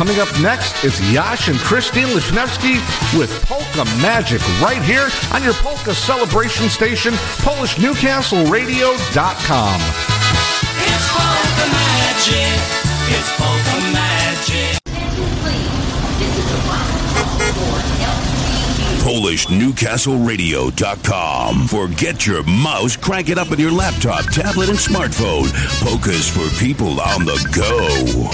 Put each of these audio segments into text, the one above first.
Coming up next, it's Yash and Christine Lesniewski with Polka Magic right here on your Polka celebration station, PolishNewcastleRadio.com. It's Polka Magic. It's Polka Magic. PolishNewcastleRadio.com. Forget your mouse, crank it up with your laptop, tablet, and smartphone. Polkas for people on the go.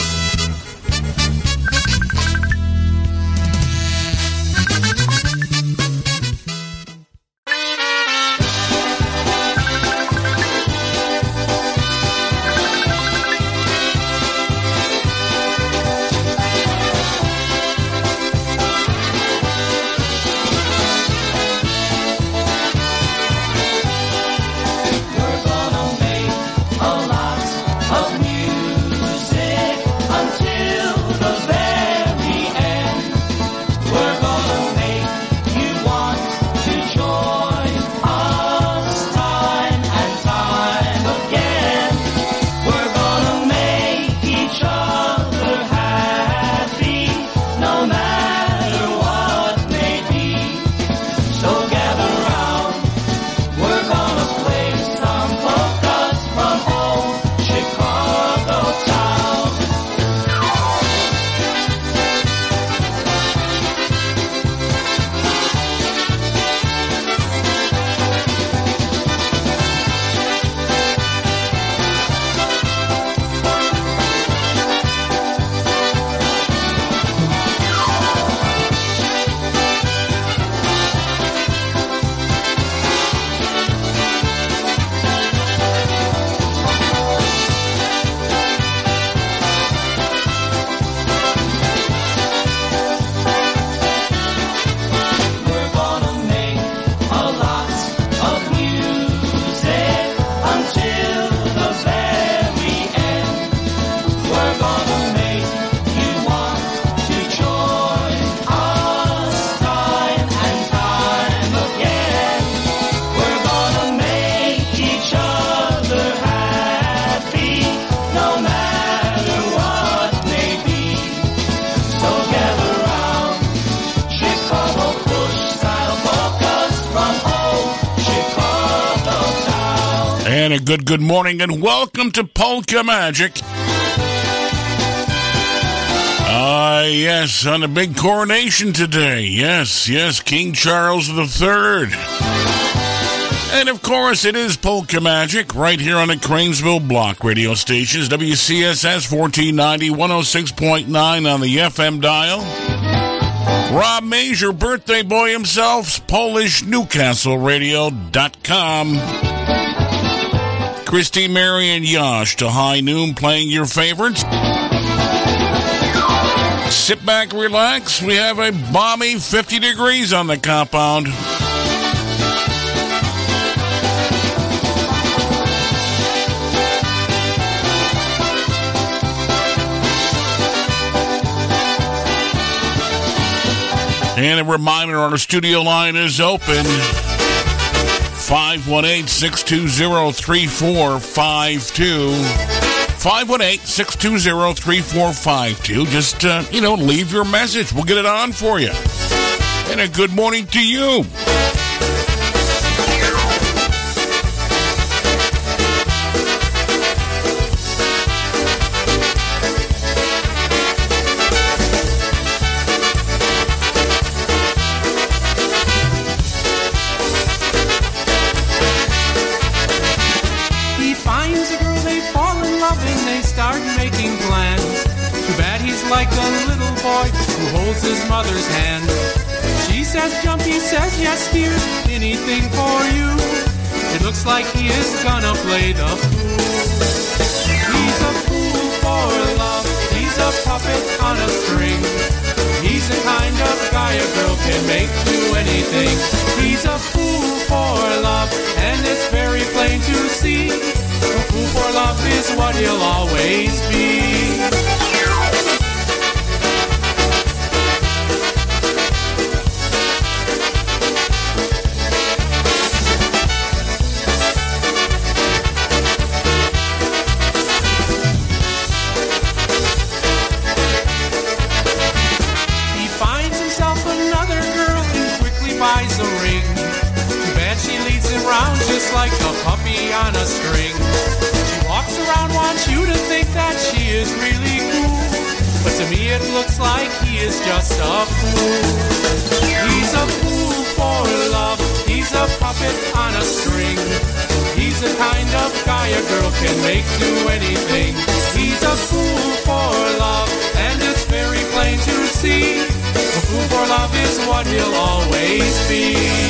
A good good morning and welcome to Polka Magic. Ah, yes, on a big coronation today. Yes, yes, King Charles III. And of course, it is Polka Magic right here on the Cranesville Block radio stations, WCSS 1490, 106.9 on the FM dial. Rob Major, birthday boy himself, PolishNewcastleRadio.com. Christy, Mary, and Yash to high noon playing your favorites. Sit back, relax. We have a balmy 50 degrees on the compound. And a reminder our studio line is open 518 620 3452. 518 620 3452. Just, uh, you know, leave your message. We'll get it on for you. And a good morning to you. Mother's hand. She says jump, he says yes dear, anything for you. It looks like he is gonna play the fool. He's a fool for love, he's a puppet on a string. He's the kind of guy a girl can make do anything. He's a fool for love, and it's very plain to see. A fool for love is what he'll always be. Girl can make do anything. He's a fool for love, and it's very plain to see. A fool for love is what he'll always be.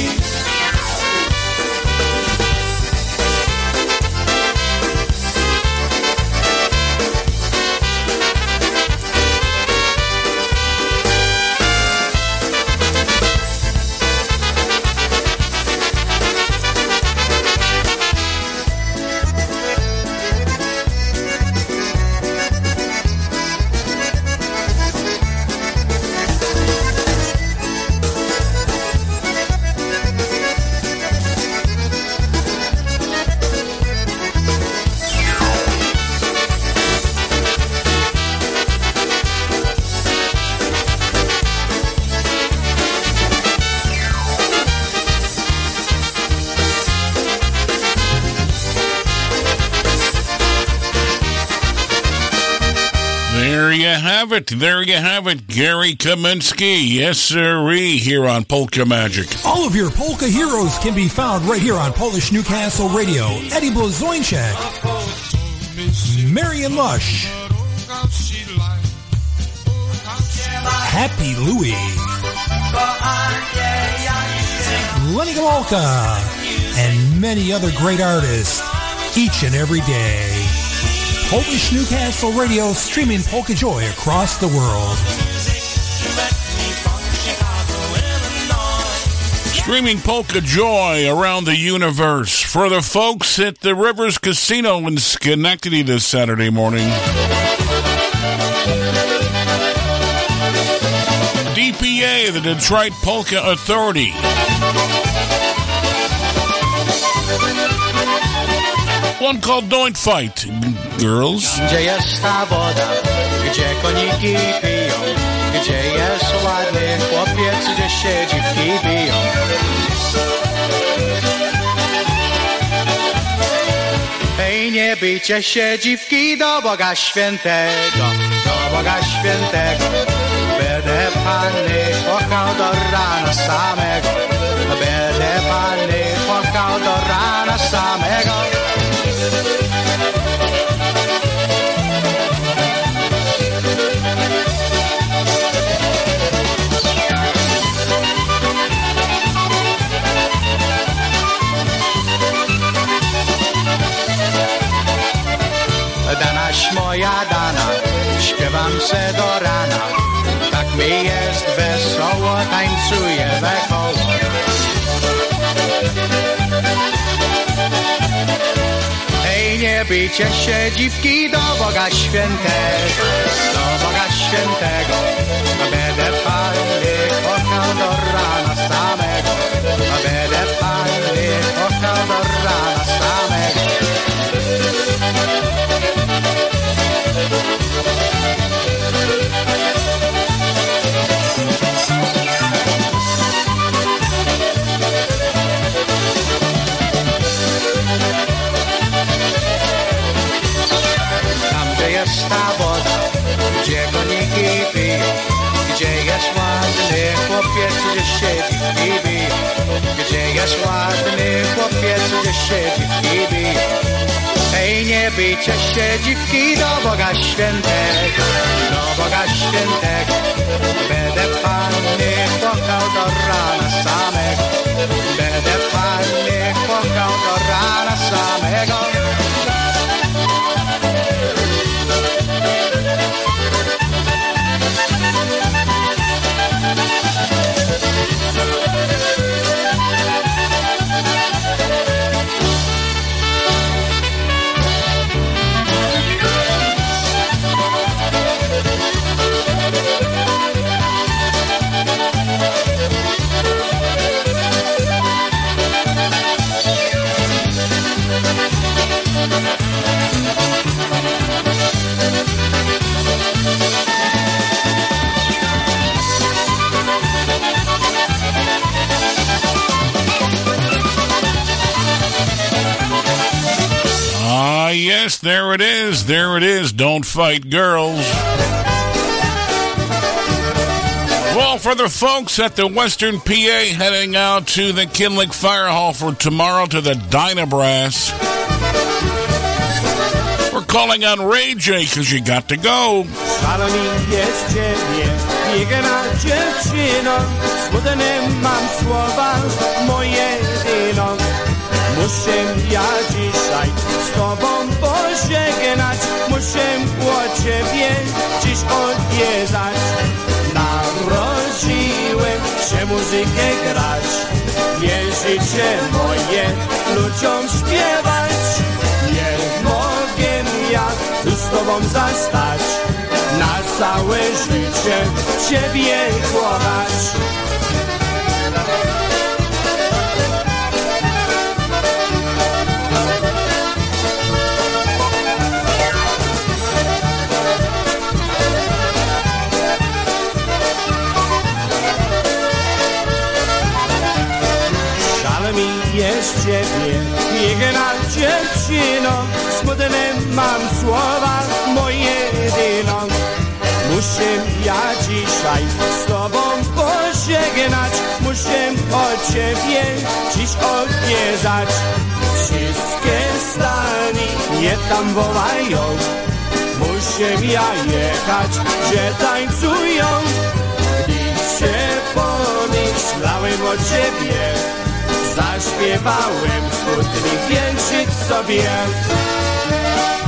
Have it. There you have it. Gary Kaminsky. Yes, sirree, here on Polka Magic. All of your polka heroes can be found right here on Polish Newcastle Radio. Eddie Blazonczyk, Marion Lush, Happy Louie, Lenny Gomulka, and many other great artists each and every day. Polish Newcastle Radio streaming Polka Joy across the world. Streaming Polka Joy around the universe for the folks at the Rivers Casino in Schenectady this Saturday morning. DPA, the Detroit Polka Authority. One called Don't Fight, girls. Gdzie jest ta woda, gdzie koniki piją, gdzie jest ładny chłopiec, gdzie się dziwki biją. Hej, nie bijcie się dziwki do Boga Świętego, do Boga Świętego. Będę Panny kochał do rana samego, będę Panny kochał do rana samego. Moja dana, śpiewam se do rana. Tak mi jest wesoło, tańcuję wesoło. Hej, nie bijcie się dziwki do Boga Świętego, do Boga Świętego. Będę Panny kochał do rana samego, będę Panny kochał do rana samego. Jest ta woda, gdzie koniki piją, gdzie jest ładny chłopiec, gdzie siedzi i biją, gdzie jest ładny chłopiec, gdzie siedzi i biją. Hej, nie bijcie się dziwki do Boga Świętego, do Boga Świętego. Będę Panny kochał do rana samego, yes, there it is. There it is. Don't fight girls. Well, for the folks at the Western PA heading out to the Kinlick Fire Hall for tomorrow to the Dynabrass. We're calling on Ray J because you got to go. Muszę ja dzisiaj z tobą pożegnać Muszę o ciebie dziś odwiedzać Narodziłem się muzykę grać Nie życie moje ludziom śpiewać Nie mogę ja z tobą zastać na całe życie Ciebie kochać. Smutne mam słowa, moje jedyno Muszę ja dzisiaj z Tobą pożegnać. Muszę o Ciebie dziś odwiedzać. Wszystkie stany nie tam wołają. Muszę ja jechać, gdzie tańcują. Gdy się pomyślałem o Ciebie Zaśpiewałem smutny wierszyk sobie Música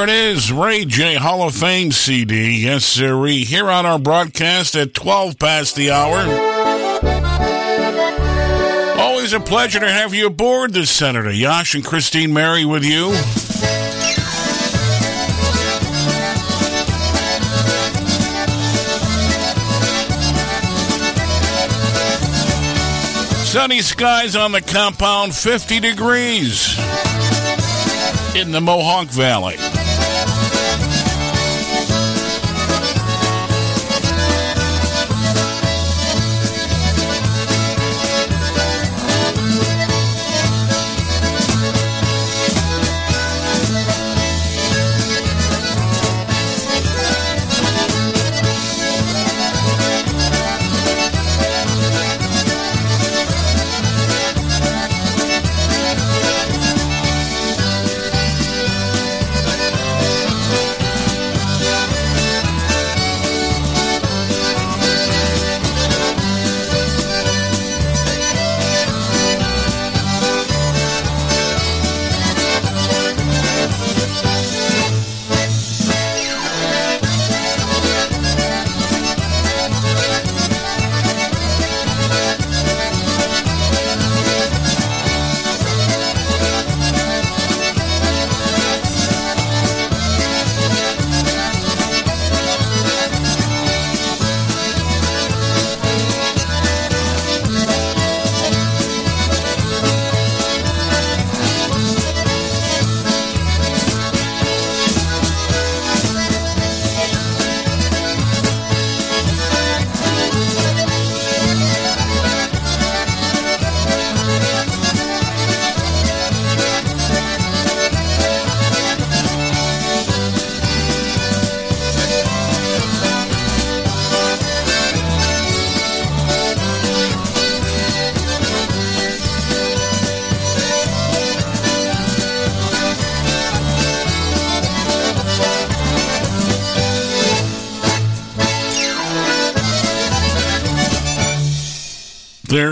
There it is, Ray J Hall of Fame CD. Yes, sirree. Here on our broadcast at 12 past the hour. Always a pleasure to have you aboard this Senator. Yash and Christine Mary with you. Sunny skies on the compound, 50 degrees in the Mohawk Valley.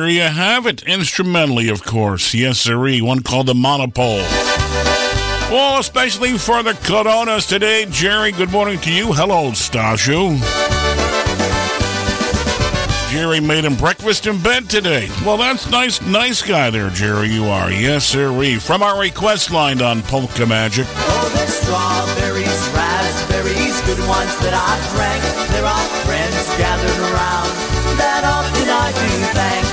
There you have it. Instrumentally, of course. Yes, sirree. One called the Monopole. Well, especially for the Coronas today. Jerry, good morning to you. Hello, Stashu. Jerry made him breakfast in bed today. Well, that's nice, nice guy there, Jerry. You are. Yes, sirree. From our request line on Polka Magic. Oh, there's strawberries, raspberries, good ones that I drank. There are friends gathered around that often I do thank.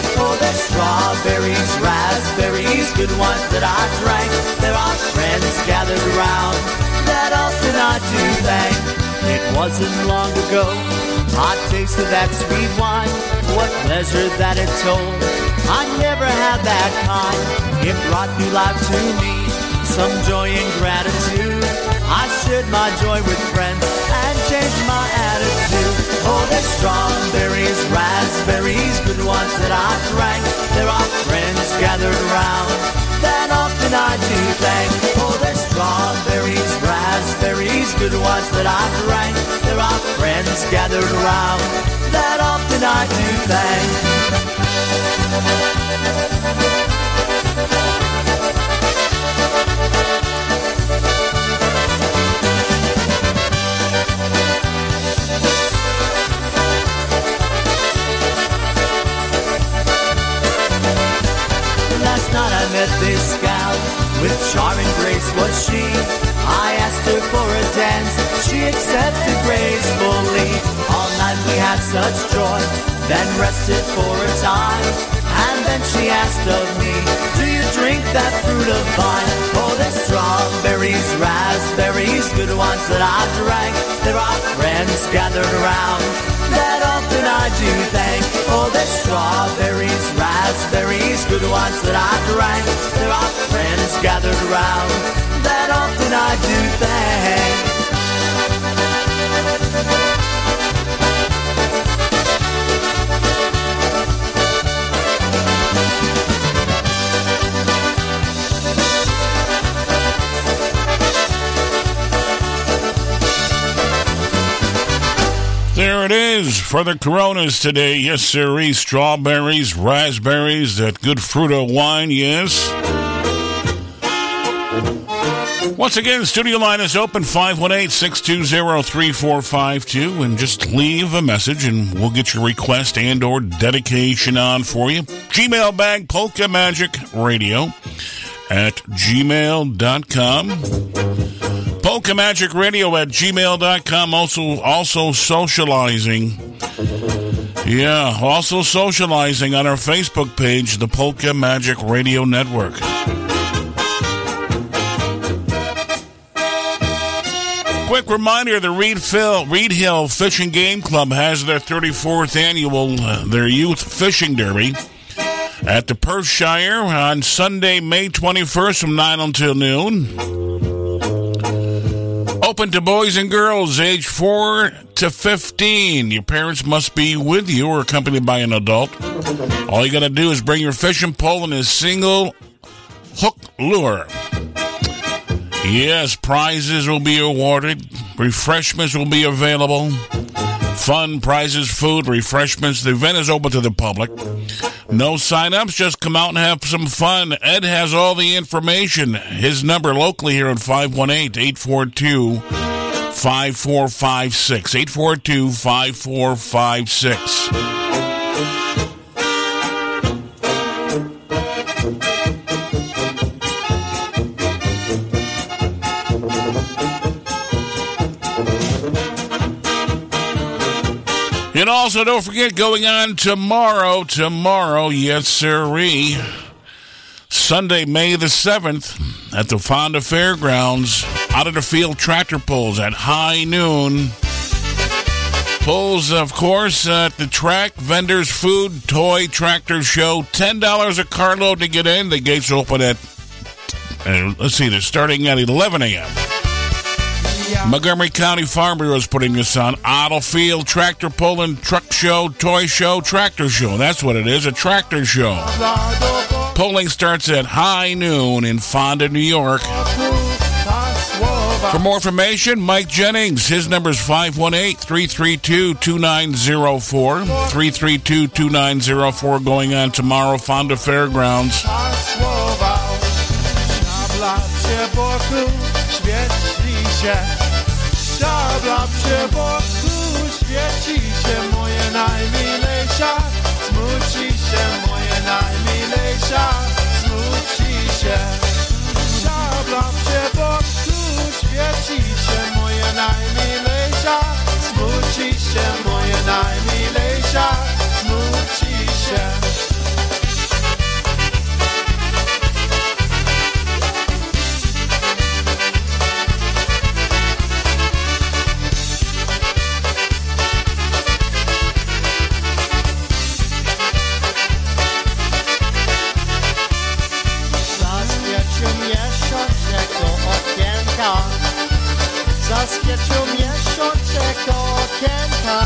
Strawberries, raspberries, good ones that I drank. There are friends gathered around that often I do thank. It wasn't long ago I tasted that sweet wine. What pleasure that it told. I never had that kind. It brought new life to me, some joy and gratitude. I shared my joy with friends and changed my attitude. Oh, there's strawberries, raspberries, good ones that I drank. There are friends gathered around that often I do thank. Oh, there's strawberries, raspberries, good ones that I drank. There are friends gathered around that often I do thank. Charming grace was she. I asked her for a dance, she accepted gracefully. All night we had such joy, then rested for a time. Then she asked of me, Do you drink that fruit of vine? Oh, there's strawberries, raspberries, good ones that I drank. There are friends gathered around that often I do thank. Oh, there's strawberries, raspberries, good ones that I drank. There are friends gathered around that often I do thank. There it is for the Coronas today. Yes, sirree. Strawberries, raspberries, that good fruit of wine, yes. Once again, studio line is open 518-620-3452 and just leave a message and we'll get your request and or dedication on for you. Gmail bag polka magic radio at gmail.com. Polka Magic Radio at gmail.com. Also, also socializing. Yeah, also socializing on our Facebook page, the Polka Magic Radio Network. Quick reminder: the Reed, Phil, Reed Hill Fishing Game Club has their 34th annual uh, their youth fishing derby at the Perthshire on Sunday, May 21st from 9 until noon. Open to boys and girls age 4 to 15. Your parents must be with you or accompanied by an adult. All you got to do is bring your fishing pole and a single hook lure. Yes, prizes will be awarded. Refreshments will be available. Fun, prizes, food, refreshments. The event is open to the public. No sign-ups, just come out and have some fun. Ed has all the information. His number locally here at 518-842 5456. And also, don't forget, going on tomorrow, tomorrow, yes, sirree, Sunday, May the 7th, at the Fonda Fairgrounds, out of the field tractor pulls at high noon. Pulls, of course, at the track, vendors, food, toy, tractor show, $10 a carload to get in. The gates open at, uh, let's see, they're starting at 11 a.m. Montgomery County Farm Bureau is putting this on. Otto Field Tractor Pulling Truck Show, Toy Show, Tractor Show. That's what it is, a tractor show. Polling starts at high noon in Fonda, New York. For more information, Mike Jennings. His number is 518 332 2904. 332 2904 going on tomorrow, Fonda Fairgrounds. Świeci się moje najmilejsza, smuci się moje najmilejsza, smuci się. Szabla przy boku świeci się moje najmilejsza, smuci się moje najmilejsza, smuci się. Zaskieczył miesiączek okienka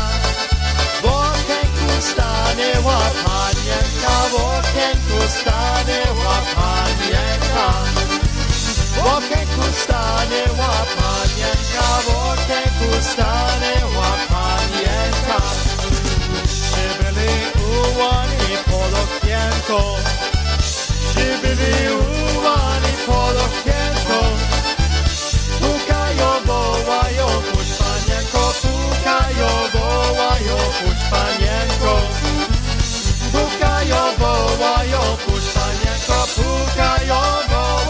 W okienku stanęła panienka W okienku stanęła panienka W okienku stanęła panienka W okienku stanęła panienka Przybyli ułani pod okienko. Przybyli ułani pod okienko wołają, puść panienko. Pukają, wołają, puść panienko, pukają, wołają,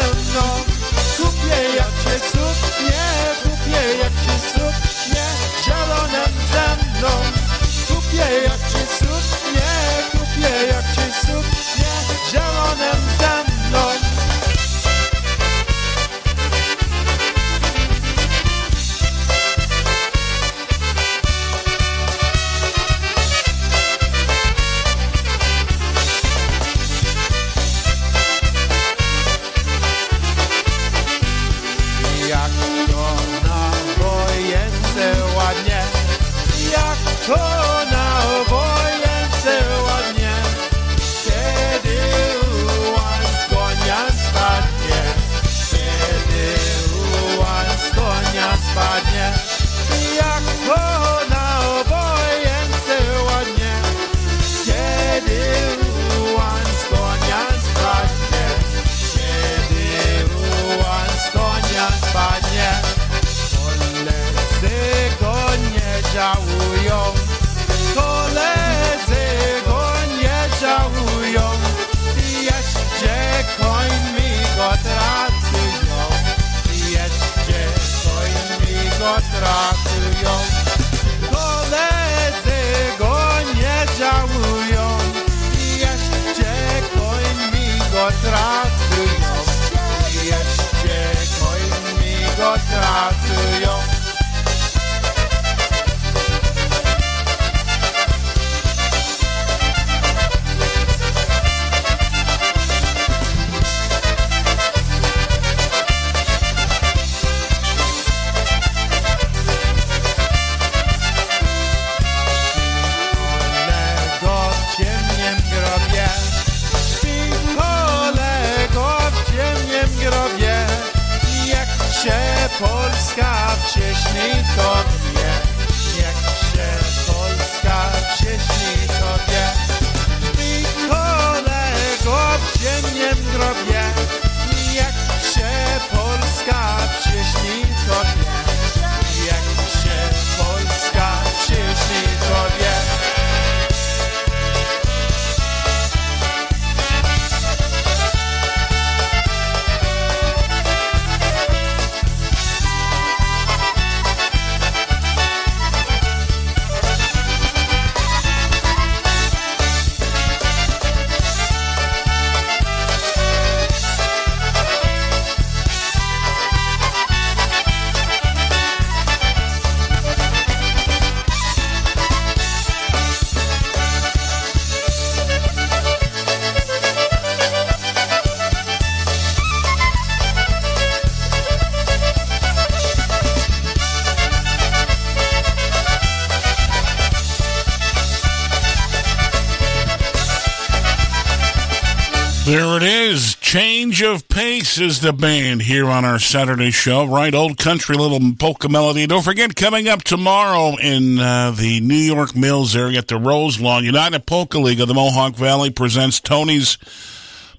Pace is the band here on our Saturday show, right? Old country little polka melody. Don't forget, coming up tomorrow in uh, the New York Mills area at the Rose Lawn, United Polka League of the Mohawk Valley presents Tony's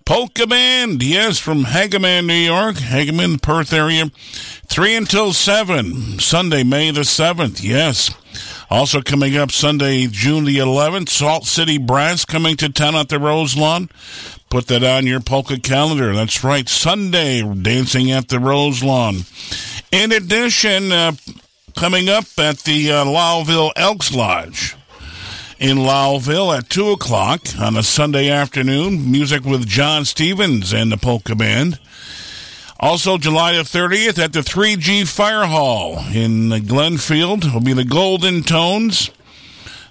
Polka Band. Yes, from Hagaman, New York, Hagaman, Perth area. Three until seven. Sunday, May the 7th. Yes. Also coming up Sunday, June the 11th, Salt City Brass coming to town at the Rose Lawn. Put that on your polka calendar. That's right, Sunday, dancing at the Rose Lawn. In addition, uh, coming up at the uh, Elks Lodge in Lowville at 2 o'clock on a Sunday afternoon. Music with John Stevens and the Polka Band. Also, July the 30th at the 3G Fire Hall in Glenfield will be the Golden Tones.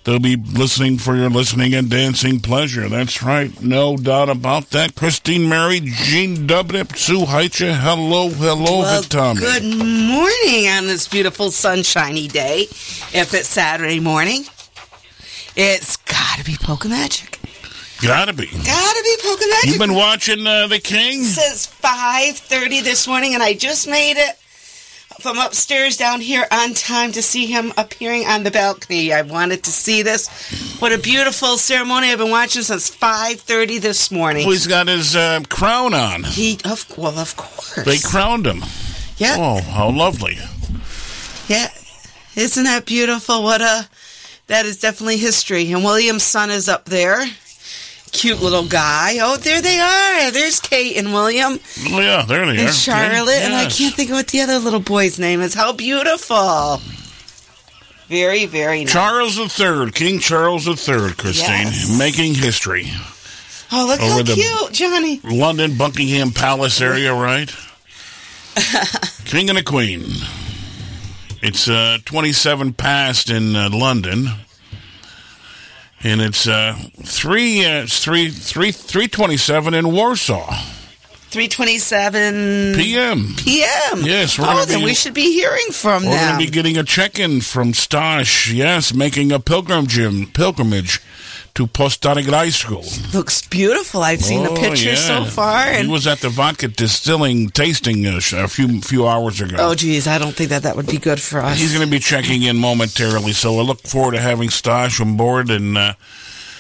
They'll be listening for your listening and dancing pleasure. That's right. No doubt about that. Christine Mary, Jean Dubnip, Sue Heicha. Hello, hello, Well, Tommy. good morning on this beautiful sunshiny day. If it's Saturday morning, it's gotta be Polka Magic. Gotta be. Gotta be Polka Magic. You've been watching uh, The King? since 5.30 this morning, and I just made it from upstairs down here on time to see him appearing on the balcony. I wanted to see this. What a beautiful ceremony I've been watching since 5.30 this morning. Well, he's got his uh, crown on. He, of, well, of course. They crowned him. yeah. Oh, how lovely. Yeah, isn't that beautiful? What a that is definitely history. And William's son is up there. Cute little guy. Oh, there they are. There's Kate and William Oh, yeah, there they are. and Charlotte. And I can't think of what the other little boy's name is. How beautiful. Very, very nice. Charles III, King Charles III, Christine, Yes. making history. oh, look how over the- cute, Johnny. London, Buckingham Palace area, right? King and a Queen. It's uh, 27 past in uh, London. And it's uh, three, uh, it's three, three, three twenty-seven in Warsaw 327 p.m. p.m. Yes, we're Oh, then be- we should be hearing from them. We're going to be getting a check-in from Stosh. Yes, making a pilgrim pilgrimage, pilgrimage to Postonic High School. Looks beautiful. I've seen the Oh, pictures so yeah. far. He was at the vodka distilling tasting uh, a few few hours ago. oh, geez, I don't think that that would be good for us. He's going to be checking in momentarily, so I look forward to having Stosh on board and uh,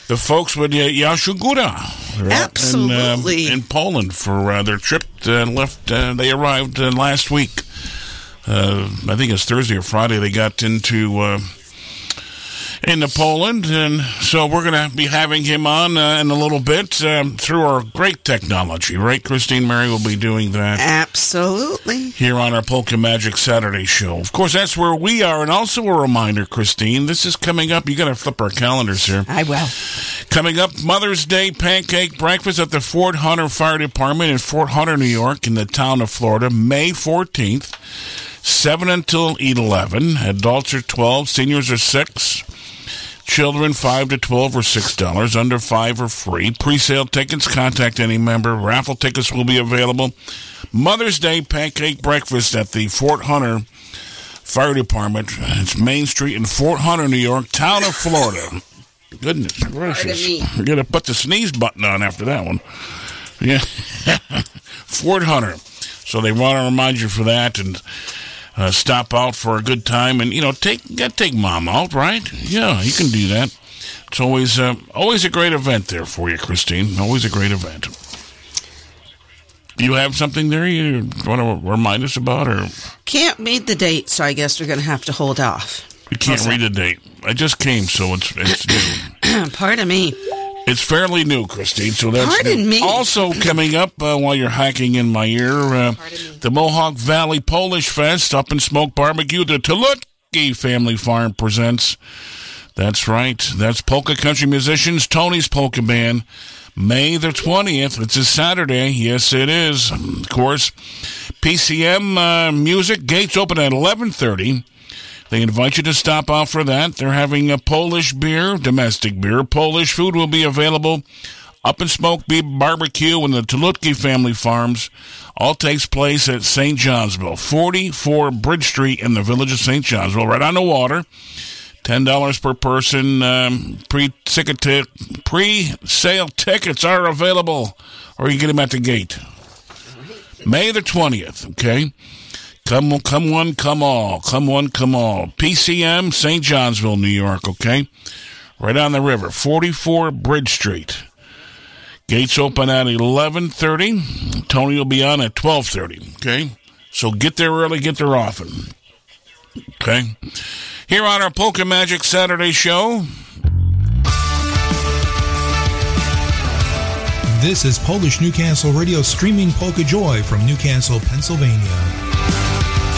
the folks with uh, Yashugura. They're Absolutely. In, uh, in Poland for uh, their trip. Uh, left. Uh, they arrived uh, last week. Uh, I think it's Thursday or Friday. They got into. Into Poland, and so we're going to be having him on uh, in a little bit um, through our great technology, right? Christine Mary will be doing that Absolutely. here on our Polka Magic Saturday show. Of course, that's where we are. And also a reminder, Christine, this is coming up. You got to flip our calendars here. I will. Coming up, Mother's Day pancake breakfast at the Fort Hunter Fire Department in Fort Hunter, New York, in the town of Florida, May 14th, 7 until 11. Adults are 12, seniors are 6. Children 5 to 12 or $6. Under 5 are free. Pre-sale tickets, contact any member. Raffle tickets will be available. Mother's Day pancake breakfast at the Fort Hunter Fire Department. It's Main Street in Fort Hunter, New York, town of Florida. Goodness gracious. You're going to put the sneeze button on after that one. Yeah. Fort Hunter. So they want to remind you for that and uh, stop out for a good time and, you know, take got to take mom out, right? Yeah, you can do that. It's always uh, always a great event there for you, Christine. Always a great event. You have something there you want to remind us about, or Can't read the date, so I guess we're going to have to hold off. you can't read the date? I just came, so it's it's new. Pardon me. It's fairly new, Christine. So that's Pardon new. me. Also coming up uh, while you're hacking in my ear, uh, the Mohawk Valley Polish Fest up in Smoke Barbecue. The Tulutki Family Farm presents. That's right. That's polka country musicians Tony's Polka Band. May the 20th. It's a Saturday. Yes, it is. Of course, PCM uh, music gates open at 11:30. They invite you to stop out for that. They're having a Polish beer, domestic beer. Polish food will be available up and Smoke Bee Barbecue and the Tulutki Family Farms. All takes place at St. Johnsville, 44 Bridge Street in the village of St. Johnsville, right on the water. Ten dollars per person. Um, pre ticket pre sale tickets are available, or you get them at the gate. May the twentieth. Okay. Come, come one, come all. Come one, come all. PCM, St. Johnsville, New York. Okay, right on the river, forty-four Bridge Street. Gates open at eleven thirty. Tony will be on at twelve thirty. Okay, so get there early, get there often. Okay, here on our Polka Magic Saturday show. This is Polish Newcastle Radio streaming Polka Joy from Newcastle, Pennsylvania.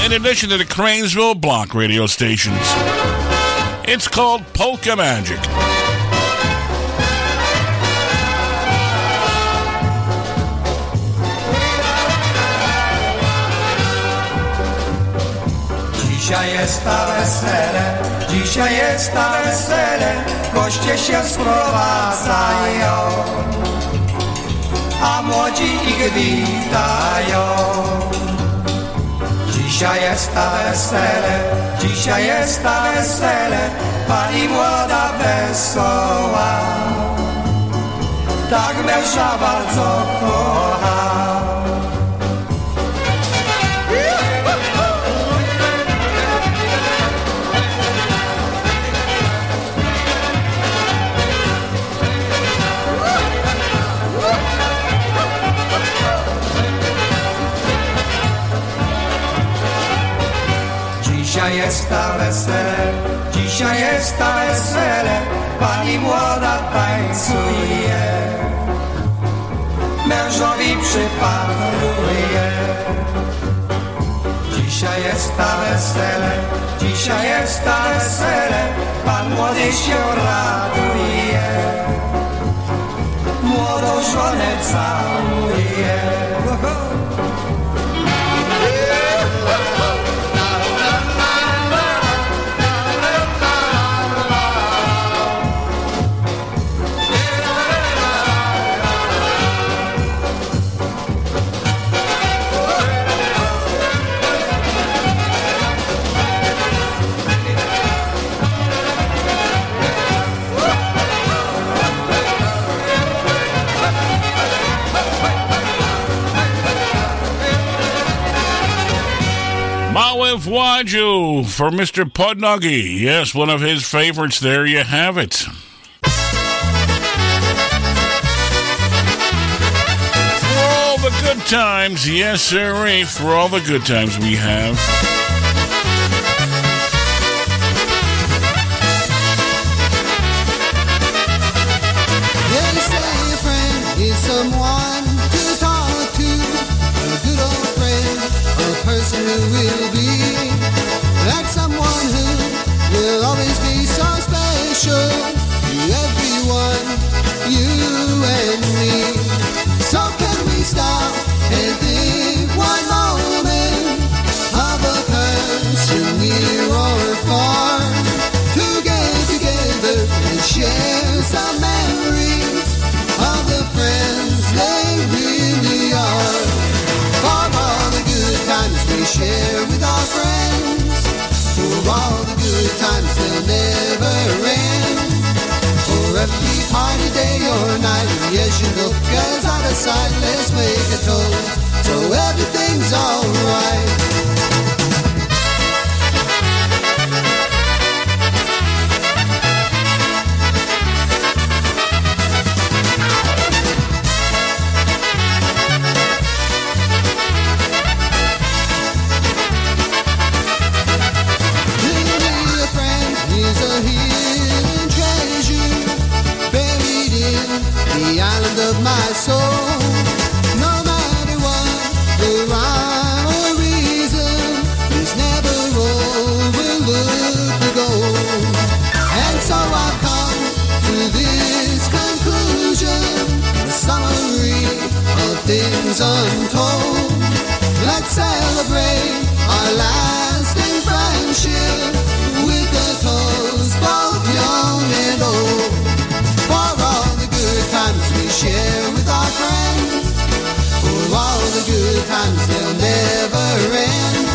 In addition to the Cranesville block radio stations, it's called Polka Magic. Dzisiaj jest wesele, dzisiaj jest wesele, goście się sprowadzają, a młodzi ich witają. Dzisiaj jest ta wesele, dzisiaj jest ta wesele, pani młoda wesoła, tak męża bardzo kocha. Jest ta wesele, dzisiaj jest ta wesele, pani młoda tańcuje, mężowi przyparuje. Dzisiaj jest ta wesele, dzisiaj jest ta wesele, pan młody się raduje, młodą żonę całuje. Małe Waju for Mr. Podnuggy. Yes, one of his favorites. There you have it. For all the good times, yes, sir, eh? for all the good times we have. Night, yes you look us out of sight, let's make a toast so everything's alright. Untold. Let's celebrate our lasting friendship with a toast, both young and old. For all the good times we share with our friends, for all the good times they'll never end.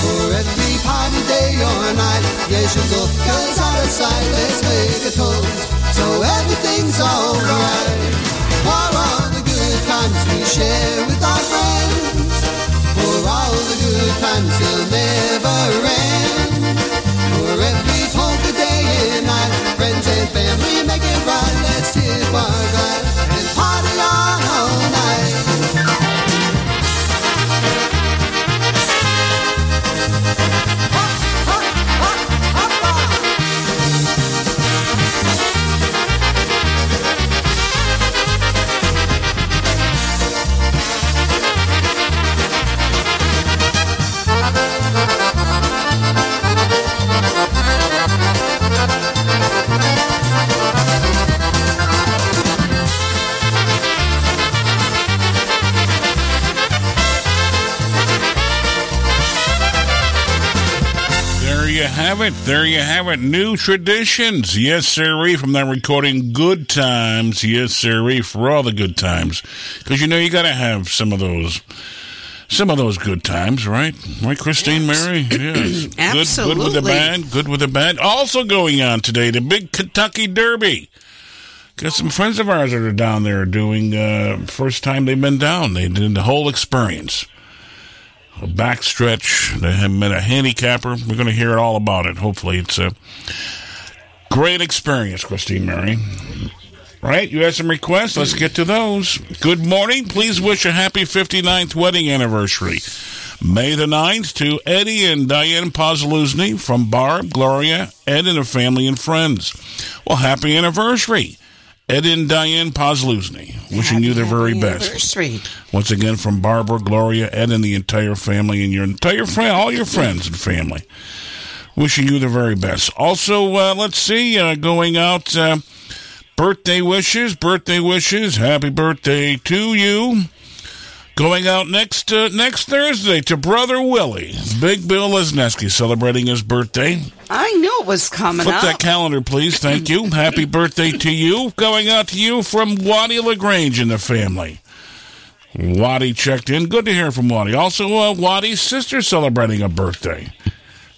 For every party day or night, yes should go. Cause out of sight, let's make a toast. So everything's alright. For all the times we share with our friends. For all the good times they'll never end. For every polka day and night, friends and family make it right. Let's tip our There you have it. New traditions. Yes, sirree, from that recording Good Times. Yes, sirree, for all the good times. Because, you know, you got to have some of those. Some of those good times, right? Right, Christine Mary? Yes. Good, good with the Absolutely. bad. Good with the bad. Also going on today, the big Kentucky Derby. Got some friends of ours that are down there doing, uh, first time they've been down. They did the whole experience a backstretch. They have met a handicapper. We're going to hear all about it. Hopefully, it's a great experience, Christine Mary. Right? You had some requests. Let's get to those. Good morning. Please wish a happy 59th wedding anniversary. May the 9th to Eddie and Diane Pozluzny from Barb, Gloria, Ed and the family and friends. Well, happy anniversary. Ed and Diane Pozluzny. Wishing you the very best. Once again, from Barbara, Gloria, Ed, and the entire family, and your entire friend, all your friends and family. Wishing you the very best. Also, uh, let's see, uh, going out, uh, birthday wishes, birthday wishes. Happy birthday to you. Going out next uh, next Thursday to brother Willie, Big Bill Lesniewski, celebrating his birthday. I knew it was coming Flip up. that calendar, please. Thank you. Happy birthday to you. Going out to you from Waddy LaGrange and the family. Waddy checked in. Good to hear from Waddy. Also, uh, Waddy's sister celebrating a birthday.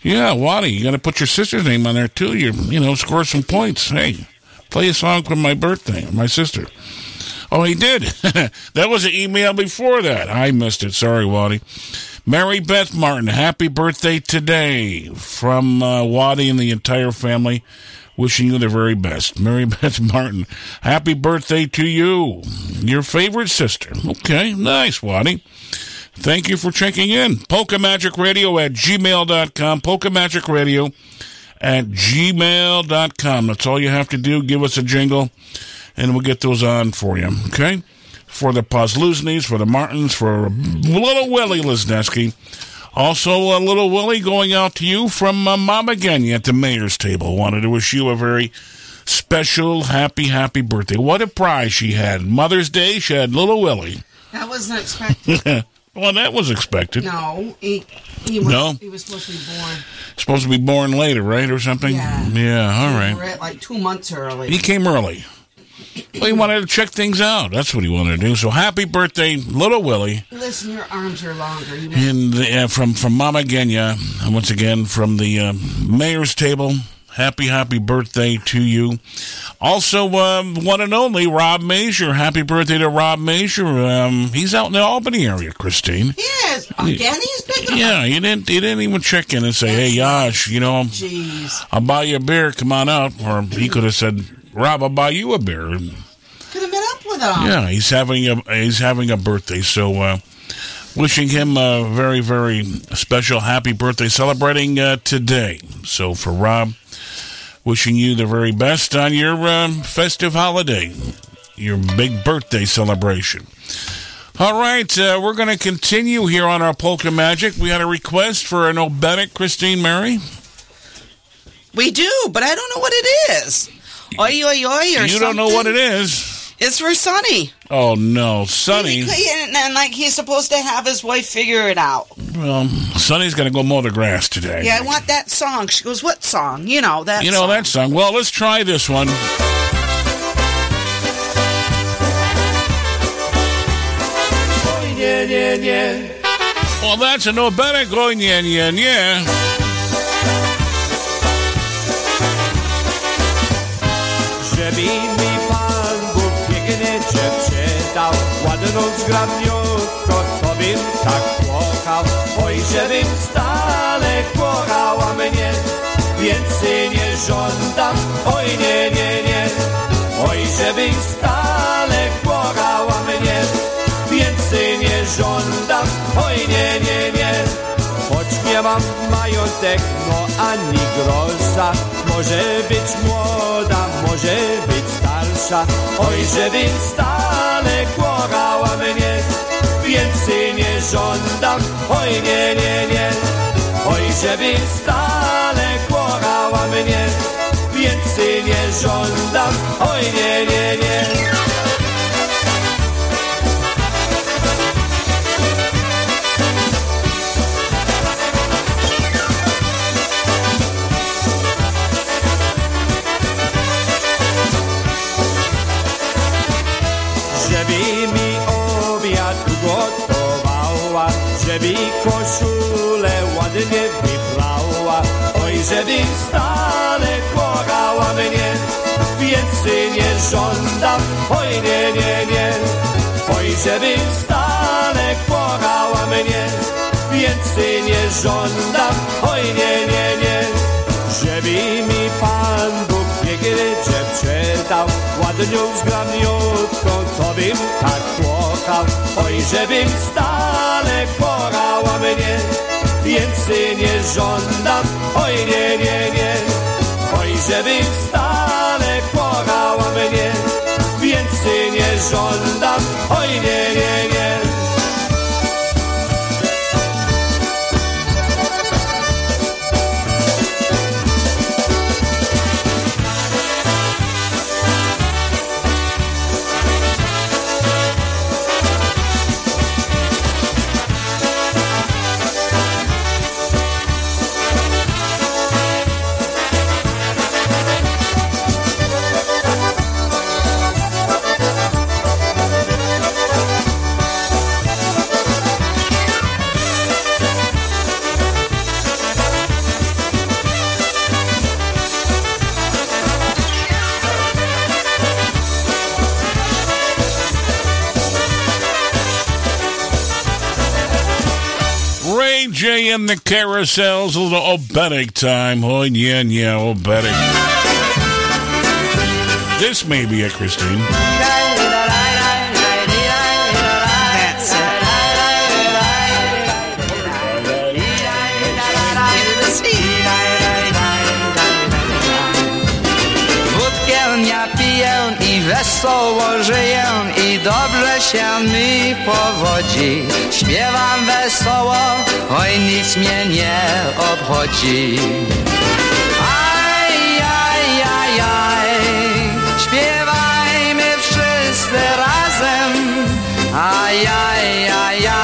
Yeah, Waddy, you got to put your sister's name on there too. You you know score some points. Hey, play a song for my birthday, my sister. Oh, he did. that was an email before that. I missed it. Sorry, Waddy. Mary Beth Martin, happy birthday today from uh, Waddy and the entire family. Wishing you the very best. Mary Beth Martin, happy birthday to you, your favorite sister. Okay, nice, Waddy. Thank you for checking in. Radio at gmail.com. Polka Magic Radio at gmail.com. That's all you have to do. Give us a jingle, and we'll get those on for you. Okay? For the Pozluznis, for the Martins, for little Willie Lesniewski. Also, a little Willie going out to you from uh, Mama Genya at the mayor's table. Wanted to wish you a very special, happy, happy birthday. What a prize she had. Mother's Day, she had little Willie. That wasn't expected. well, that was expected. no, he, he was, No? he was supposed to be born. Supposed to be born later, right, or something? Yeah. Yeah, all right. We're like two months early. He came early. Well, he wanted to check things out. That's what he wanted to do. So happy birthday, little Willie. Listen, your arms are longer. You And uh, from from Mama Genya, once again from the uh, mayor's table. Happy, happy birthday to you. Also, um, one and only Rob Major. Happy birthday to Rob Major. Um, he's out in the Albany area, Christine. Yes, again, he's big. Yeah, he didn't. He didn't even check in and say, "Hey, Yash, you know, Jeez. I'll buy you a beer. Come on out." Or he could have said, "Rob, I'll buy you a beer." Could have met up with him. Yeah, he's having a he's having a birthday, so uh, wishing him a very very special happy birthday, celebrating uh, today. So for Rob, wishing you the very best on your um, festive holiday, your big birthday celebration. All right, uh, we're going to continue here on our polka magic. We had a request for an obetic, Christine Mary. We do, but I don't know what it is. Oi, oi, oi, or You don't know what it is. It's for Sonny. Oh no, Sonny. And, and like he's supposed to have his wife figure it out. Well, Sonny's going to go mow the grass today. Yeah, I want that song. She goes, "What song?" You know that. You know that song. Well, let's try this one. Oh, yeah, yeah, yeah. Well, that's an obetic going yen yen yeah. Żeby mi Pan Bóg pięknie cię przydał, ładną zgrabniutko, to bym tak kochał. Oj, żebym stale kochała mnie, więcej nie żądam, oj nie, nie, nie. Oj, żebym stale kochała mnie, więcej nie żądam, oj nie, nie, mam majątek, no ani grosza, może być młoda, może być starsza. Oj, żebym stale kochała mnie, więcej nie żądam, oj nie, nie, nie. Oj, żebym stale kochała mnie, więcej nie żądam, oj nie, nie, nie. Żeby koszulę ładnie wybrała. Oj, żeby stale kochała mnie, więcej nie żądam, oj nie, nie, nie. Oj, żeby stale kochała mnie, więcej nie żądam, oj nie, nie, nie. Żeby mi Pan dał, ładnią zgrabniutką, to bym tak kochał. Oj, żebym stale kochała mnie, więcej nie żądam, oj nie, nie, nie. Oj, żebym stale kochała mnie, więcej nie żądam, oj nie. Ray Jay and the Carousels, a little obetic time. Oh, yeah, yeah, obetic. This may be a Christine. Się mi powodzi. Śpiewam wesoło, oj nic mnie nie obchodzi. Aj, aj, aj, aj, śpiewajmy wszyscy razem. Aj, aj, aj, aj,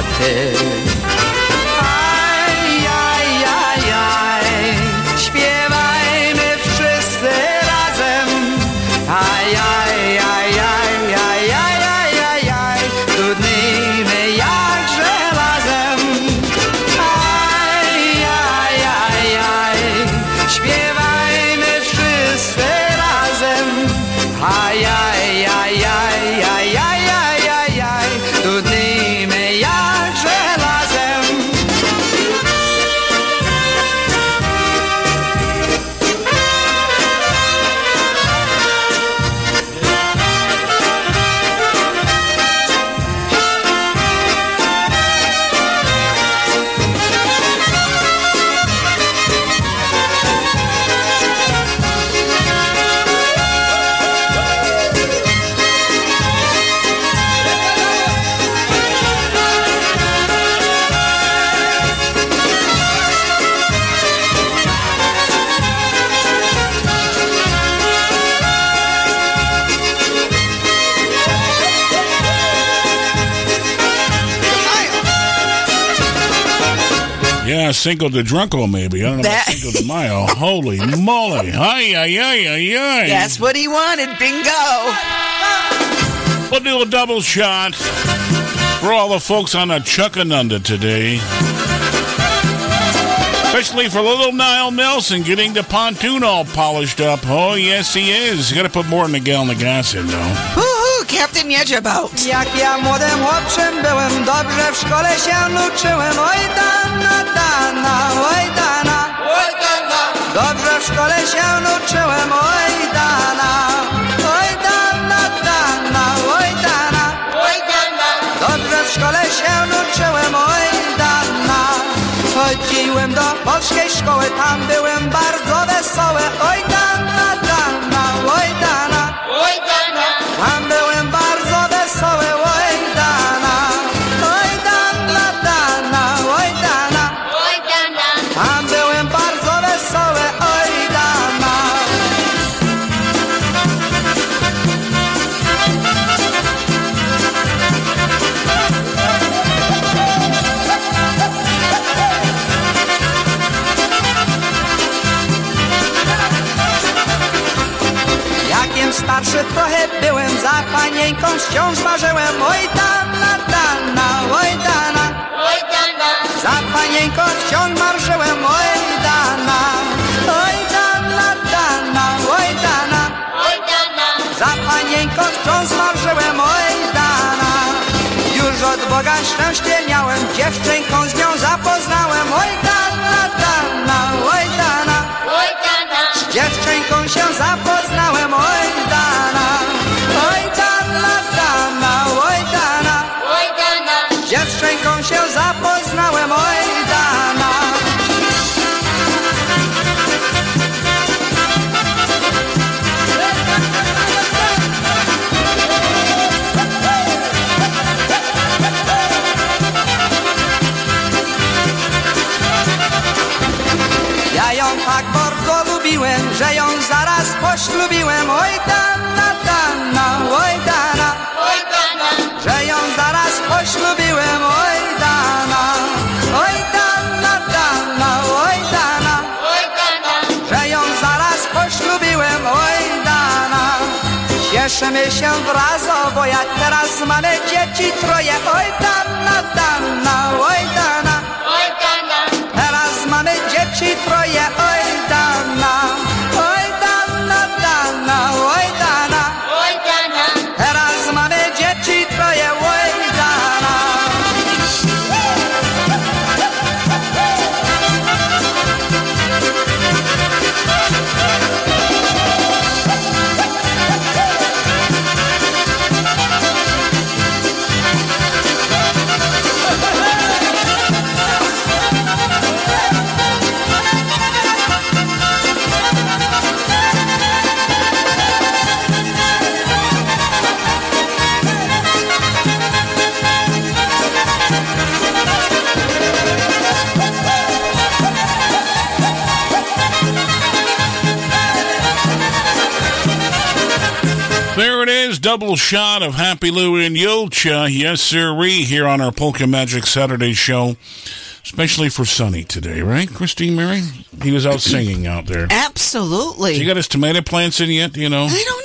water Cinco de Drunko, maybe. I don't know That- about Cinco de Mayo. Holy moly. Ay, ay, ay, ay, ay. That's what he wanted. Bingo. We'll do a double shot for all the folks on a Chuctanunda today. Especially for little Niall Nelson getting the pontoon all polished up. Oh, yes, he is. You got to put more than a gallon of gas in, though. Woohoo, Captain Jeżabout. Jak ja młodym chłopcem byłem, dobrze w szkole się uczyłem. Oj dana, dana, oj dana. Oj dana. Dobrze w szkole się uczyłem. Oj dana. Oj dana, dana, oj dana. Oj dana. Dobrze w szkole się uczyłem. Oj dana. Chodziłem do polskiej szkoły, tam byłem bardzo wesoły. Oj dana, dana, oj dana. Oj dana. Tam wciąż marzyłem. Oj dana, dana, oj dana. Oj dana. Za panienką wciąż marzyłem. Oj dana. Oj dana, dana, oj dana. Za panienką wciąż marzyłem. Oj dana. Już od Boga szczęście miałem, dziewczynką z nią zapoznałem. Oj dana, dana, oj dana. Z dziewczynką się zapoznałem. Oj dana. Oj dana, dziewczynką się cieszymy się wrazo, bo ja teraz mamy dzieci troje, oj dana, dana, oj dana. Double shot of Happy Lou and Julcia. Uh, yes, sirree, here on our Polka Magic Saturday show. Especially for Sonny today, right, Christine Mary? He was out singing out there. Absolutely. He got his tomato plants in yet, you know? I don't know.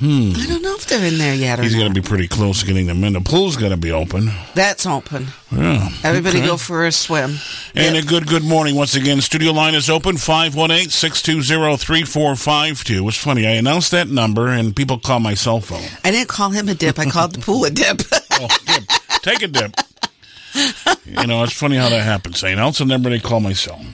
Hmm. I don't know if they're in there yet or He's going to be pretty close to getting them in. The pool's going to be open. That's open. Yeah. Everybody okay. go for a swim. And a good, good morning once again. Studio line is open 518 620 3452. It's funny, I announced that number and people call my cell phone. I didn't call him a dip. I called the pool a dip. Oh, dip. Take a dip. You know, it's funny how that happens. I announce a number, they call my cell.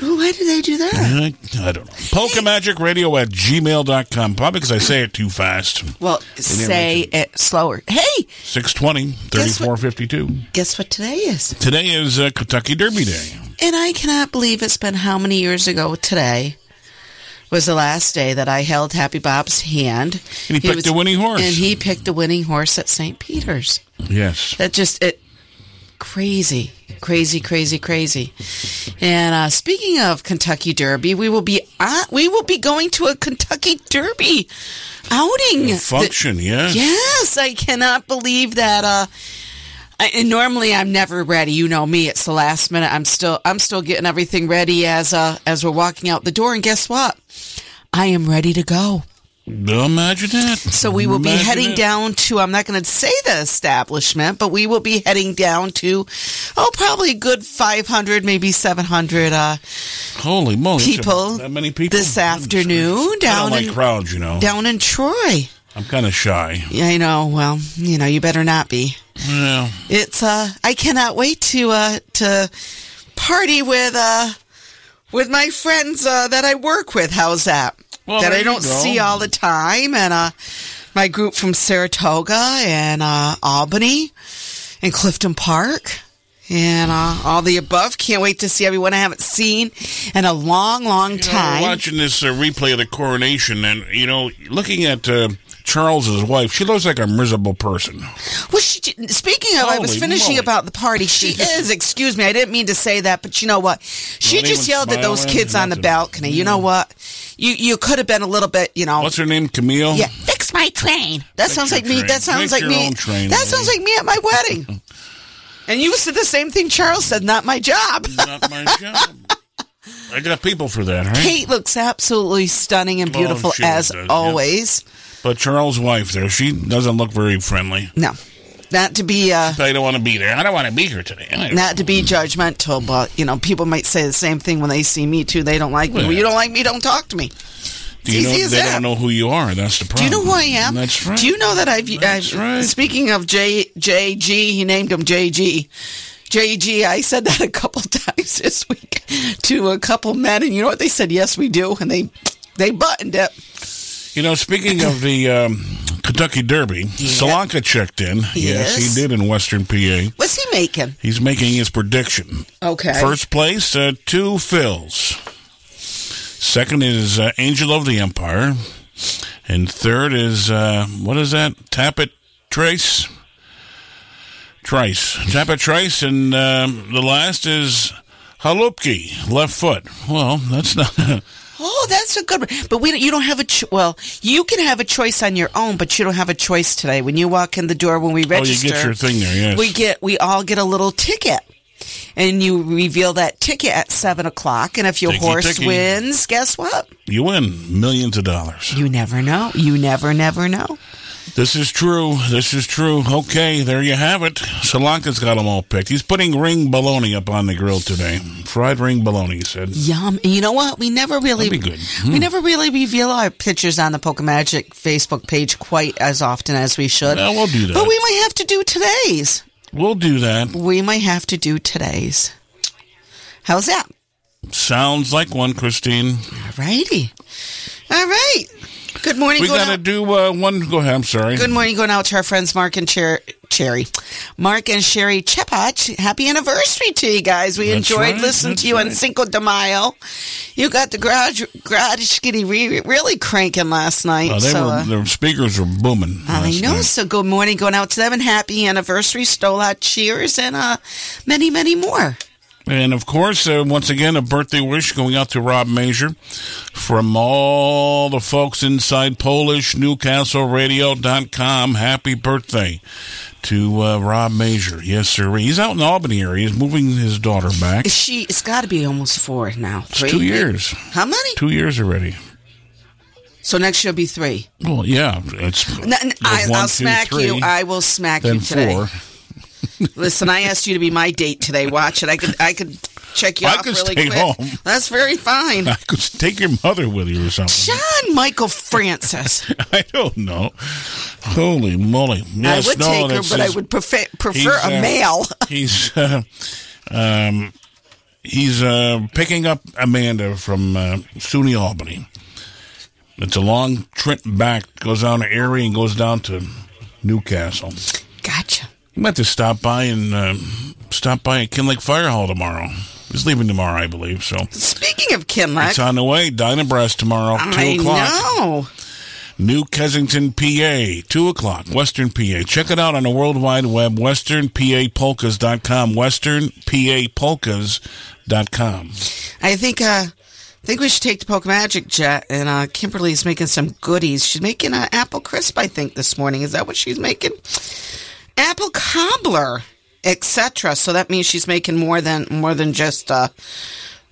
Why do they do that? I, I don't know. Polka Magic Radio at gmail.com. Probably because I say it too fast. Well, say it slower. Hey, 620 Guess what- 3452. guess what today is? Today is uh, Kentucky Derby Day. And I cannot believe it's been how many years ago today was the last day that I held Happy Bob's hand. And he picked the winning horse. And he picked the winning horse at St. Peter's. Yes. That just it crazy, crazy, crazy, crazy. And uh, speaking of Kentucky Derby, we will be uh, we will be going to a Kentucky Derby outing A function, yes. Yes, I cannot believe that. Uh, I, and normally I'm never ready. You know me. It's the last minute. I'm still I'm still getting everything ready as uh as we're walking out the door. And guess what? I am ready to go. Imagine that. So we will be heading it. down to, I'm not going to say the establishment, but we will be heading down to, oh, probably a good 500, maybe 700 uh, Holy moly! people That many people this afternoon down like in, crowds, you know. down in Troy. I'm kind of shy. Yeah, I know. Well, you know, you better not be. Yeah. It's, uh, I cannot wait to, uh, to party with, uh, with my friends, uh, that I work with. How's that? Well, that I don't see all the time. And, uh, my group from Saratoga and, uh, Albany and Clifton Park and, uh, all the above. Can't wait to see everyone I haven't seen in a long, long You know, time. watching this uh, replay of the coronation, and you know, looking at uh, Charles's wife, she looks like a miserable person. Well, she, speaking of, I was finishing moly. about the party. She is. Excuse me, I didn't mean to say that, but you know what? She Not just yelled at those kids on the balcony. You know what? You you could have been a little bit. You know. What's her name? Camille. Yeah, fix my train. That sounds your like me. That sounds Fix like me. train, that lady. sounds like me at my wedding. and you said the same thing Charles said. Not my job. Not my job. I got people for that, right? Kate looks absolutely stunning and Oh, beautiful she as does, always. But Charles' wife there, she doesn't look very friendly. No, not to be. Uh, I don't want to be there. I don't want to be here today. Not to be judgmental, but you know, people might say the same thing when they see me too. They don't like me. Well, Well, you don't like me, don't talk to me. Do you know, they that. don't know who you are. That's the problem. Do you know who I am? That's right. Do you know that I've, That's I've right. speaking of J JG, he named him JG. JG, I said that a couple times this week to a couple men, and you know what they said? Yes, we do, and they they buttoned it. You know, speaking of the um, Kentucky Derby, Solanka checked in. Yes, Yes. he did in Western PA. What's he making? He's making his prediction. Okay. First place, uh, Two Phil's. Second is uh, Angel of the Empire. And third is, uh, what is that? Tapit Trace? Trice. Tapit Trice. And um, the last is Halupki, left foot. Well, that's not. Oh, that's a good one. But we you don't have a cho- well. You can have a choice on your own, but you don't have a choice today. When you walk in the door, when we register, Oh, you get your thing there, yes. we get we all get a little ticket, and you reveal that ticket at seven o'clock. And if your Ticky, horse ticky. wins, guess what? you win millions of dollars. You never know. You never, never know. This is true. This is true. Okay, there you have it. Solanka's got them all picked. He's putting ring bologna up on the grill today. Fried ring bologna, he said. Yum. And you know what? We never really That'd be good. we Hmm. never really reveal our pictures on the Polka Magic Facebook page quite as often as we should. Yeah, we'll do that. But we might have to do today's. We'll do that. We might have to do today's. How's that? Sounds like one, Christine. All righty. All right. Good morning. We going got to do uh, one. Go ahead. I'm sorry. Good morning going out to our friends Mark and Cher- Cherry. Mark and Sherry Chepach. Happy anniversary to you guys. We That's enjoyed right, listening that's to you on right. Cinco de Mayo. You got the garage, garage skitty re- really cranking last night. Oh, they so, were, uh, the speakers were booming. I know. night. So good morning going out to them and happy anniversary. Stola cheers and uh, many, many more. And of course, uh, once again, a birthday wish going out to Rob Major from all the folks inside PolishNewcastleRadio.com. Happy birthday to uh, Rob Major. Yes, sir. He's out in the Albany area. He's moving his daughter back. Is she? It's got to be almost four now. It's Three? two years. How many? Two years already. So next year will be three. Well, yeah. It's N- n- I, one, will two, smack three, you. I will smack you today. four. Listen, I asked you to be my date today. Watch it. I could. I could check you I off could really stay quick. home. That's very fine. I could take your mother with you or something. John Michael Francis. I don't know. Holy moly! Yes, I would no, take her, but I would prefer prefer a uh, male. he's uh, um, he's uh, picking up Amanda from uh, SUNY Albany. It's a long trip back. Goes down to Erie and goes down to Newcastle. Gotcha. You might to stop by and uh, stop by at Kinloch Fire Hall tomorrow. He's leaving tomorrow, I believe. So Speaking of Kinloch, it's on the way. Dynabrest tomorrow, two o'clock. know. New Kensington, PA, 2 o'clock, Western PA. Check it out on the World Wide Web, westernpapolkas.com, westernpapolkas.com. I think. Uh, I think we should take the Polka Magic Jet, and uh, Kimberly's making some goodies. She's making an apple crisp, I think, this morning. Is that what she's making? Apple cobbler. etc. So that means she's making more than more than just uh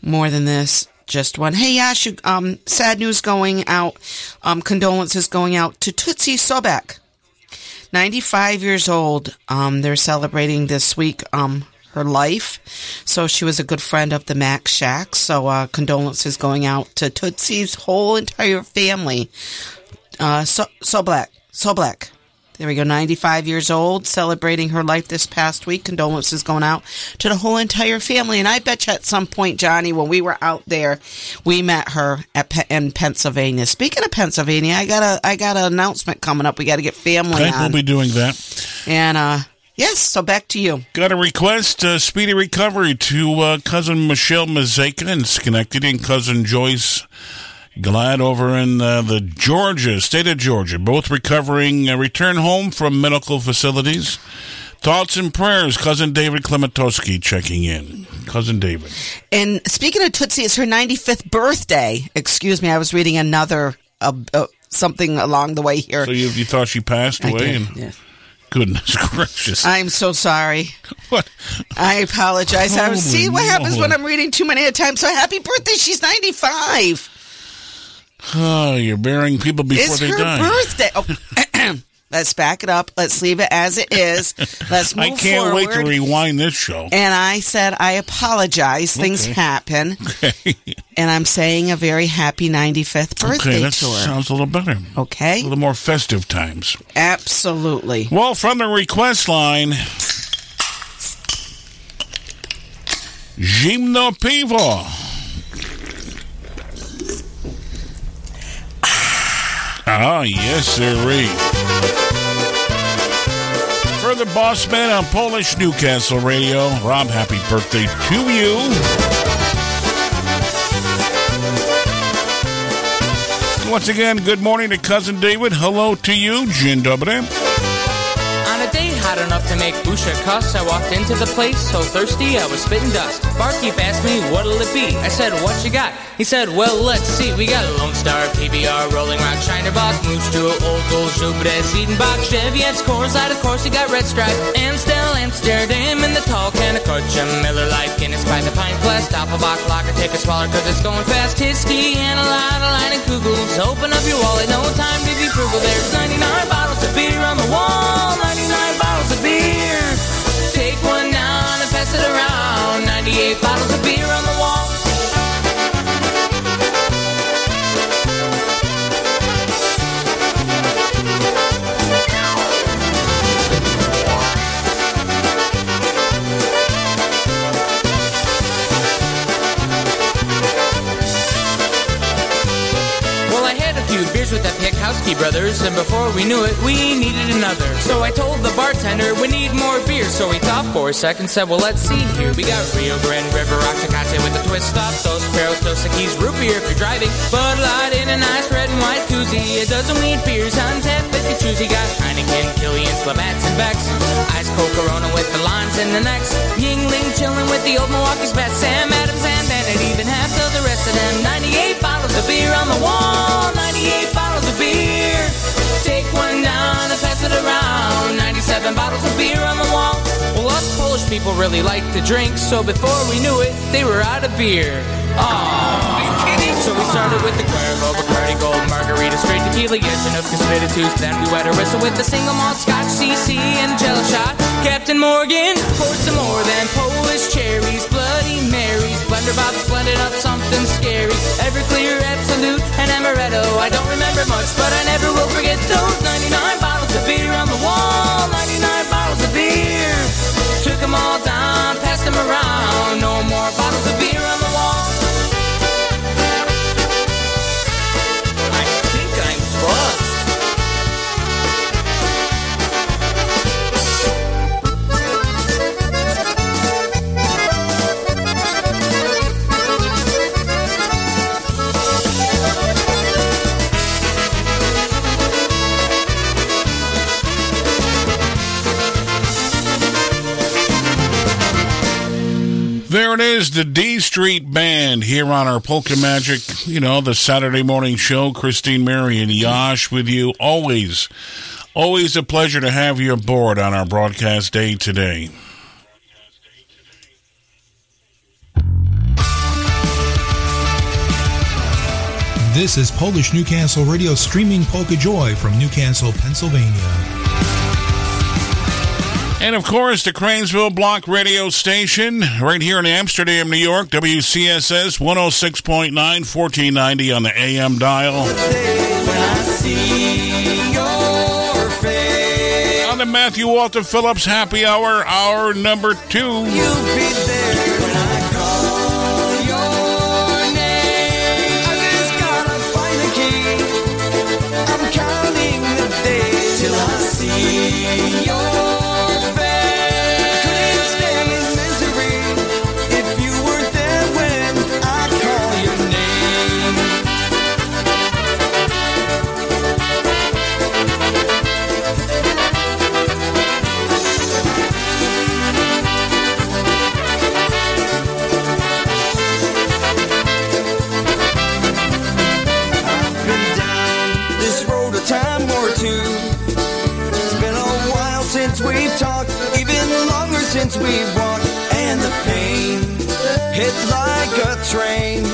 more than this. Just one. Hey, Yash, um, sad news going out. Um, condolences going out to Tootsie Sobek. 95 years old. Um, they're celebrating this week, um, her life. So she was a good friend of the Mac Shack. So, uh, condolences going out to Tootsie's whole entire family. Uh, so, so black, so black. There we go. 95 years old, celebrating her life this past week. Condolences going out to the whole entire family. And I bet you at some point, Johnny, when we were out there, we met her at Pe- in Pennsylvania. Speaking of Pennsylvania, I got a I got an announcement coming up. We got to get family Okay, on. we'll be doing that. and uh, yes, so back to you. Got a request, uh, speedy recovery to uh, cousin Michelle Mazeka in Schenectady and cousin Joyce Glad over in uh, the Georgia, state of Georgia, both recovering, uh, return home from medical facilities. Thoughts and prayers, cousin David Klementowski checking in. Cousin David. And speaking of Tootsie, it's her 95th birthday. Excuse me, I was reading another uh, uh, something along the way here. So you, you thought she passed I away? and yeah. Goodness gracious. I'm so sorry. What? I apologize. I was, see what happens when. I'm reading too many at a time. So happy birthday. She's 95. Oh, you're burying people before it's they her die. birthday. Oh, let's back it up. Let's leave it as it is. Let's move I can't forward. wait to rewind this show. and I said, I apologize. Things happen. Okay. And I'm saying a very happy 95th birthday Okay, that to her. sounds a little better. Okay. A little more festive times. Absolutely. Well, from the request line, Zimno Pivo. Ah, yes, sirree. For the boss man on Polish Newcastle Radio, Rob, happy birthday to you. Once again, good morning to cousin David. Hello to you, Dzień dobry. Day hot enough to make Busha cuss, I walked into the place so thirsty I was spitting dust. Barkeep asked me, what'll it be? I said, what you got? He said, well, let's see. We got a Lone Star, PBR, Rolling Rock, Shiner Bock, Moose Jewel, Old Gold, Shubres, Eden-Bach, Cheviet's, Coors Light, of course, you got Red Stripe, Amstel, Amsterdam, and the tall can of Kutcha, Miller Lite, Guinness by the pint glass, Doppelbock, Locker, take a smaller cause it's going fast, Hiskey, and a lot of line of Kugels. Open up your wallet, no time to be frugal. There's 99 bottles of beer on the wall, one down and pass it around, 98 bottles of Piekowski brothers, and before we knew it, we needed another. So I told the bartender we need more beer. So he thought for a second, said, Well, let's see here. We got Rio Grande River Rock Tecate with a twist stop, Dos Perros, Dos Equis, root beer if you're driving. Bud Light in a nice red and white koozie. A dozen wheat beers on tap if you choose. You got Heineken, Killian's, Labatt's, and Beck's. Ice Cold Corona with the lines in the necks. Yuengling chilling with the old Milwaukee's best. Sam Adams and Bennett, even half of the rest of them. 98 bottles of beer on the wall. 98 bottles beer. Take one down and pass it around. 97 bottles of beer on the wall. Well, us Polish people really like to drink, so before we knew it, they were out of beer. Aww. So we started with the Cuervo, Bacardi Gold, Margarita, straight tequila, yes, enough conspiratus. Then we wet a whistle with a single malt Scotch, CC, and Jello shot. Captain Morgan poured some more than Polish cherries, Bloody Marys, Blunderbox blended up something scary. Everclear, Absolute, and Amaretto. I don't remember much, but I never will forget those 99 bottles of beer on the wall. 99 bottles of beer. Took them all down, passed them around. No more bottles of beer on the is the D Street Band here on our Polka Magic, you know, the Saturday morning show. Christine, Mary, and Yash with you. Always, always a pleasure to have you aboard on our broadcast day today. This is Polish Newcastle Radio streaming Polka Joy from Newcastle, Pennsylvania. And of course, the Cranesville Block radio station right here in Amsterdam, New York, WCSS 106.9, 1490 on the AM dial. On the Matthew Walter Phillips Happy Hour, hour number two. we want and the pain hit like a train.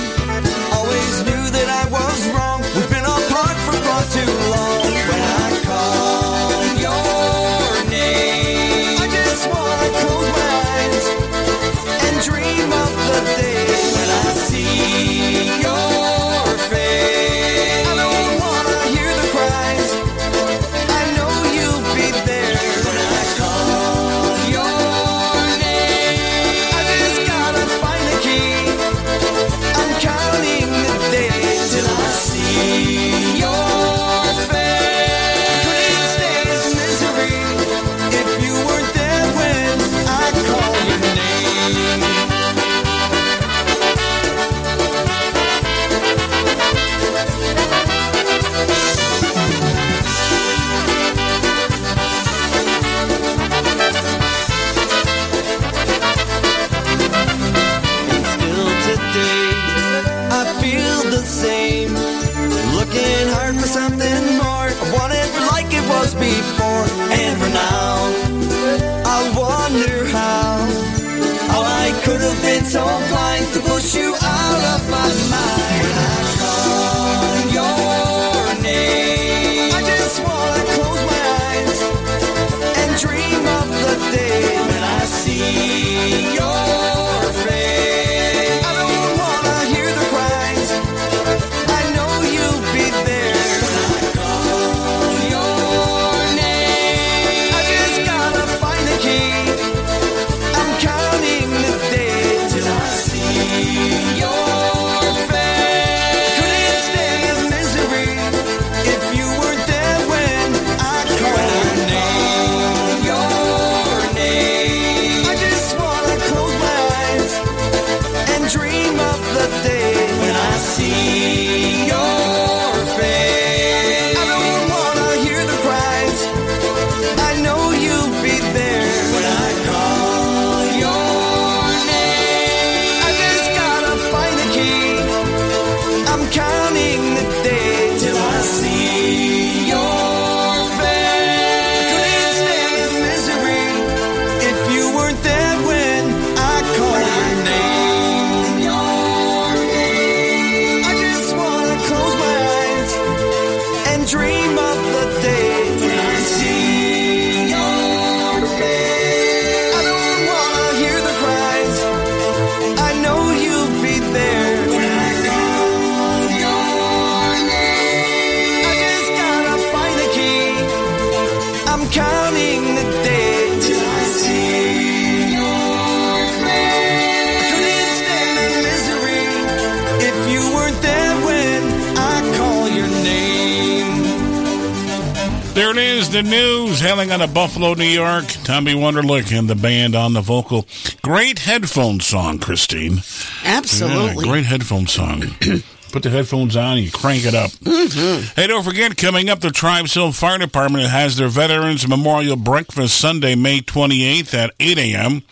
Hailing out of Buffalo, New York, Tommy Wonderlick and the band on the vocal. Great headphone song, Christine. Absolutely. Yeah, great headphone song. Put the headphones on and you crank it up. Mm-hmm. Hey, don't forget, coming up, the Tribes Hill Fire Department has their Veterans Memorial Breakfast Sunday, May 28th at 8 a.m.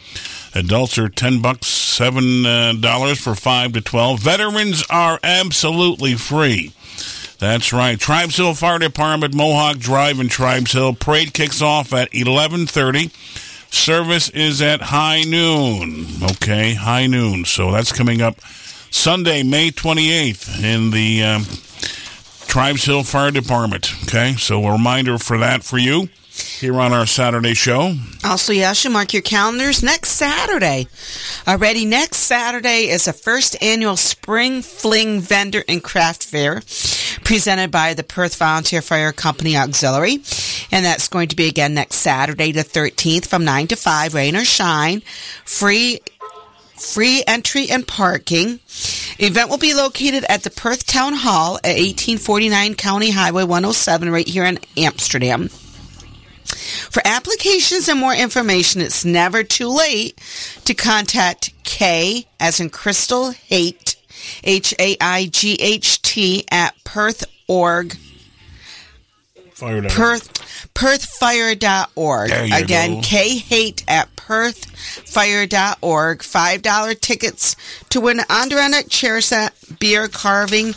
Adults are 10 bucks, $7 uh, dollars for 5 to 12. Veterans are absolutely free. That's right. Tribes Hill Fire Department, Mohawk Drive in Tribes Hill. Parade kicks off at 1130. Service is at high noon. Okay, high noon. So that's coming up Sunday, May 28th in the um, Tribes Hill Fire Department. Okay, so a reminder for that for you here on our Saturday show. Also, yes, you mark your calendars next Saturday. Already next Saturday is the first annual Spring Fling Vendor and Craft Fair presented by the Perth Volunteer Fire Company Auxiliary. And that's going to be again next Saturday, the 13th from 9 to 5, rain or shine. Free free entry and parking. Event will be located at the Perth Town Hall at 1849 County Highway 107 right here in Amsterdam. For applications and more information, it's never too late to contact K as in Crystal Haight, H A I G H T at Perth org. Fire. Perth, perthfire.org. Again, go. K Haight at perthfire.org. $5 tickets to win an Adirondack chair set, beer carving,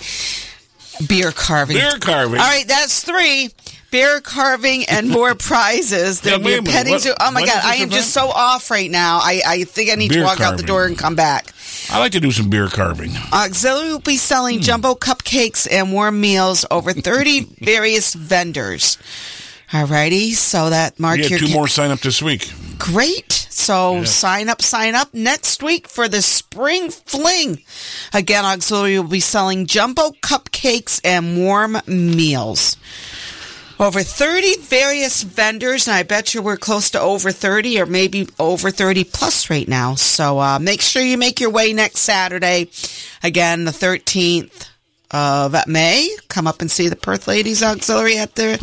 beer carving. Beer carving. All right, that's three. Beer carving and more prizes. Yeah, wait be minute. petting zoo. Oh my God, I am event? just so off right now. I, I think I need Beer to walk out the door and come back. I like to do some beer carving. Auxiliary will be selling Hmm. jumbo cupcakes and warm meals over 30 various vendors. Alrighty, so that mark We your two ca- more sign up this week. Great. So Yeah. sign up, sign up next week for the spring fling. Again, Auxiliary will be selling jumbo cupcakes and warm meals. Over 30 various vendors, and I bet you we're close to over 30 or maybe over 30 plus right now. So uh, make sure you make your way next Saturday. Again, the 13th of May. Come up and see the Perth Ladies Auxiliary at the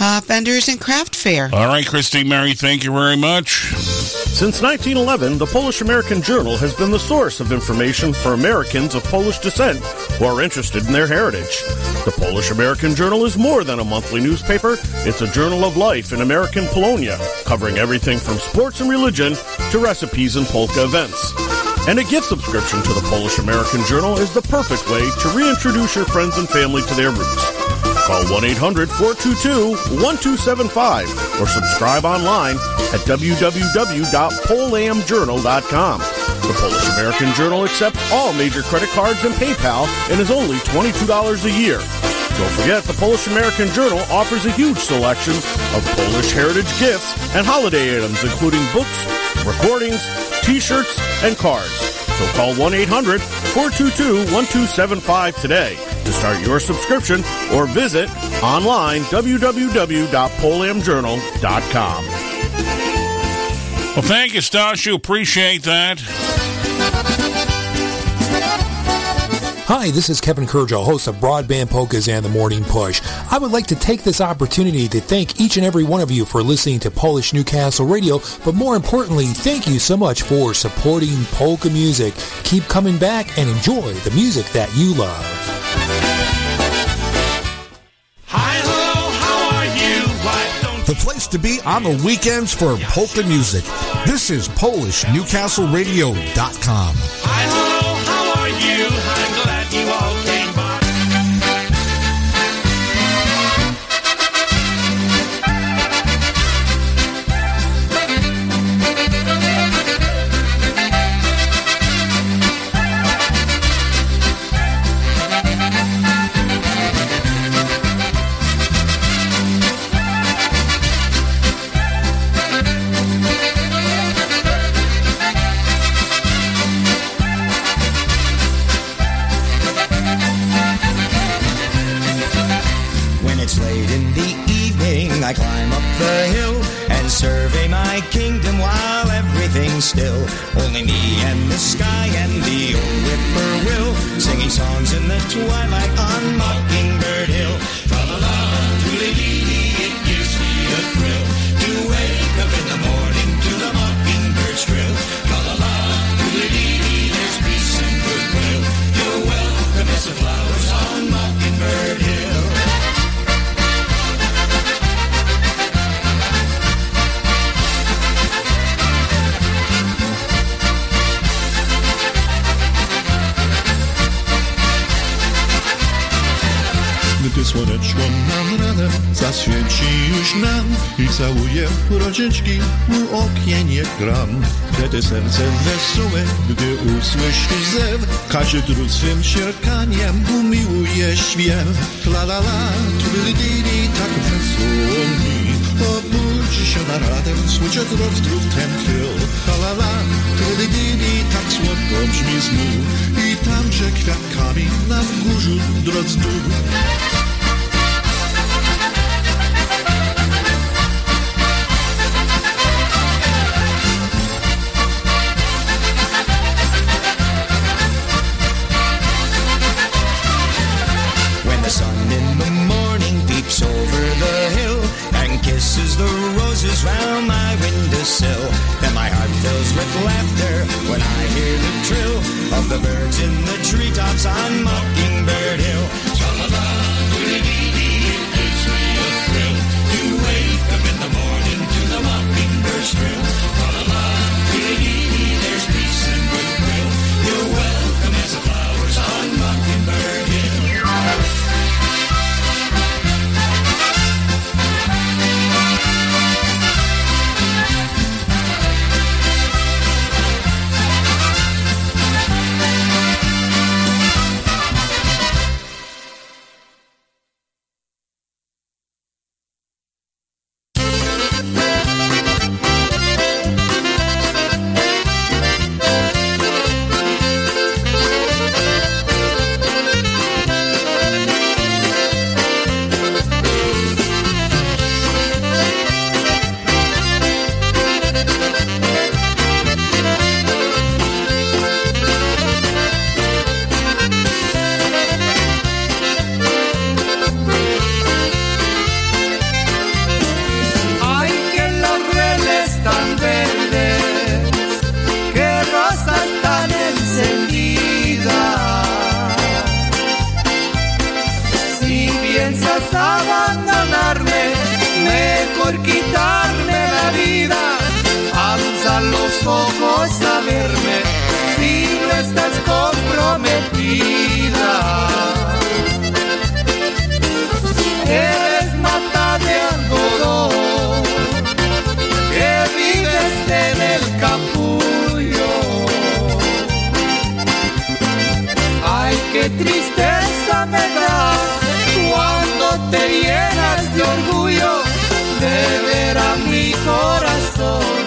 uh, Vendors and Craft Fair. All right, Christy Mary, thank you very much. Since 1911, the Polish American Journal has been the source of information for Americans of Polish descent who are interested in their heritage. The Polish American Journal is more than a monthly newspaper, it's a journal of life in American Polonia, covering everything from sports and religion to recipes and polka events. And a gift subscription to the Polish American Journal is the perfect way to reintroduce your friends and family to their roots. Call 1 800 422 1275 or subscribe online at www.polamjournal.com. The Polish American Journal accepts all major credit cards and PayPal and is only $22 a year. Don't forget, the Polish American Journal offers a huge selection of Polish heritage gifts and holiday items, including books, recordings, t shirts, and cards. So call 1 800 422 1275 today to start your subscription or visit online www.polamjournal.com. Well, thank you, Stashu. Appreciate that. Hi, this is Kevin Kurjo, host of Broadband Polkas and the Morning Push. I would like to take this opportunity to thank each and every one of you for listening to Polish Newcastle Radio, but more importantly, thank you so much for supporting polka music. Keep coming back and enjoy the music that you love. Hi, hello, how are you? The place to be on the weekends for polka music. This is PolishNewcastleRadio.com. sky and the old whippoorwill singing songs in the twilight on Mockingbird święta święci już nam i całuję rodziczki u okien jak gram. Wtedy serce wesołe, gdy usłyszy zew, każe drut swym sierkaniem umiłuje śpiew. La la la, trilidili, tak wesoło mi. Obudzi się na radę, słyszę drut drutem tył. La la la, trilidili, tak słodko brzmi znów. I tam, że kwiatkami na wzgórzu drodz dół. Windowsill, then my heart fills with laughter when I hear the trill of the birds in the treetops on Mockingbird Hill. Tra-la-la, it gives me a thrill to wake in the morning to the trill. Ojos a verme, si no estás comprometida. Eres mata de algodón que vives en el capullo. Ay, qué tristeza me da cuando te llenas de orgullo de ver a mi corazón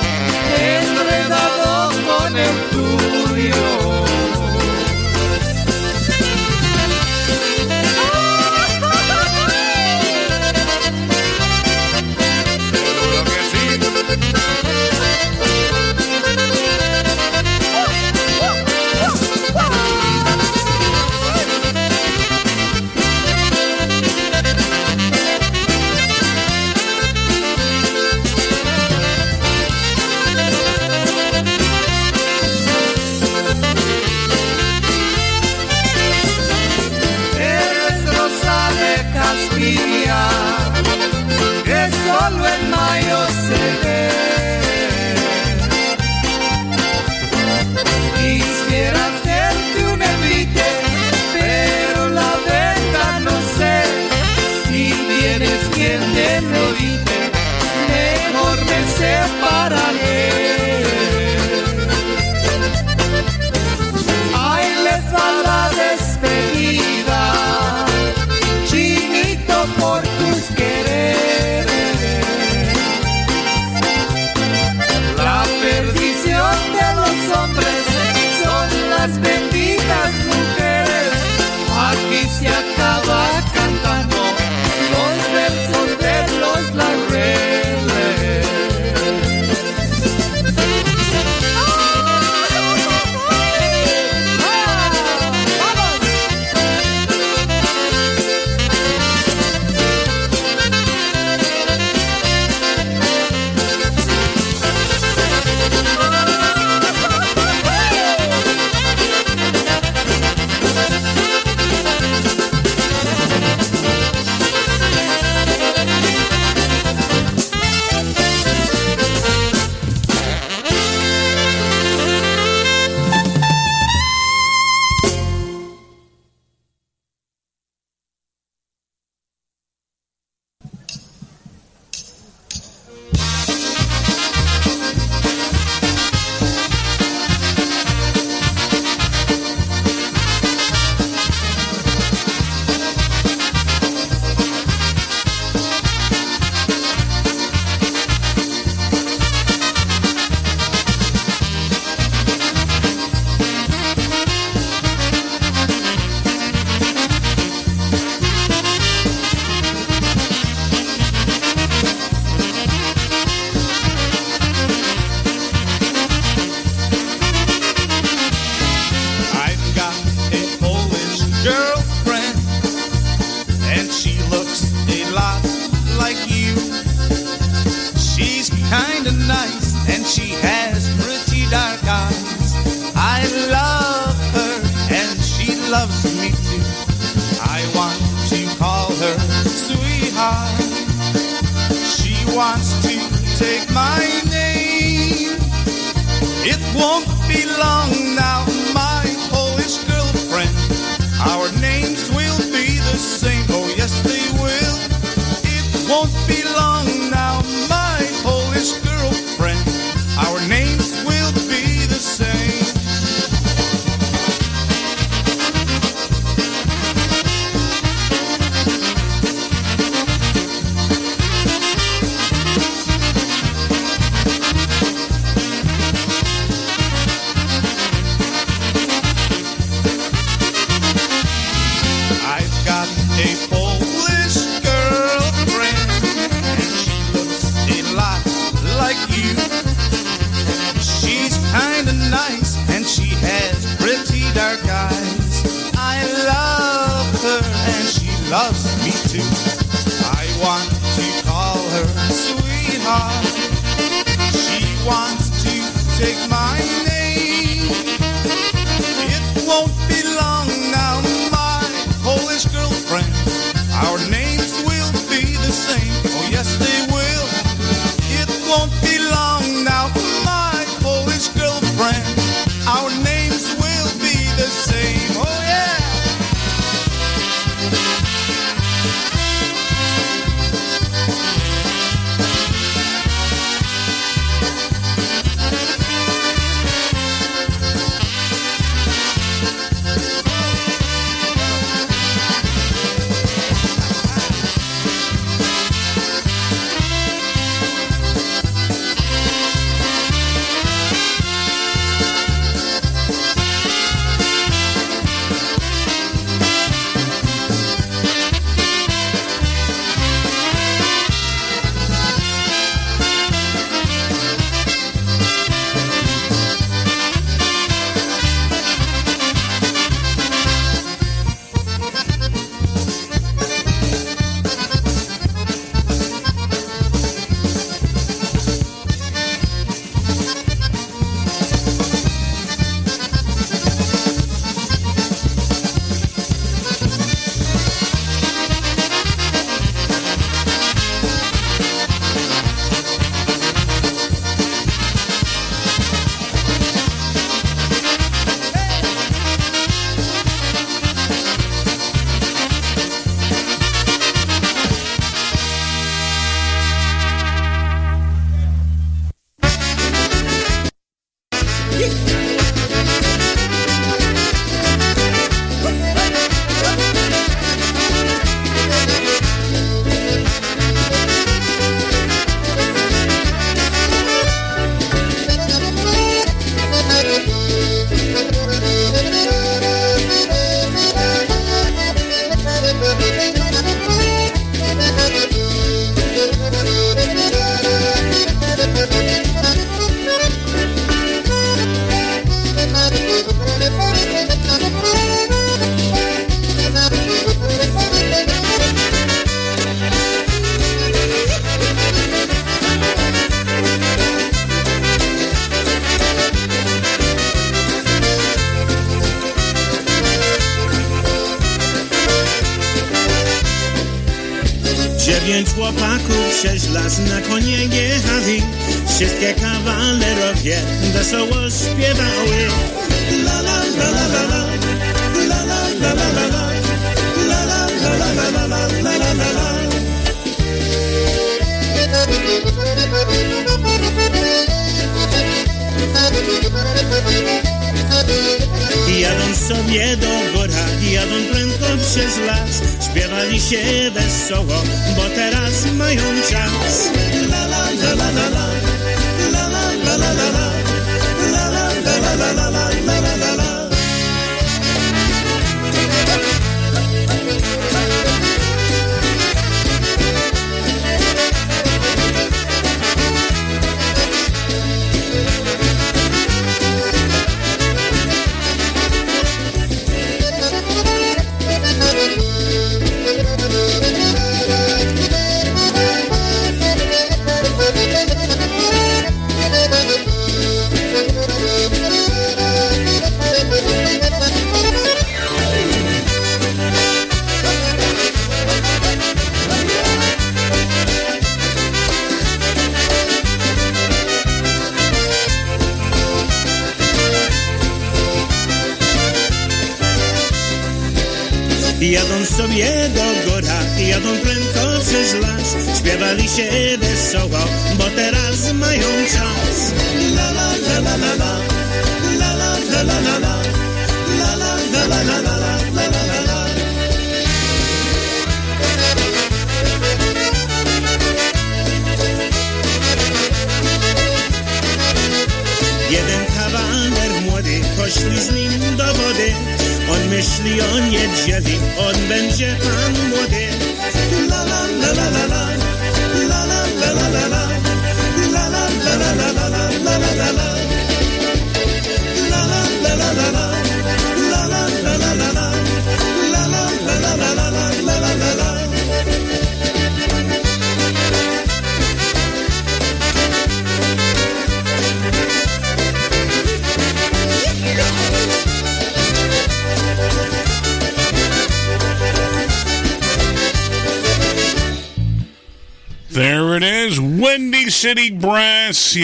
mayo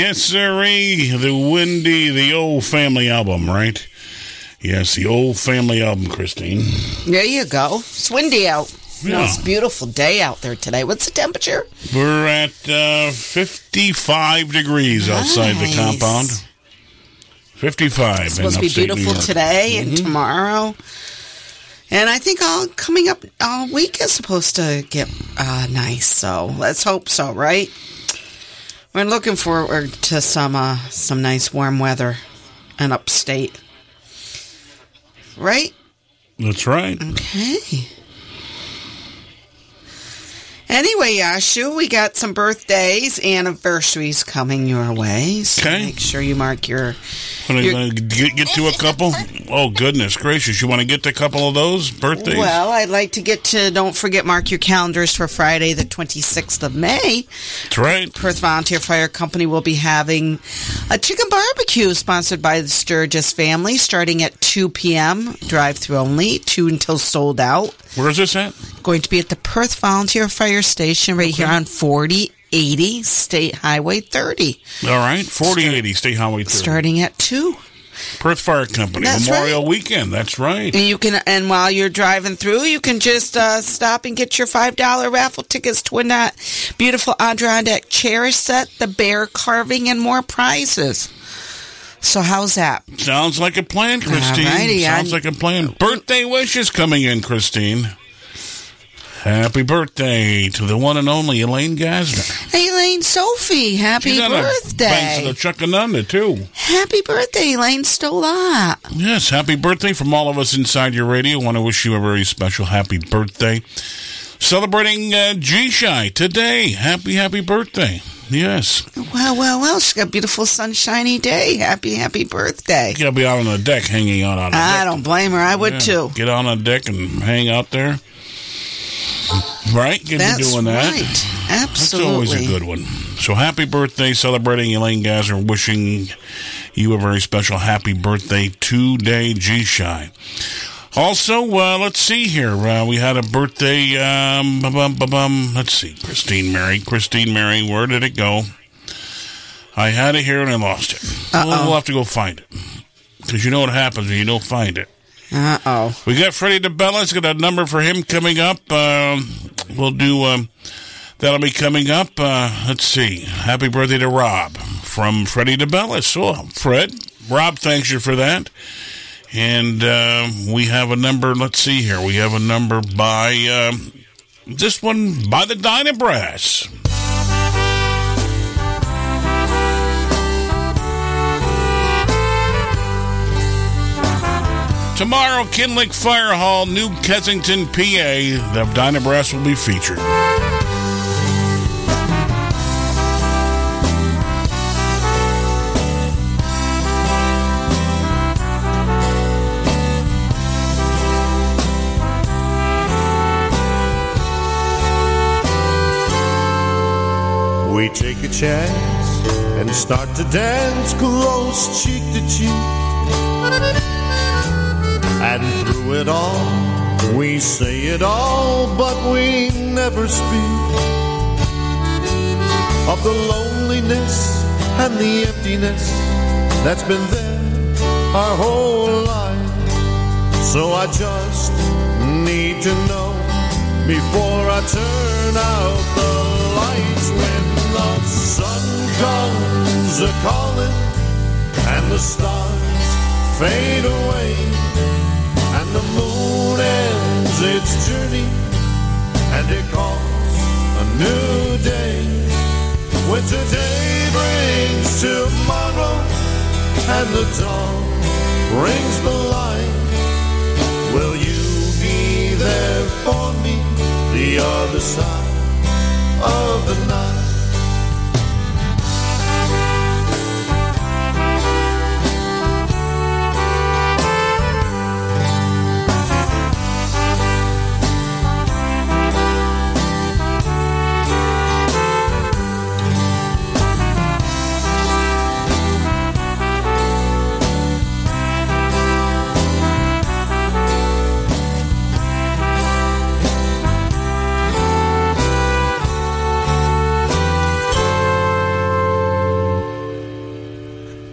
Yes, sirree. The Windy, the old family album, right? Yes, the old family album, Christine. There you go. It's windy out. Yeah. It's a beautiful day out there today. What's the temperature? We're at uh, 55 degrees outside the compound. 55. It's supposed to be beautiful today and Mhm. tomorrow. And I think all coming up all week is supposed to get uh, nice. So let's hope so, right? We're looking forward to some uh, some nice warm weather in upstate. Right? That's right. Okay. Anyway, Yashu, we got some birthdays, anniversaries coming your way. So Okay. make sure you mark your Wanna, You're- uh, get, get to a couple? Oh, goodness gracious. You want to get to a couple of those birthdays? Well, I'd like to get to, don't forget, mark your calendars for Friday, the 26th of May. That's right. Perth Volunteer Fire Company will be having a chicken barbecue sponsored by the Sturgis family starting at 2 p.m. Drive through only, 2 until sold out. Where is this at? Going to be at the Perth Volunteer Fire Station right here on 4080 State Highway 30. All right. 4080 State Highway 30. Starting at 2. Perth Fire Company. That's Memorial Weekend. That's right. And you can, and while you're driving through, you can just uh, stop and get your five dollar raffle tickets to win that beautiful Adirondack chair set, the bear carving, and more prizes. So how's that? Sounds like a plan, Christine. Alrighty, Sounds I- like a plan. Birthday wishes coming in, Christine. Happy birthday to the one and only Elaine Gasner. Elaine Sophie, happy She's on the banks birthday! of the Chuctanunda, too. Happy birthday, Elaine Stola. Yes, happy birthday from all of us inside your radio. want to wish you a very special happy birthday. Celebrating uh, G-Shy today. Happy, happy birthday. Yes. Well, well, well, she got a beautiful sunshiny day. Happy, happy birthday. You gotta be out on the deck, hanging out on I deck. don't blame her. I would Yeah, too. Get on the deck and hang out there. Right? Get That's doing that. right. That's always a good one. So happy birthday, celebrating Elaine Gazer, wishing you a very special happy birthday today, G Shy. Also, uh, let's see here. Uh, we had a birthday. Um, bum, bum, bum, let's see, Christine Mary. Christine Mary, where did it go? I had it here and I lost it. We'll, we'll have to go find it because you know what happens when you don't find it. Uh oh. We got Freddie DeBellis. Got a number for him coming up. Um, we'll do. Um, that'll be coming up. Uh, let's see. Happy birthday to Rob from Freddie DeBellis. Oh, Fred, Rob, thanks you for that. And uh, we have a number. Let's see here. We have a number by um, this one by the Dynabrass. Tomorrow, Kinloch Fire Hall, New Kensington, PA. The Dynabrass will be featured. We take a chance and start to dance close cheek to cheek. And through it all, we say it all, but we never speak of the loneliness and the emptiness that's been there our whole life. So I just need to know before I turn out the lights when the sun comes a calling and the stars fade away the moon ends its journey and it calls a new day. When today brings tomorrow and the dawn brings the light will you be there for me the other side of the night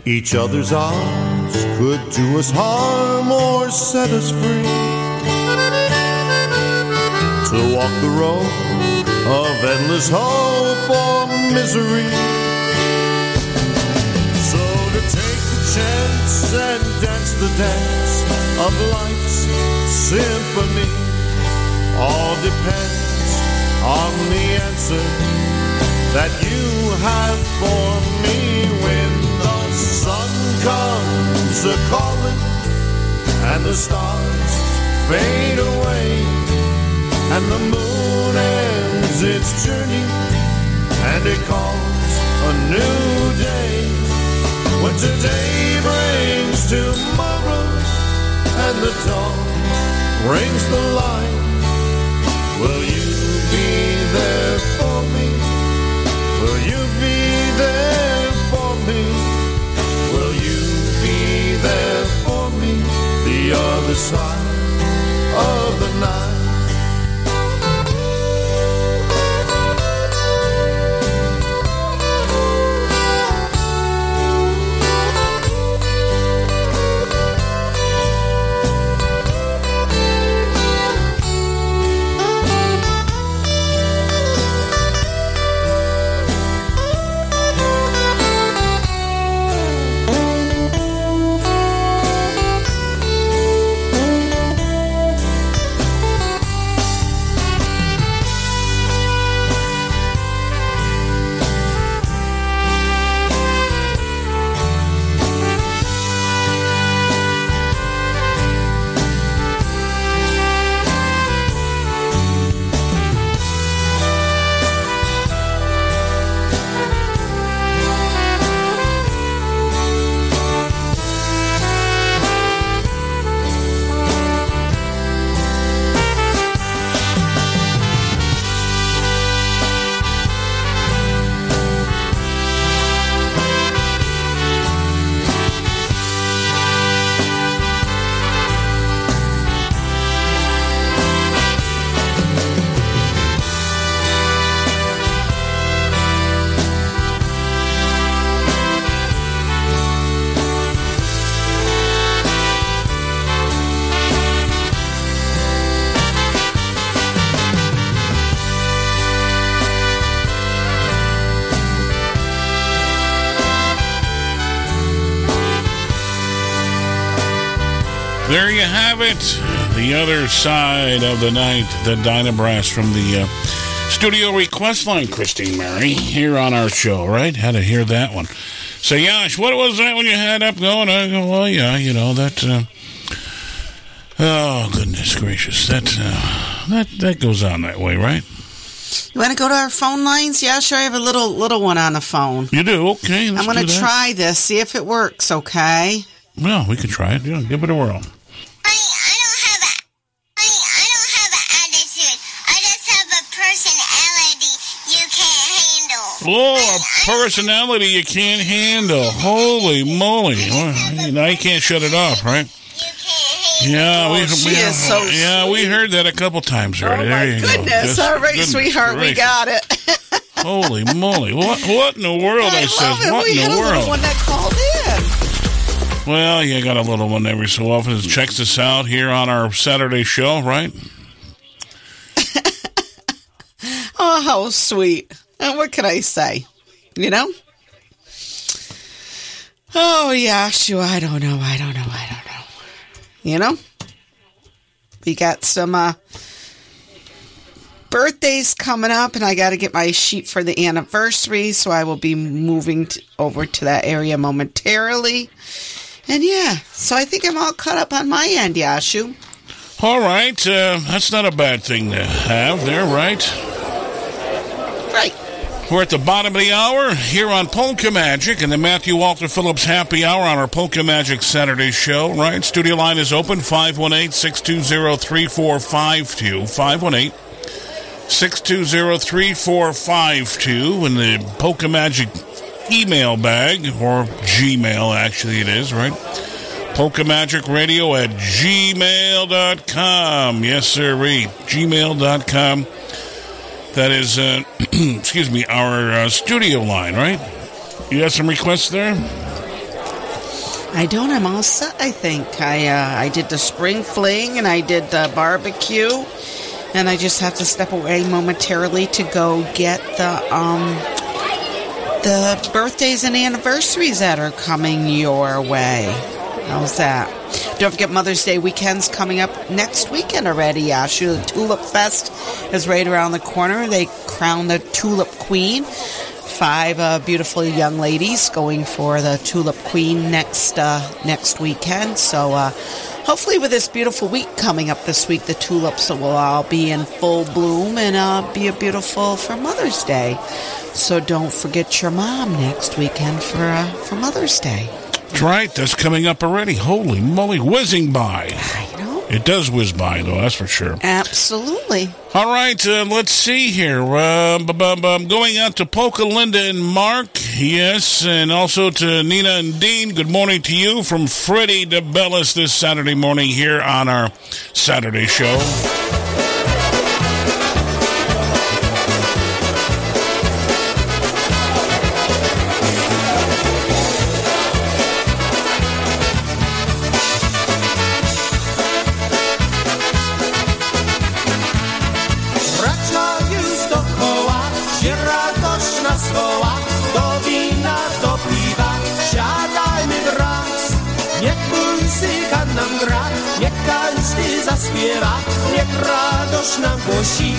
Each other's arms could do us harm or set us free. To walk the road of endless hope or misery. So to take the chance and dance the dance of life's symphony all depends on the answer that you have for me when sun comes a calling and the stars fade away and the moon ends its journey and it calls a new day. When today brings tomorrow and the dawn brings the light will you be there for me? Will you be there for me there for me the other side of the night other side of the night, the Dynabrass from the uh, studio request line, Christine Mary, here on our show, right? Had to hear that one. So, Yash, what was that when you had up going? I go, well, yeah, you know, that. Uh, oh, goodness gracious. That, uh, that, that goes on that way, right? You want to go to our phone lines? Yeah, sure. I have a little little one on the phone. You do? Okay. I'm going to try this, see if it works. Okay. Well, we could try it. Yeah, give it a whirl. Oh, a personality you can't handle. Holy moly. Well, you can't shut it off, right? Yeah, we, Oh, she we, is so yeah, we heard that a couple times already. Oh, there you go. Goodness, Just all right, goodness sweetheart, we got it. Holy moly! What? What in the world? I, says. Love it. What we in the world? one that called in. Well, you got a little one every so often that checks us out here on our Saturday show, right? Oh, how sweet. And what can I say? You know? Oh, yeah, sure. I don't know. I don't know. I don't know. You know? We got some uh, birthdays coming up, and I got to get my sheet for the anniversary, so I will be moving t- over to that area momentarily. And yeah, so I think I'm all caught up on my end, Yashu. All right, uh, that's not a bad thing to have there, right? Right. We're at the bottom of the hour here on Polka Magic and the Matthew Walter Phillips Happy Hour on our Polka Magic Saturday show, right? Studio line is open 518 620 3452. 518 620 3452. And the Polka Magic email bag, or Gmail, actually, it is, right? Polka Magic Radio at gmail.com. Yes, sir, gmail.com. That is, uh, excuse me, our uh, studio line, right? You got some requests there? I don't. I'm all set. I think I uh, I did the spring fling and I did the barbecue, and I just have to step away momentarily to go get the um the birthdays and anniversaries that are coming your way. How's that? Don't forget Mother's Day weekend's coming up next weekend already, Yashu. The Tulip Fest is right around the corner. They crown the Tulip Queen. Five uh, beautiful young ladies going for the Tulip Queen next uh, next weekend. So uh, hopefully, with this beautiful week coming up this week, the tulips will all be in full bloom and uh, be a beautiful for Mother's Day. So don't forget your mom next weekend for uh, for Mother's Day. That's right. That's coming up already. Holy moly, whizzing by. I know. It does whiz by, though, that's for sure. Absolutely. All right, uh, let's see here. Uh, bu- bu- bu- I'm going out to Polka, Linda, and Mark. Yes, and also to Nina and Dean. Good morning to you from Freddie DeBellis this Saturday morning here on our Saturday show. Radość nam głosi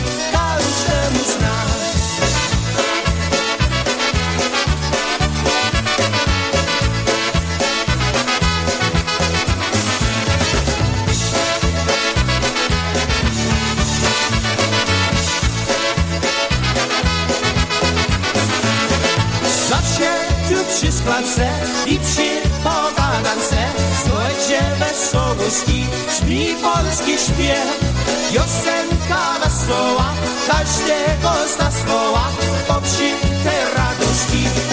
przy i przy pogadance Słuchajcie wesołości, brzmi polski śpiew Piosenka wesoła, każdego z nas woła, po wsi te radości.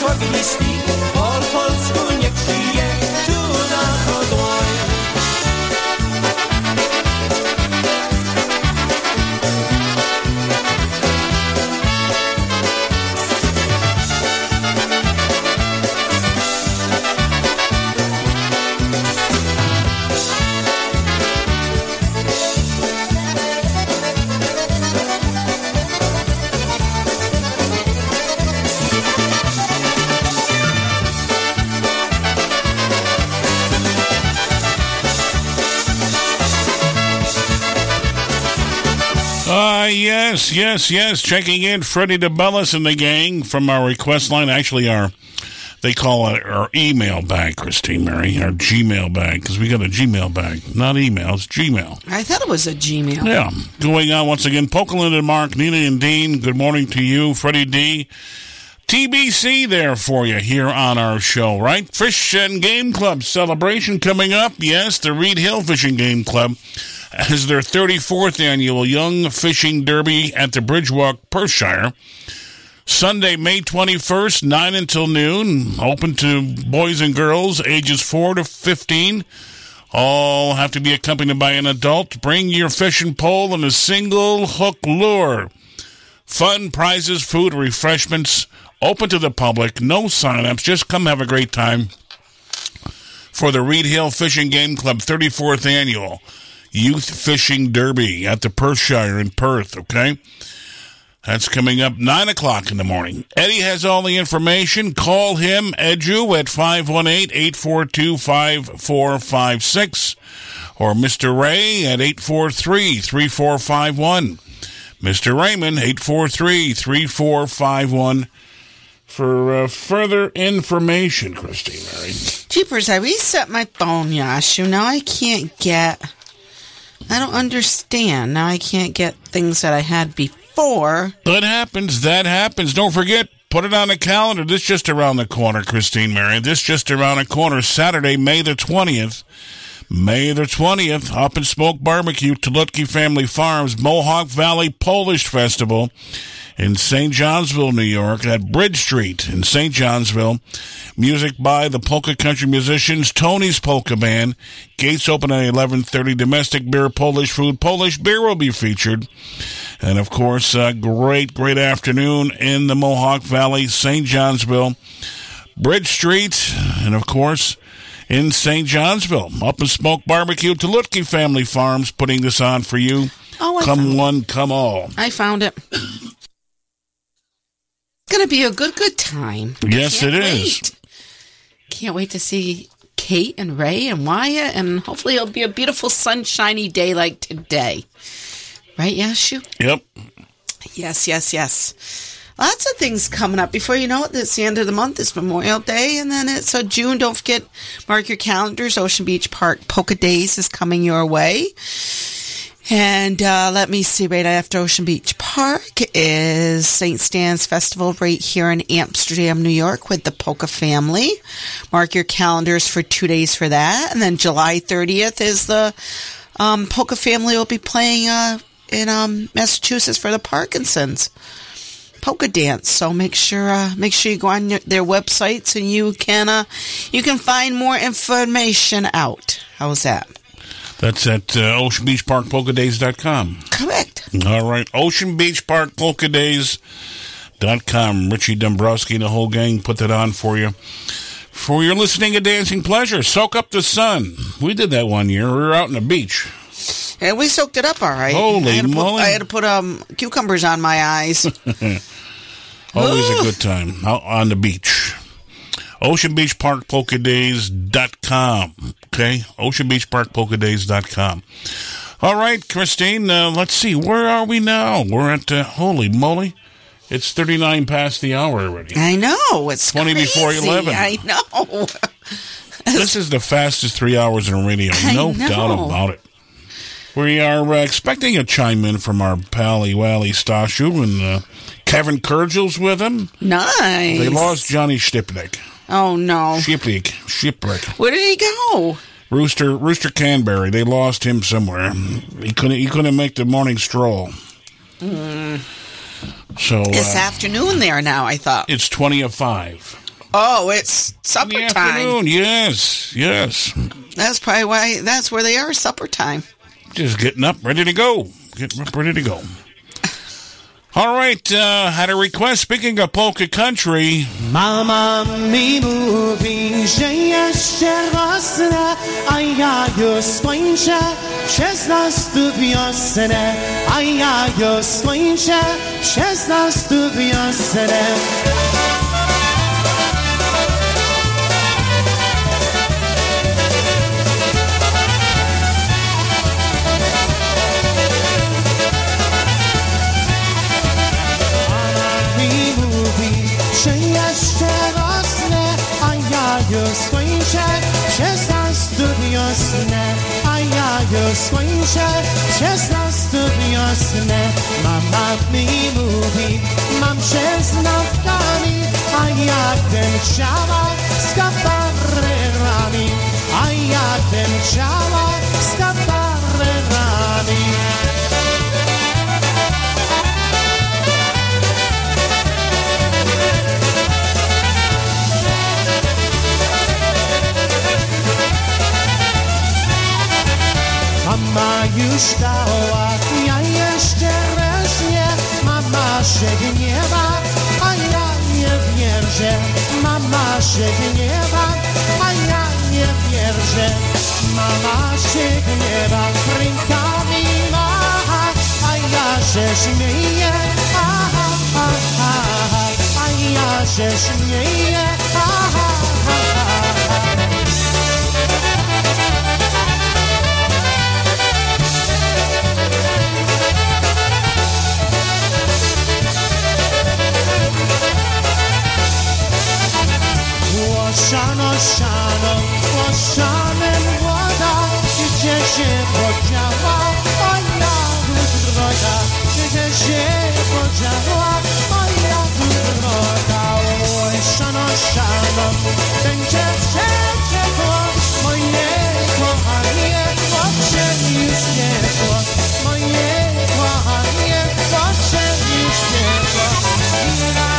Nasz ognisty, yes, yes, yes. Checking in, Freddie DeBellis and the gang from our request line. Actually, our they call it our email bag, Christine Mary, our Gmail bag, because we got a Gmail bag, not email, it's Gmail. I thought it was a Gmail. Yeah. Going on once again, Pokeland and Mark, Nina and Dean, good morning to you, Freddie D. TBC there for you here on our show, right? Fish and Game Club celebration coming up. Yes, the Reed Hill Fishing Game Club as their 34th annual Young Fishing Derby at the Bridgewalk, Perthshire. Sunday, May 21st, 9 until noon. Open to boys and girls ages 4 to 15. All have to be accompanied by an adult. Bring your fishing pole and a single hook lure. Fun prizes, food, refreshments, open to the public. No sign-ups. Just come have a great time for the Reed Hill Fishing Game Club 34th Annual Youth Fishing Derby at the Perthshire in Perth, okay? That's coming up 9 o'clock in the morning. Eddie has all the information. Call him, Edu, at 518-842-5456 or Mr. Ray at 843-3451. Mr. Raymond, 843-3451 for uh, further information, Christine Mary. Jeepers, I reset my phone, Yashu. Now I can't get. I don't understand. Now I can't get things that I had before. That happens. That happens. Don't forget, put it on the calendar. This just around the corner, Christine Mary. This just around the corner. Saturday, May the 20th. May the 20th, Up and Smoke Barbecue, Tulutki Family Farms, Mohawk Valley Polish Festival in St. Johnsville, New York, at Bridge Street in St. Johnsville. Music by the polka country musicians Tony's Polka Band. Gates open at 11:30. Domestic beer, Polish food, Polish beer will be featured. And of course, a great, great afternoon in the Mohawk Valley, St. Johnsville, Bridge Street, and of course, in St. Johnsville. Up and Smoke Barbecue, Tulutki Family Farms putting this on for you. Oh, I come one, come all. I found it. It's going to be a good, good time. Yes, Can't wait. Can't wait to see Kate and Ray and Wyatt, and hopefully it'll be a beautiful, sunshiny day like today. Right, Yashu? Yep. Yes, yes, yes. Lots of things coming up. Before you know it, it's the end of the month. It's Memorial Day, and then it's so June. Don't forget, mark your calendars. Ocean Beach Park Polka Days is coming your way. And uh, let me see, right after Ocean Beach Park is St. Stan's Festival right here in Amsterdam, New York with the Polka family. Mark your calendars for two days for that. And then July 30th is the um, Polka family will be playing uh, in um, Massachusetts for the Parkinsons polka dance. So make sure uh, make sure you go on your, their websites and you can uh, you can find more information out. How's that? That's at uh, oceanbeachparkpolkadays.com. Correct. All right. oceanbeachparkpolkadays.com. Richie Dombrowski and the whole gang put that on for you. For your listening and dancing pleasure, soak up the sun. We did that one year. We were out on the beach. And we soaked it up all right. Holy I put, moly. I had to put um, cucumbers on my eyes. Always a good time out on the beach. OceanBeachParkPolkaDays.com. Okay? OceanBeachParkPolkaDays.com. All right, Christine, uh, let's see. Where are we now? We're at, uh, holy moly. It's 39 past the hour already. I know. It's 20 before 11. I know. This is the fastest three hours in radio. No doubt about it. We are uh, expecting a chime in from our pally Wally Stashu, and uh, Kevin Kurgil's with him. Nice. They lost Johnny Stipnick. Oh no. Shipwreck. Shipwreck. Where did he go? Rooster Rooster Canberry. They lost him somewhere. He couldn't he couldn't make the morning stroll. Mm. So It's uh, afternoon there now. I thought. it's twenty of five. Oh, it's supper time. Afternoon, yes, yes. That's probably why. That's where they are. Supper time. Just getting up, ready to go. Getting up, ready to go. All right, uh, had a request. Speaking of polka country, Mama mi mówi, że jeszcze rosnę, a ja już skończę przez nas tu wiosnę, a ja już skończę przez nas skończę przez nas tu wiosnę. Mama mi mówi, mam przez nogami, a ja chciała z kabarerami, a ja chciała z kabarerami. Już dała, ja jeszcze raz nie Mama się gniewa, a ja nie wierzę Mama się gniewa, a ja nie wierzę Mama się gniewa, rękami macha A ja się śmieję, aha, aha, aha A ja się śmieję, aha, aha, aha Siano, łoszanem woda Gdzie się podziała? Moja droga Gdzie się podziała? Moja droga Łoszano, siano, będzie przeciekło Moje kochanie, oczy już nie było. Moje kochanie, oczy już nie było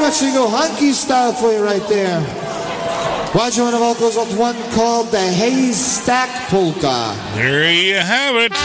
very much. We go hunky style for you right there. Of the vocals with one called the Haystack Polka. There you have it.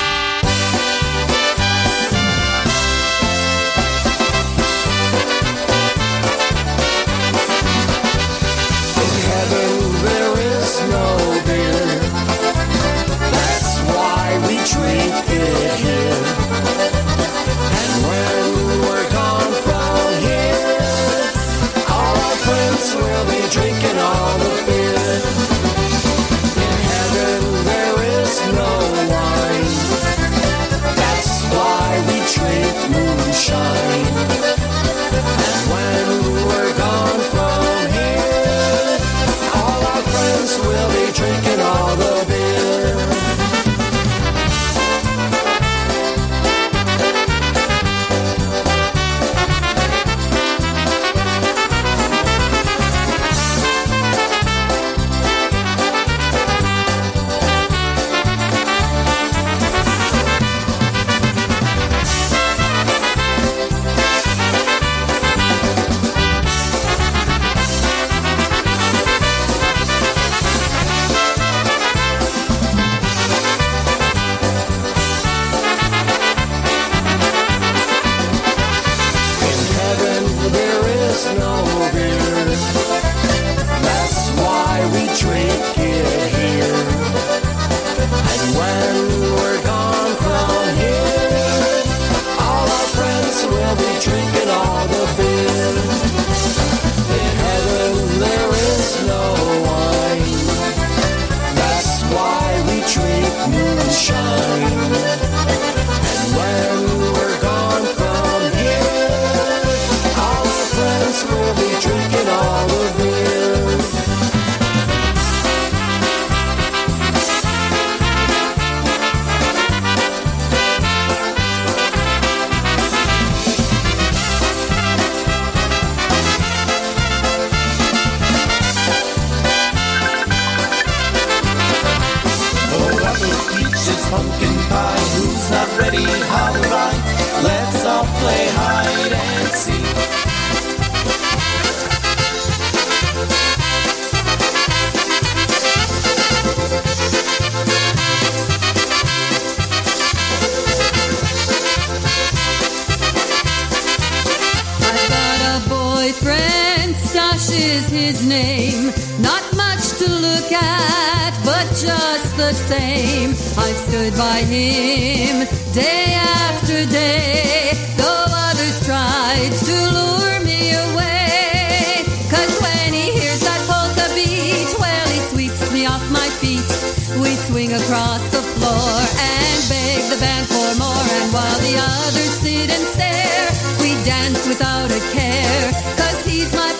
the floor and beg the band for more. And while the others sit and stare, we dance without a care, cause he's my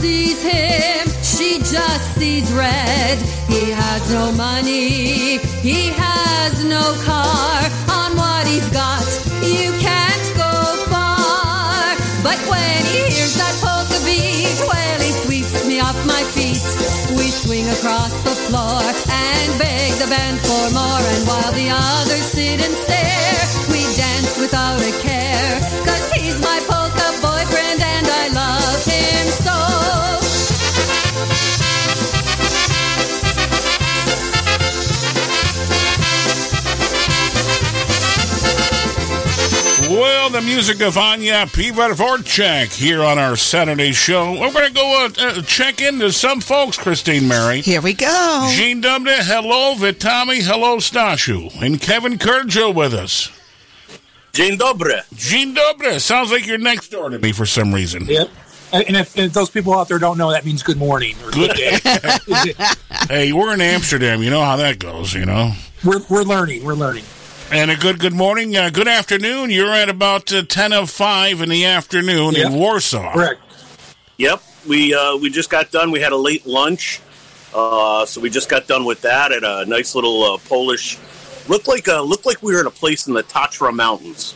sees him, she just sees red. He has no money, he has no car. On what he's got, you can't go far. But when he hears that polka beat, well, he sweeps me off my feet. We swing across the floor and beg the band for more. And while the others sit and stare, we dance without a care. Cause he's my polka boyfriend and I love him so. Well, the music of Anya Pivarvorchak here on our Saturday show. We're going to go uh, uh, check into some folks, Christine Mary. Here we go. Jean Dubda, hello. Vitami, hello. Stashu. And Kevin Kurjo with us. Dzień dobry. Jean Dubda. Sounds like you're next door to me for some reason. Yep. And if, if those people out there don't know, that means good morning or good day. Hey, we're in Amsterdam. You know how that goes, you know? we're, we're learning. We're learning. And a good good morning, uh, good afternoon. You're at about uh, 10 of 5 in the afternoon in Warsaw. Correct. Yep, we uh, we just got done. We had a late lunch, uh, so we just got done with that at a nice little uh, Polish. Looked like uh, looked like we were in a place in the Tatra Mountains.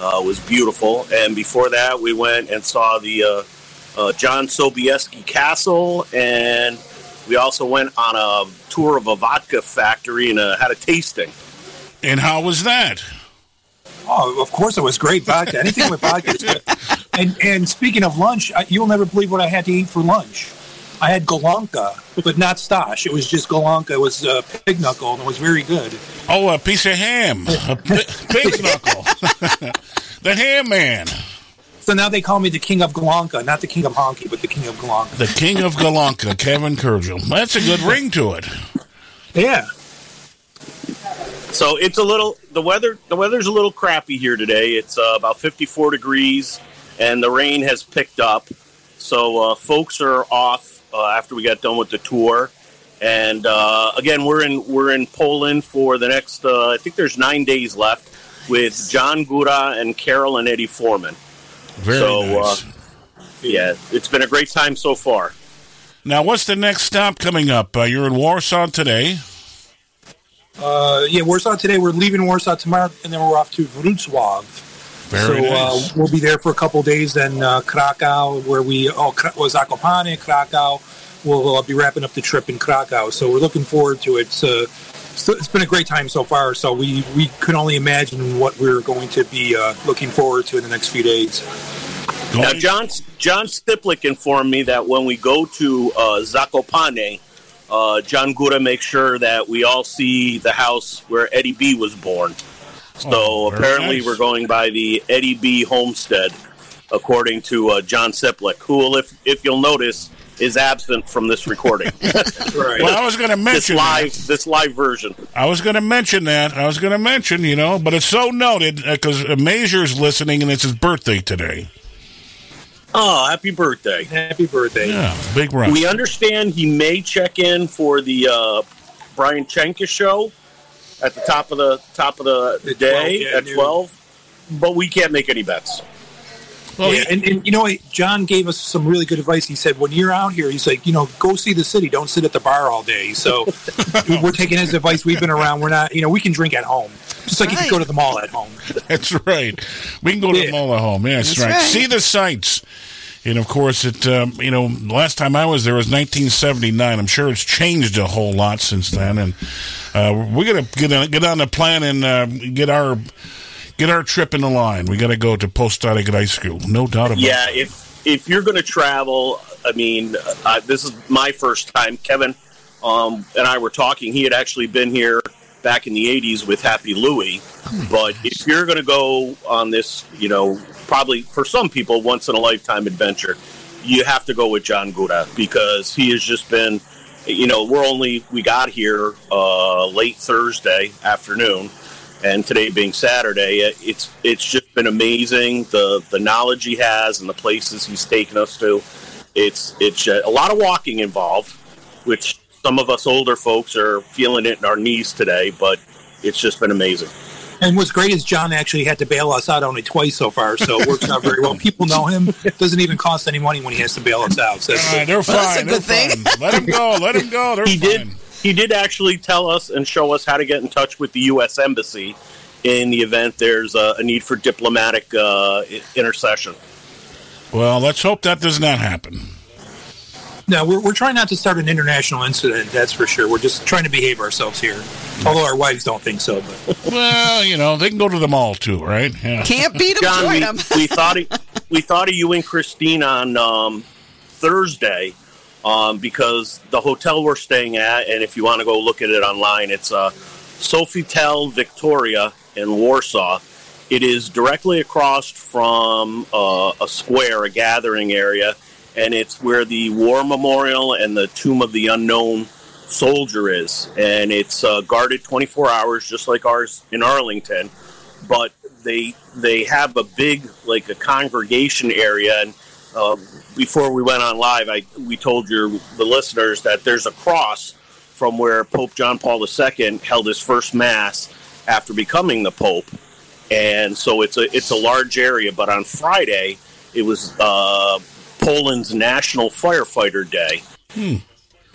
Uh, it was beautiful, and before that, we went and saw the uh, uh, John Sobieski Castle, and we also went on a tour of a vodka factory and uh, had a tasting. And how was that? Oh, of course it was great vodka. Anything with vodka is good. And and speaking of lunch, I, you'll never believe what I had to eat for lunch. I had golonka, but not stash. It was just golonka. It was uh, pig knuckle, and it was very good. Oh, a piece of ham. A pi- pig's knuckle. the ham man. So now they call me the king of golonka, not the king of honky, but the king of golonka. The king of golonka, Kevin Kurgel. That's a good ring to it. Yeah. So it's a little the weather. The weather's a little crappy here today. It's uh, about 54 degrees, and the rain has picked up. So uh, folks are off uh, after we got done with the tour. And uh, again, we're in we're in Poland for the next. Uh, I think there's nine days left with John Gora and Carol and Eddie Forman. Very so, nice. Uh, yeah, it's been a great time so far. Now, what's the next stop coming up? Uh, you're in Warsaw today. Uh, yeah, Warsaw today. We're leaving Warsaw tomorrow, and then we're off to Wrocław. Very so nice. uh, we'll be there for a couple days. Then uh, Krakow, where we oh Kra- was Zakopane, Krakow. We'll uh, be wrapping up the trip in Krakow. So we're looking forward to it. It's, uh, so- it's been a great time so far. So we we could only imagine what we're going to be uh, looking forward to in the next few days. Now, John John Stiplick informed me that when we go to uh, Zakopane, uh, John Gora makes sure that we all see the house where Eddie B was born. So Oh, apparently, nice. we're going by the Eddie B homestead, according to uh, John Siplick, who, if if you'll notice, is absent from this recording. right. Well, I was going to this mention live this live version. I was going to mention that. I was going to mention, you know, but it's so noted because uh, Mazur's listening and it's his birthday today. Oh, happy birthday! Happy birthday! Yeah, big rush. We understand he may check in for the uh, Brian Chenka show at the top of the top of the day 12, yeah, at noon. twelve, but we can't make any bets. Well, yeah, and, and you know. John gave us some really good advice. He said, when you're out here, he's like, you know, go see the city. Don't sit at the bar all day. So we're taking his advice. We've been around. We're not, you know, we can drink at home, just like you can go to the mall at home. That's right. We can go to the mall at home. Yeah, that's, That's right. right. See the sights. And of course, it. Um, you know, last time I was there was 1979. I'm sure it's changed a whole lot since then. And uh, we're gonna get on, get on the plan and uh, get our get our trip in the line. We got to go to Post High School. No doubt about it. Yeah, if if you're going to travel, I mean, uh, this is my first time. Kevin um, and I were talking. He had actually been here back in the '80s with Happy Louie. But if you're going to go on this, you know, probably for some people once in a lifetime adventure. You have to go with John Gura because he has just been. You know, we're only we got here uh, late Thursday afternoon, and today being Saturday, it's it's just been amazing the the knowledge he has and the places he's taken us to. It's it's uh, a lot of walking involved, which some of us older folks are feeling it in our knees today, but it's just been amazing. And what's great is John actually had to bail us out only twice so far, so it works out very well. People know him. It doesn't even cost any money when he has to bail us out. So Uh, they're fine. they're fine. Let him go. Let him go. They're he fine. did he did actually tell us and show us how to get in touch with the U.S. Embassy in the event there's a, a need for diplomatic uh, intercession. Well, let's hope that does not happen. No, we're, we're trying not to start an international incident, that's for sure. We're just trying to behave ourselves here. Although our wives don't think so. But. Well, you know, they can go to the mall too, right? Yeah. Can't beat 'em, John, join we, 'em. we thought of, we thought of you and Christine on um, Thursday um, because the hotel we're staying at, and if you want to go look at it online, it's uh, Sofitel Victoria in Warsaw. It is directly across from uh, a square, a gathering area, and it's where the war memorial and the tomb of the unknown soldier is, and it's uh, guarded 24 hours, just like ours in Arlington. But they they have a big like a congregation area, and uh, before we went on live, I we told your the listeners that there's a cross from where Pope John Paul II held his first mass after becoming the Pope, and so it's a it's a large area. But on Friday, it was uh, Poland's National Firefighter Day Hmm.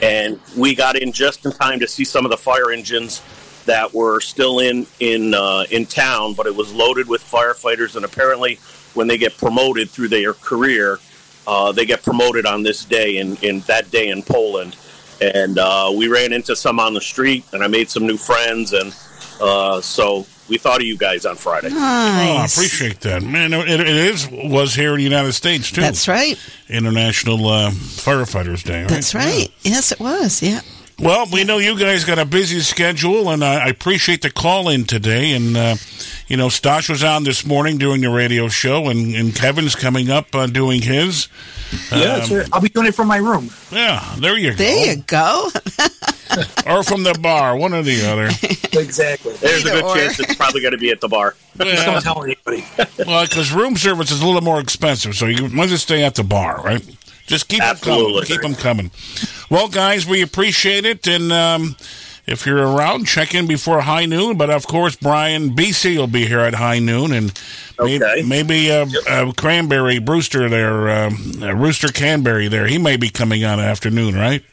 and we got in just in time to see some of the fire engines that were still in in uh, in town, but it was loaded with firefighters. And apparently, when they get promoted through their career, uh, they get promoted on this day in in that day in Poland. And uh, we ran into some on the street, and I made some new friends, and uh, so we thought of you guys on Friday. Oh, I appreciate that, man. It, it is was here in the United States too. That's right. International uh, Firefighters Day. Right? That's right. Yes, it was. Yeah. Well, we know you guys got a busy schedule, and I I appreciate the call in today. And uh, you know, Stosh was on this morning doing the radio show, and, and Kevin's coming up uh, doing his. Yeah, Um, sure. I'll be doing it from my room. Yeah, there you go. There you go. or from the bar, one or the other. exactly. There's a good or. chance it's probably going to be at the bar. Just don't tell anybody. well, because room service is a little more expensive, so you might just stay at the bar, right? Just keep them coming. Keep them coming. Well, guys, we appreciate it, and um, if you're around, check in before high noon. But of course, Brian BC will be here at high noon, and maybe, Okay. maybe uh, uh, Cranberry Brewster there, um, uh, Rooster Canberry there. He may be coming on afternoon, right?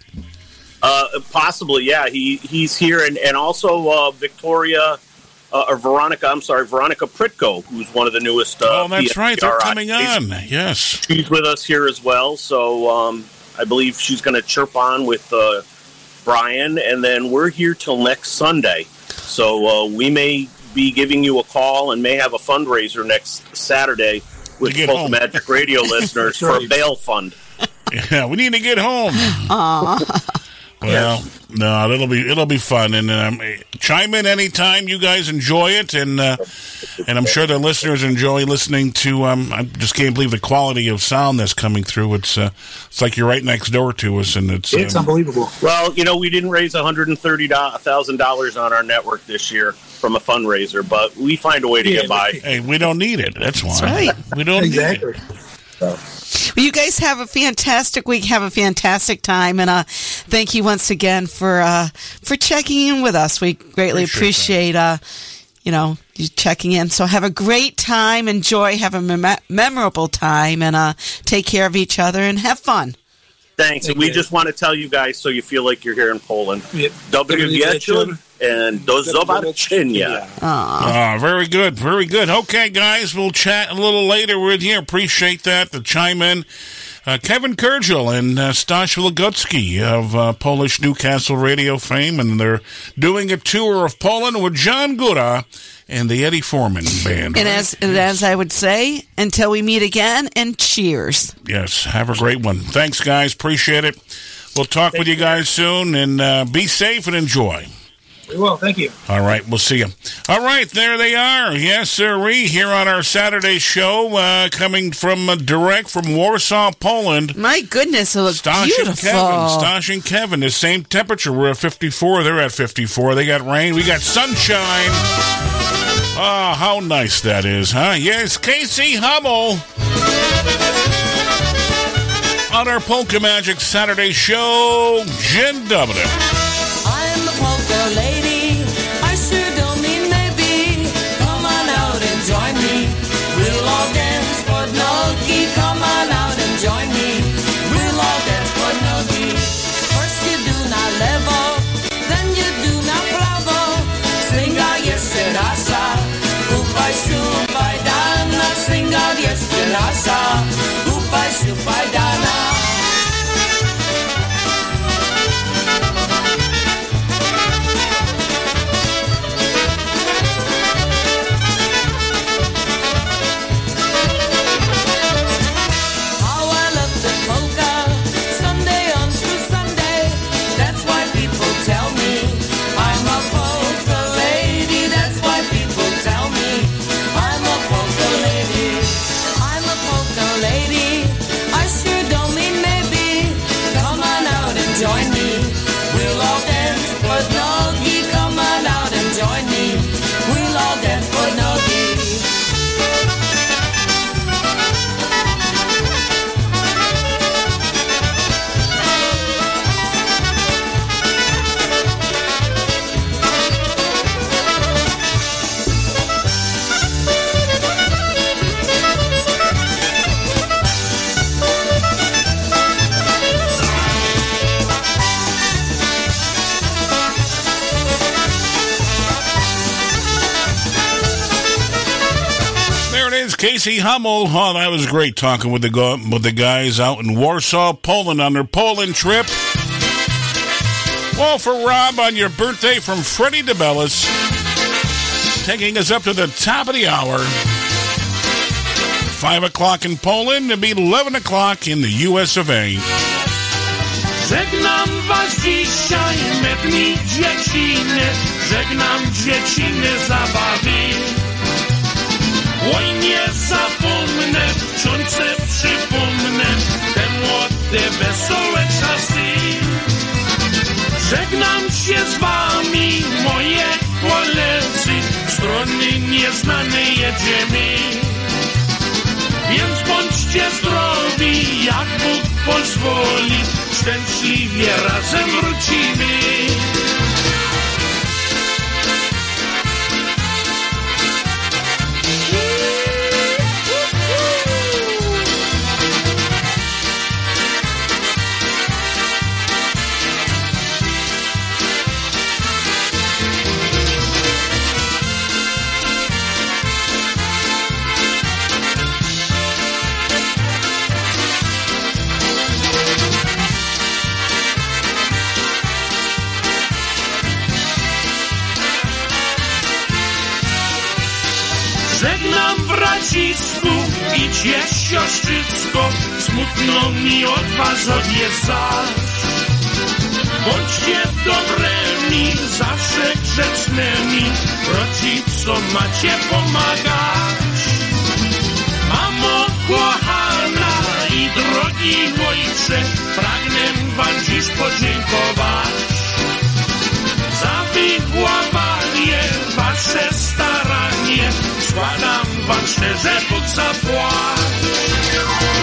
Uh, possibly, yeah. He he's here, and and also uh, Victoria uh, or Veronica. I'm sorry, Veronica Pritko, who's one of the newest. Uh, oh, that's right. They're coming on. IPs. Yes. She's with us here as well, so um, I believe she's going to chirp on with uh, Brian, and then we're here till next Sunday. So uh, we may be giving you a call and may have a fundraiser next Saturday with both Magic Radio listeners for a bail fund. Yeah, we need to get home. Well, no, it'll be it'll be fun, and um, chime in anytime you guys enjoy it, and uh, and I'm sure the listeners enjoy listening to. Um, I just can't believe the quality of sound that's coming through. It's uh, it's like you're right next door to us, and it's It's um, unbelievable. Well, you know, we didn't raise one hundred and thirty thousand dollars on our network this year from a fundraiser, but we find a way to Yeah, get by. Hey, we don't need it. That's why. right. We don't need it. Exactly. Need it. Well, you guys have a fantastic week. Have a fantastic time, and uh, thank you once again for uh, for checking in with us. We greatly Appreciate appreciate, uh, you know you checking in. So have a great time. Enjoy. Have a mem- memorable time, and uh, take care of each other and have fun. Thanks. Thank we you. just want to tell you guys so you feel like you're here in Poland. Yep. W wieczór and do zobaczenia. Ah, very good, very good. Okay, guys, we'll chat a little later with you. Appreciate that. The chime in. Uh, Kevin Kurgel and uh, Stash Lagutsky of uh, Polish Newcastle radio fame, and they're doing a tour of Poland with John Gora and the Eddie Forman band. And as and as I would say, until we meet again, and cheers. Yes, have a great one. Thanks, guys. Appreciate it. We'll talk with you guys soon, and uh, be safe and enjoy. We will. Thank you. All right, we'll see you. All right, there they are. Yes, sirree. Here on our Saturday show, uh, coming from uh, direct from Warsaw, Poland. My goodness, it looks Stosh beautiful. and Kevin. Stosh and Kevin. The same temperature. We're at 54. They're at 54. They got rain. We got sunshine. Ah, how nice that is, huh? Yes, Casey Hummel. On our Polka Magic Saturday show, Jen Dubner. Casey Hummel. Oh, that was great talking with the with the guys out in Warsaw, Poland on their Poland trip. Well, for Rob on your birthday from Freddie DeBellis, taking us up to the top of the hour. Five o'clock in Poland, it'll be eleven o'clock in the U.S. of A. Żegnam was dzisiaj, me dni dzieciny, żegnam dzieciny zabawy. Oj, nie zapomnę, książce przypomnę, te młode, wesołe czasy. Żegnam się z wami, moje koledzy, w strony nieznane jedziemy. Więc bądźcie zdrowi, jak Bóg pozwoli, szczęśliwie razem wrócimy. Żegnam bracisku i cię siostrzycko, smutno mi od was odjeżdżać. Bądźcie dobrymi, zawsze grzecznymi, rodzicom macie pomagać. Mamo kochana i drogi ojcze, pragnę wam dziś podziękować. Za wychowanie, wasze staranie, składam wam szczerze Bóg zapłać. your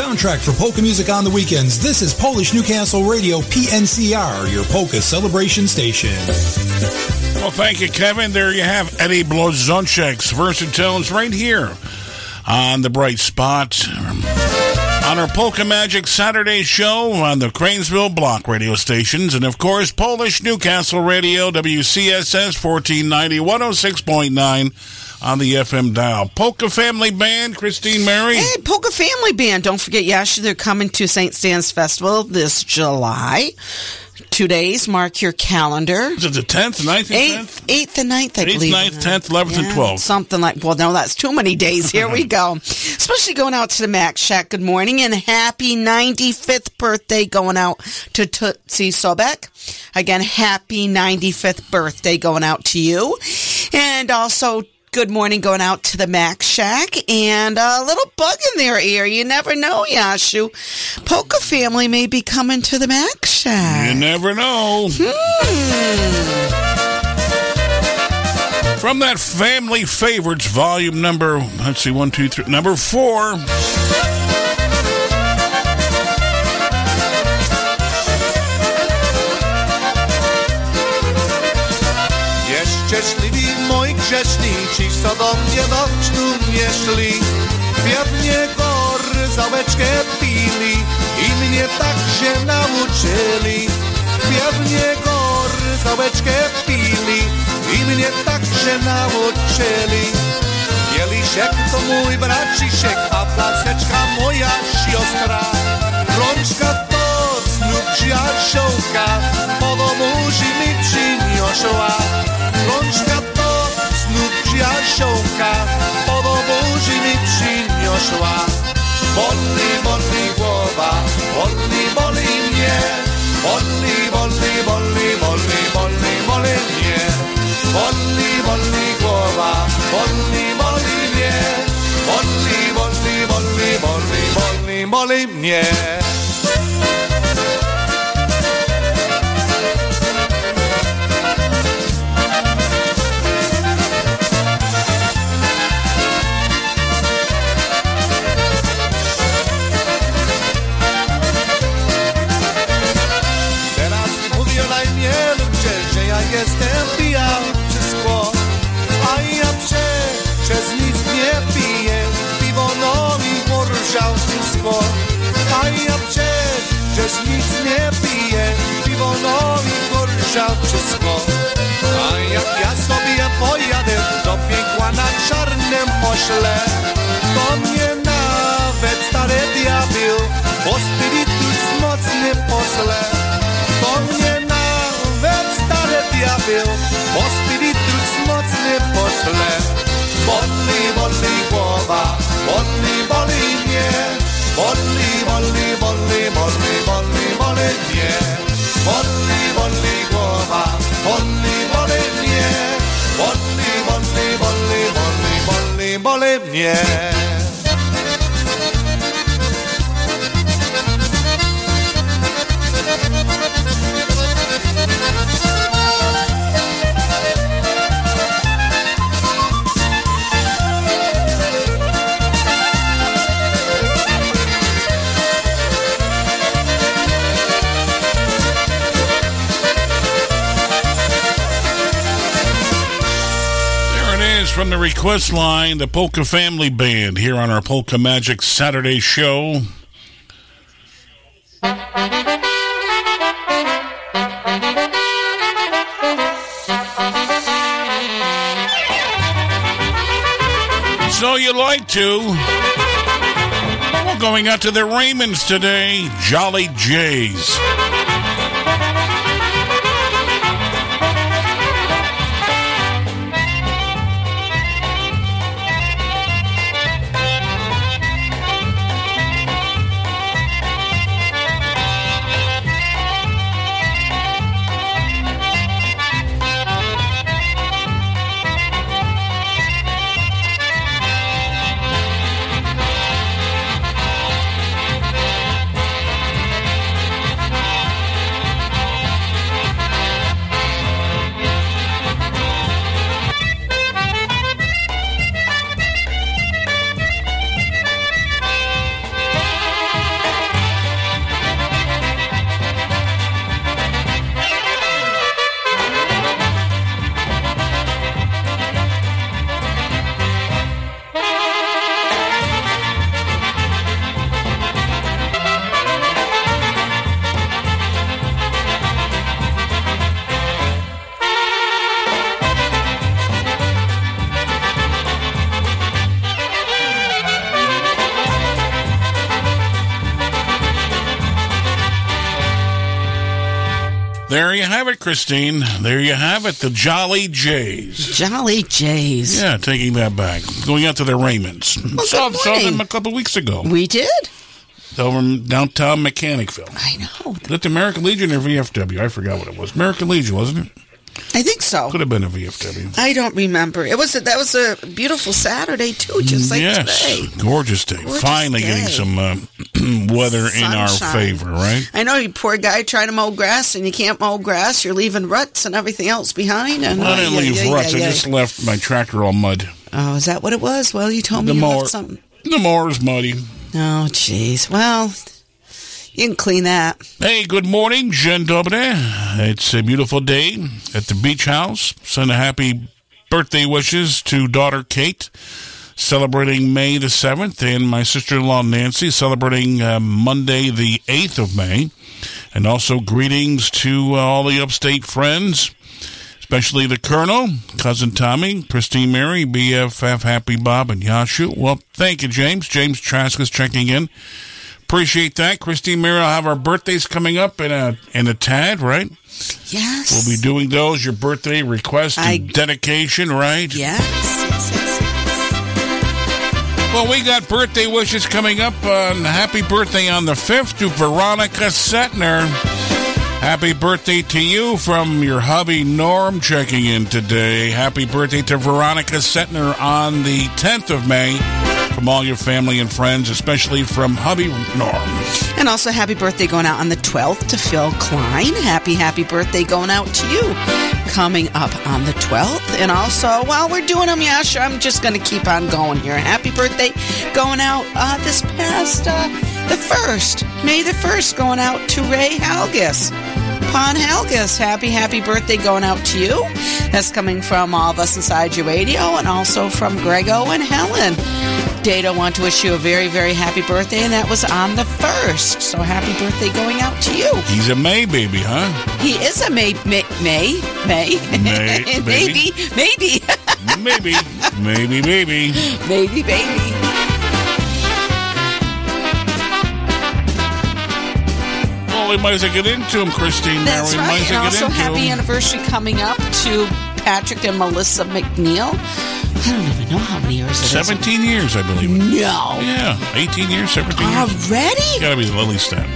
soundtrack for polka music on the weekends. This is Polish Newcastle Radio PNCR, your polka celebration station. Well, thank you, Kevin. There you have Eddie Blazonczyk's Versatiles right here on the bright spot on our Polka Magic Saturday show on the Cranesville Block radio stations, and of course, Polish Newcastle Radio, WCSS 1490, 106.9 on the FM dial. Polka Family Band, Christine Mary. Hey, Polka Family Band. Don't forget, Yasha, they're coming to St. Stan's Festival this July. Two days, mark your calendar. Is it the 10th, 9th, and 8th, 8th and 9th, I 8th, believe. 9th, 10th, 11th, and 12th. Something like, well, no, that's too many days. Here we go. Especially going out to the Max Shack. Good morning and happy 95th birthday going out to Tootsie Sobek. Again, happy 95th birthday going out to you. And also, good morning going out to the Mac Shack and a little bug in their ear. You never know, Yashu. Polka family may be coming to the Mac Shack. You never know. Hmm. From that Family Favorites volume number, let's see, one, two, three, number four. Grzeszni, ci co do mnie do cztu nie szli. Pewnie gory załeczkę pili i mnie także nauczyli. Pewnie gory załeczkę pili i mnie także nauczyli. Kieliszek to mój braciszek, a placeczka moja siostra. Rączka to znów przyjaciółka, po domu mi przyniosła. Rączka to sciocca, podo voci vicino sua. Bolli, bolli uova, bolli, bollinie, bolli, bolli, bolli, bolli, bolli, bollinie, bolli, bolli uova, bolli, bollinie, bolli, bolli, bolli, bolli, bolli, bollinie. Pojadę do piekła na czarnym ośle To mnie nawet stary diabeł Bo spirytus mocny posle To mnie nawet stary diabeł Bo spirytus mocny posle Boli, boli głowa Boli, boli mnie. Boli, boli, boli, boli, boli, boli mnie. Boli, boli głowa Boli, Boli, boli, mnie the request line, the Polka Family Band here on our Polka Magic Saturday show. So you like to. We're going out to the Raymonds today, Jolly Jays. Christine. There you have it. The Jolly Jays. Jolly Jays. Yeah, taking that back. Going out to the Raymonds. saw, good saw them a couple weeks ago. We did. Over in downtown Mechanicville. I know. That the American Legion or VFW? I forgot what it was. American Legion, wasn't it? I think so. Could have been a VFW. I don't remember. It was a, that was a beautiful Saturday too, just like yes, today. gorgeous day. Gorgeous Finally getting some uh, weather in our favor, right? I know you poor guy trying to mow grass and you can't mow grass. You're leaving ruts and everything else behind. And Well, I didn't yeah, leave yeah, ruts. yeah, I yeah. just left my tractor all mud. Oh, is that what it was? Well, you told me The you mower, left something. the mower's muddy. Oh, jeez. Well, you can clean that. Hey, good morning, Jen Dobre. It's a beautiful day at the beach house. Send a happy birthday wishes to daughter Kate, celebrating May the 7th, and my sister in law Nancy, celebrating uh, Monday the 8th of May. And also greetings to uh, all the upstate friends, especially the Colonel, Cousin Tommy, Christine Mary, BFF Happy Bob, and Yashu. Well, thank you, James. James Trask is checking in. Appreciate that. Christine Mary, I'll have our birthdays coming up in a in a tad, right? Yes. We'll be doing those. Your birthday request and dedication, right? Yes. Well, we got birthday wishes coming up. On happy birthday on the 5th to Veronica Setner. Happy birthday to you from your hubby Norm checking in today. Happy birthday to Veronica Setner on the 10th of May from all your family and friends, especially from hubby Norm. And also, happy birthday going out on the 12th to Phil Klein. Happy, happy birthday going out to you coming up on the 12th. And also, while we're doing them, sure, I'm just going to keep on going here. Happy birthday going out uh, this past, uh, the 1st, May the 1st, going out to Ray Halgis. Pon Helgas, happy, happy birthday going out to you. That's coming from all of us inside your radio and also from Grego and Helen. Data want to wish you a very, very happy birthday, and that was on the 1st. So happy birthday going out to you. He's a May baby, huh? He is a May, May, May, May, May, maybe, maybe, maybe, maybe, maybe. maybe, baby. Well, we might as well get into him, Christine. That's Mary. Right. as And also, happy him. anniversary coming up to Patrick and Melissa McNeil. I don't even know how many years it is. 17 years, I believe. No. Yeah, 18 years, 17 years. Already? Gotta be at least that.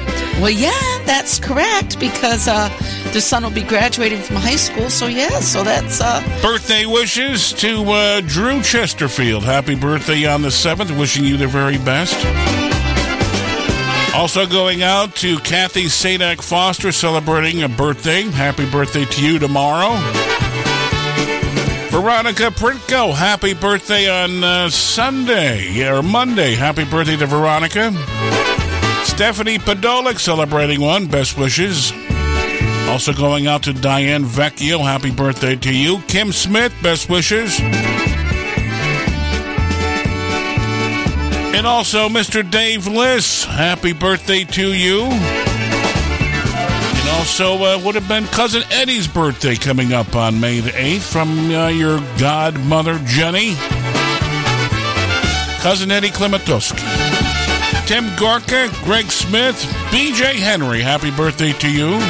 Well, yeah, that's correct because uh, the son will be graduating from high school. So yeah, so that's uh, Birthday wishes to uh, Drew Chesterfield. Happy birthday on the 7th. Wishing you the very best. Also going out to Kathy Sadak Foster celebrating a birthday. Happy birthday to you tomorrow. Veronica Printko, happy birthday on uh, Sunday or Monday. Happy birthday to Veronica. Stephanie Podolik celebrating one. Best wishes. Also going out to Diane Vecchio. Happy birthday to you. Kim Smith, best wishes. And also Mr. Dave Liss. Happy birthday to you. And also uh, would have been Cousin Eddie's birthday coming up on May the 8th from uh, your godmother, Jenny. Cousin Eddie Klimatowski. Tim Gorka, Greg Smith, BJ Henry. Happy birthday to you.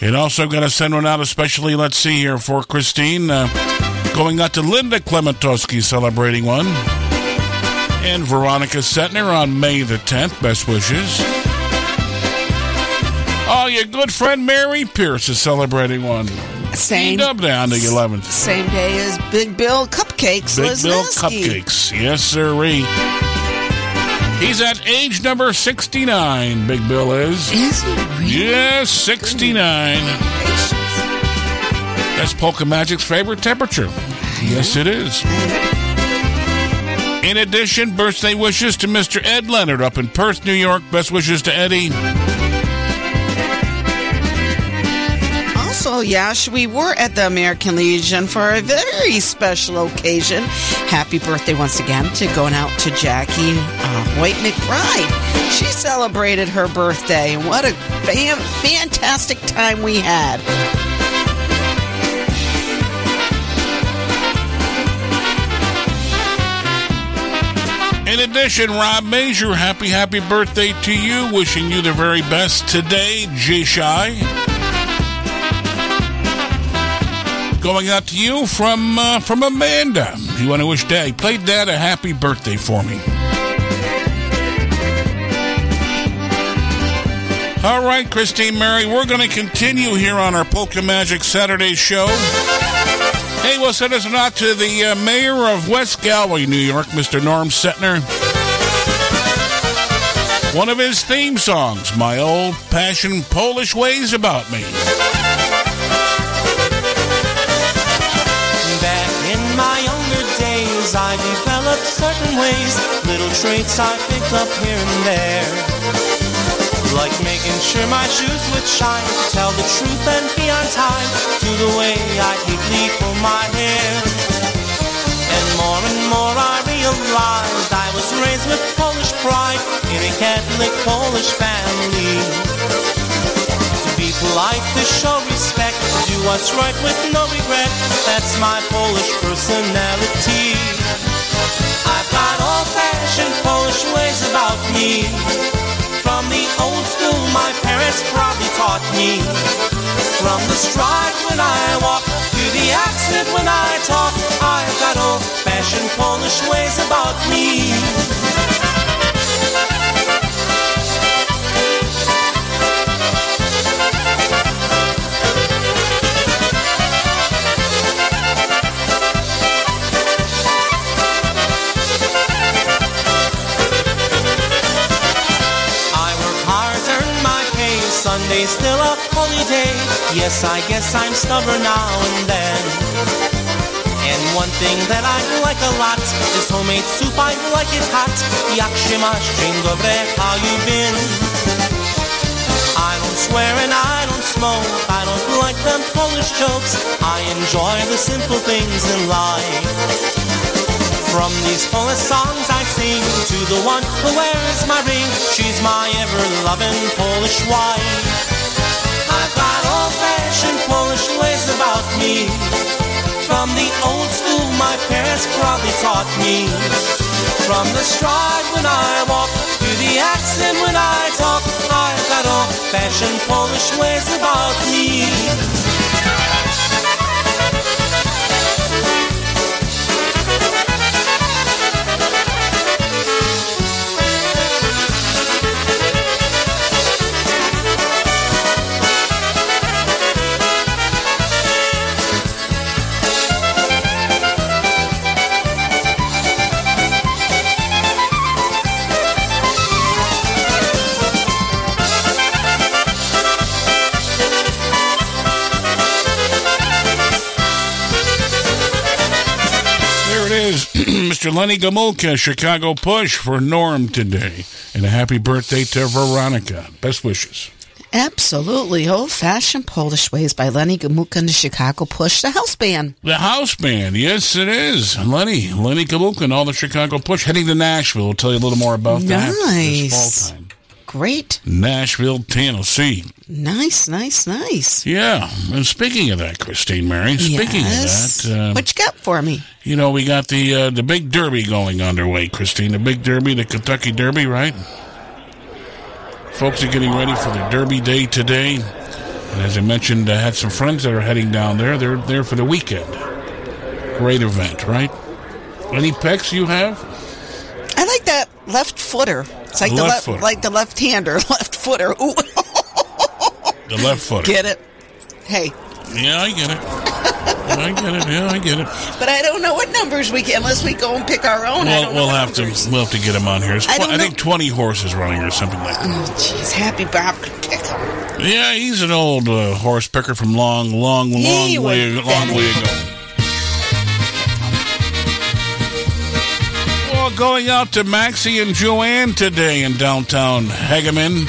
And also going to send one out, especially, let's see here, for Christine. Uh, going out to Linda Klementowski, celebrating one. And Veronica Setner on May the 10th. Best wishes. Oh, your good friend Mary Pierce is celebrating one. Same. Up on the 11th. same day as Big Bill Cupcakes. Big Bill Lesniewski. Cupcakes. Yes, sirree. He's at age number 69, Big Bill is. Is he really? Yes, 69. That's Polka Magic's favorite temperature. Yes, it is. In addition, birthday wishes to Mr. Ed Leonard up in Perth, New York. Best wishes to Eddie. Also, Yash, we were at the American Legion for a very special occasion. Happy birthday once again to going out to Jackie uh, White McBride. She celebrated her birthday. And what a fan- fantastic time we had. In addition, Rob Major, happy, happy birthday to you. Wishing you the very best today, J Shy. Going out to you from uh, from Amanda. You want to wish Dad, play Dad a happy birthday for me. All right, Christine Mary, we're going to continue here on our Polka Magic Saturday show. Hey, we'll send us out to the uh, mayor of West Galway, New York, Mr. Norm Setner. One of his theme songs, My Old Passion Polish Ways About Me. Back in my younger days, I developed certain ways, little traits I picked up here and there. Like making sure my shoes would shine, tell the truth and be on time, to the way I neatly pull my hair. And more and more I realized I was raised with Polish pride in a Catholic Polish family. To be polite, to show respect, to do what's right with no regret, that's my Polish personality. I've got old-fashioned Polish ways about me. The old school my parents probably taught me. From the stride when I walk to the accent when I talk, I've got old-fashioned Polish ways about me. Sunday's still a holiday. Yes, I guess I'm stubborn now and then. And one thing that I like a lot is homemade soup. I like it hot. Masz? Dzień dobry, how you been? I don't swear and I don't smoke. I don't like them Polish jokes. I enjoy the simple things in life. From these Polish songs I sing to the one who wears my ring. She's my ever-loving Polish wife. Old-fashioned Polish ways about me. From the old school my parents probably taught me. From the stride when I walk to the accent when I talk, I've got old-fashioned Polish ways about me. Mr. Lenny Gomulka, Chicago Push for Norm today. And a happy birthday to Veronica. Best wishes. Absolutely. Old fashioned Polish ways by Lenny Gomulka and the Chicago Push, the house band. The house band, yes, it is. Lenny, Lenny Gomulka and all the Chicago Push heading to Nashville. We'll tell you a little more about that this Nice. fall time. Great. Nashville, Tennessee. Nice, nice, nice. Yeah. And speaking of that, Christine Mary, speaking Yes. of that, uh, what you got for me? you know, we got the uh, the big derby going underway, Christine. The big derby, the Kentucky Derby, right? Folks are getting ready for the Derby Day today. And as I mentioned, I had some friends that are heading down there. They're there for the weekend. Great event, right? Any picks you have? I like that left footer. It's like the Left footer. like the left hander, left footer. Ooh, The left footer. get it? Hey, Yeah, I get it. I get it. Yeah, I get it. but I don't know what numbers we get unless we go and pick our own. I We'll, don't we'll have to we'll have to get him on here. It's I I think twenty horses running or something like that. Oh, jeez, Happy Bob could pick 'em. Yeah, he's an old uh, horse picker from long, long, long He way, long way ago. Going out to Maxie and Joanne today in downtown Hagaman.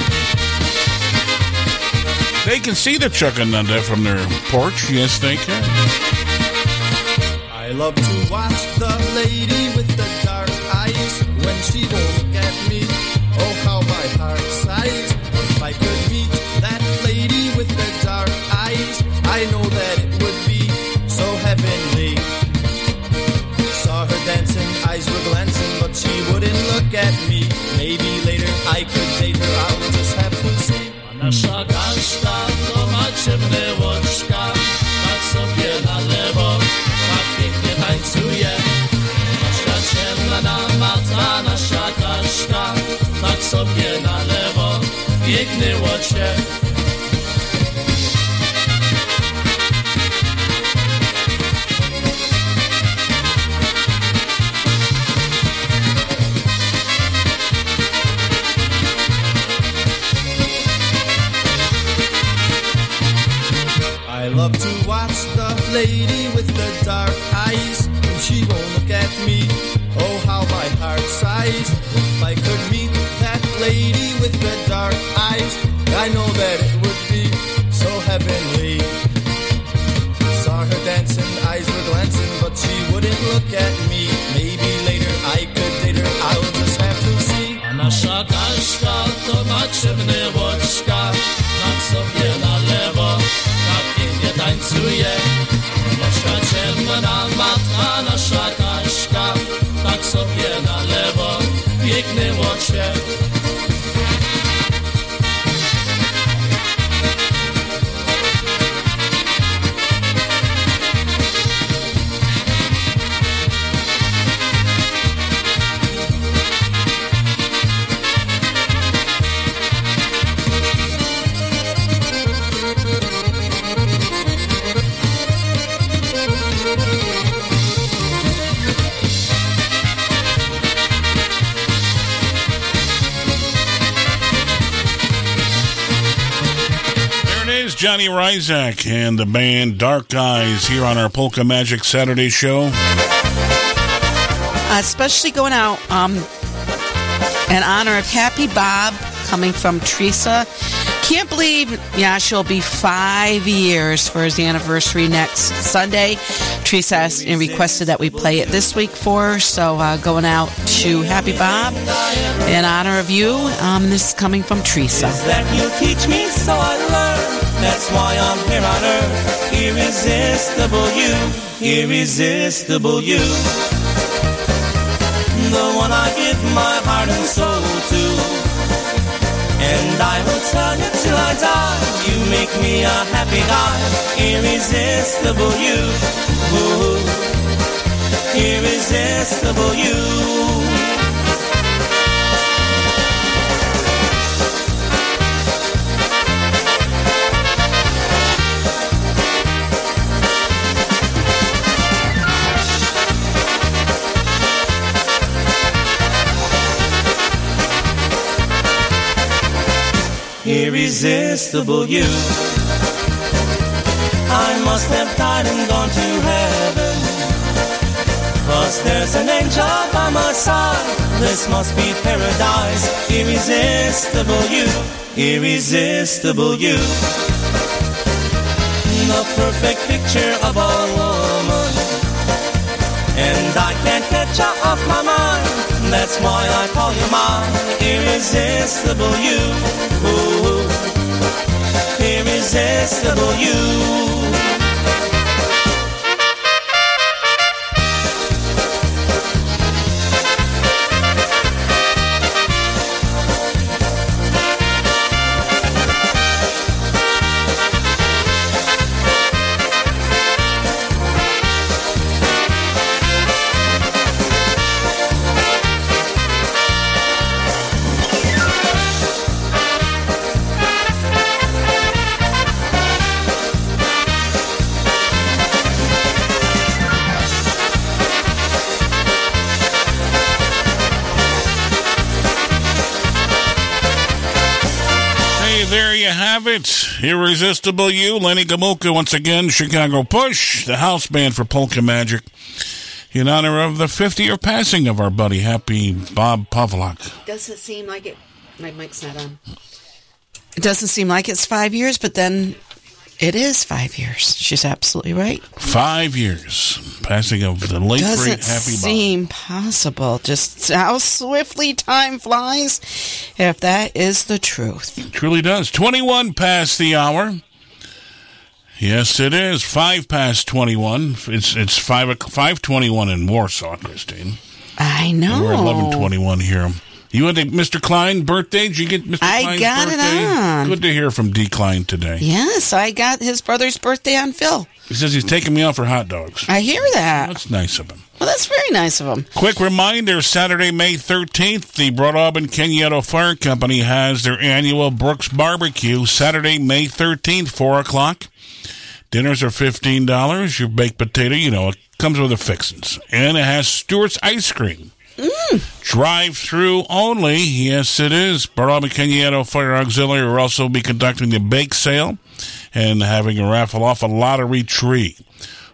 They can see the Chuctanunda from their porch. Yes, they can. I love to watch the lady with the dark eyes when she won't potrzebne łączka, tak sobie na lewo, tak pięknie tańcuje. Paczka ciemna namata nasza kaczka, tak sobie na lewo, piękny łocie. Lady with the dark eyes. When she won't look at me, oh how my heart sighs. If I could meet that lady with the dark eyes, I know that it would be so heavenly. Saw her dancing, eyes were glancing, but she wouldn't look at me. Maybe later I could date her, I'll just have to see. Nasza Kaśka to ma nad sobie nalewo, tak pięknie tańcuje. Ciemna, Johnny Ryzak and the band Dark Eyes here on our Polka Magic Saturday show. especially going out um, in honor of Happy Bob coming from Teresa. Can't believe, yeah, she'll be five years for his anniversary next Sunday. Teresa asked and requested that we play it this week for her. So uh, going out to Happy Bob in honor of you. Um, this is coming from Teresa. That's why I'm here on earth. Irresistible you, irresistible you. The one I give my heart and soul to. And I will tell you till I die. You make me a happy guy. Irresistible you. Ooh. Irresistible you. Irresistible you. I must have died and gone to heaven. Cause there's an angel by my side. This must be paradise. Irresistible you, irresistible you. The perfect picture of a woman. And I can't get you off my mind. That's why I call you mine. Irresistible you. Ooh. Irresistible you. Irresistible You, Lenny Gomulka once again, Chicago Push, the house band for Polka Magic, in honor of the 50-year passing of our buddy, Happy Bob Pavlak. Does it seem like it? My mic's not on. It doesn't seem like it's five years, but then it is five years. She's absolutely right. Five years. Passing of the late, Doesn't great Happy Bob. seem possible. Just how swiftly time flies. If that is the truth. Truly does. 21 past the hour. Yes, it is. Five past 21. It's it's five o- 521 in Warsaw, Christine. I know. We're 1121 here You went to Mr. Klein birthday? Did you get Mr. I Klein's got it on. Good to hear from D. Klein today. Yes, I got his brother's birthday on Phil. He says he's taking me out for hot dogs. I hear that. That's nice of him. Well, that's very nice of him. Quick reminder Saturday, May 13th, the Broadalbin Kennyetto Fire Company has their annual Brooks Barbecue. Saturday, May 13th, 4 o'clock. Dinners are $15. Your baked potato, you know, it comes with the fixings. And it has Stewart's ice cream. Drive through only. Yes, it is. Broadalbin Kennyetto Fire Auxiliary will also be conducting the bake sale and having a raffle off a lottery tree.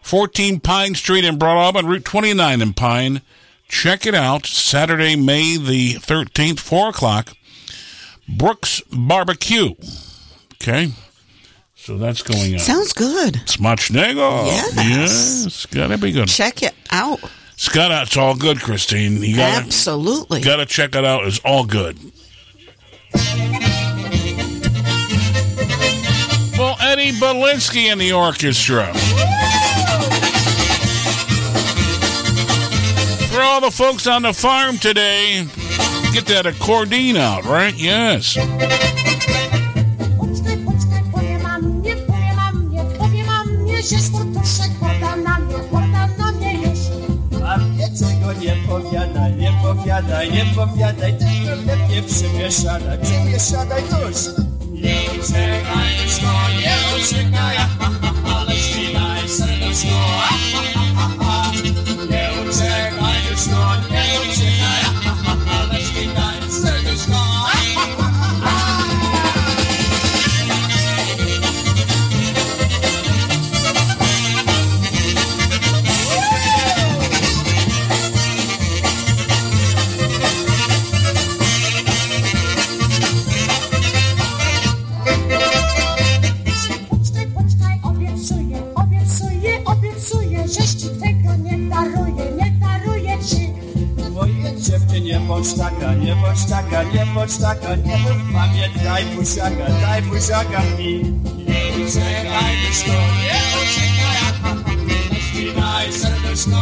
14 Pine Street in Broadalbin, Route 29 in Pine. Check it out. Saturday, May the 13th, 4 o'clock. Brooks Barbecue. Okay. So that's going on. Sounds good. Smacznego. Yes. Yes. Gotta be good. Check it out. It's it's all good, Christine. You gotta, Absolutely. gotta check it out. It's all good. Well, Eddie Belinsky in the orchestra. For all the folks on the farm today, get that accordion out, right? Yes. Powie powiadaj, nie powiadaj, nie powiadaj, tylko lepiej przymieszadaj, przymieszadaj tuż. Nie uciekaj, no nie uciekaj, ale śpinaj serduszko. Nie uciekaj już, no nie uciekaj, Dziewczę nie bądź taka, nie bądź taka, nie bądź taka, nie daj buziaka, daj buziaka mi. Nie uciekaj, myszko, nie uciekaj, śpinaj serduszko.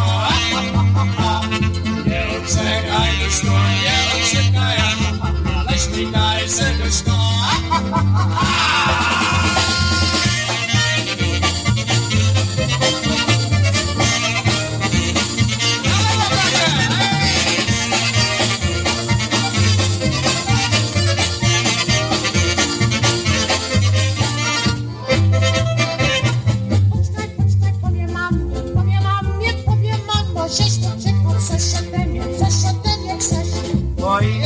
Nie uciekaj, myszko, nie uciekaj, ale śpinaj serduszko. Poczekaj,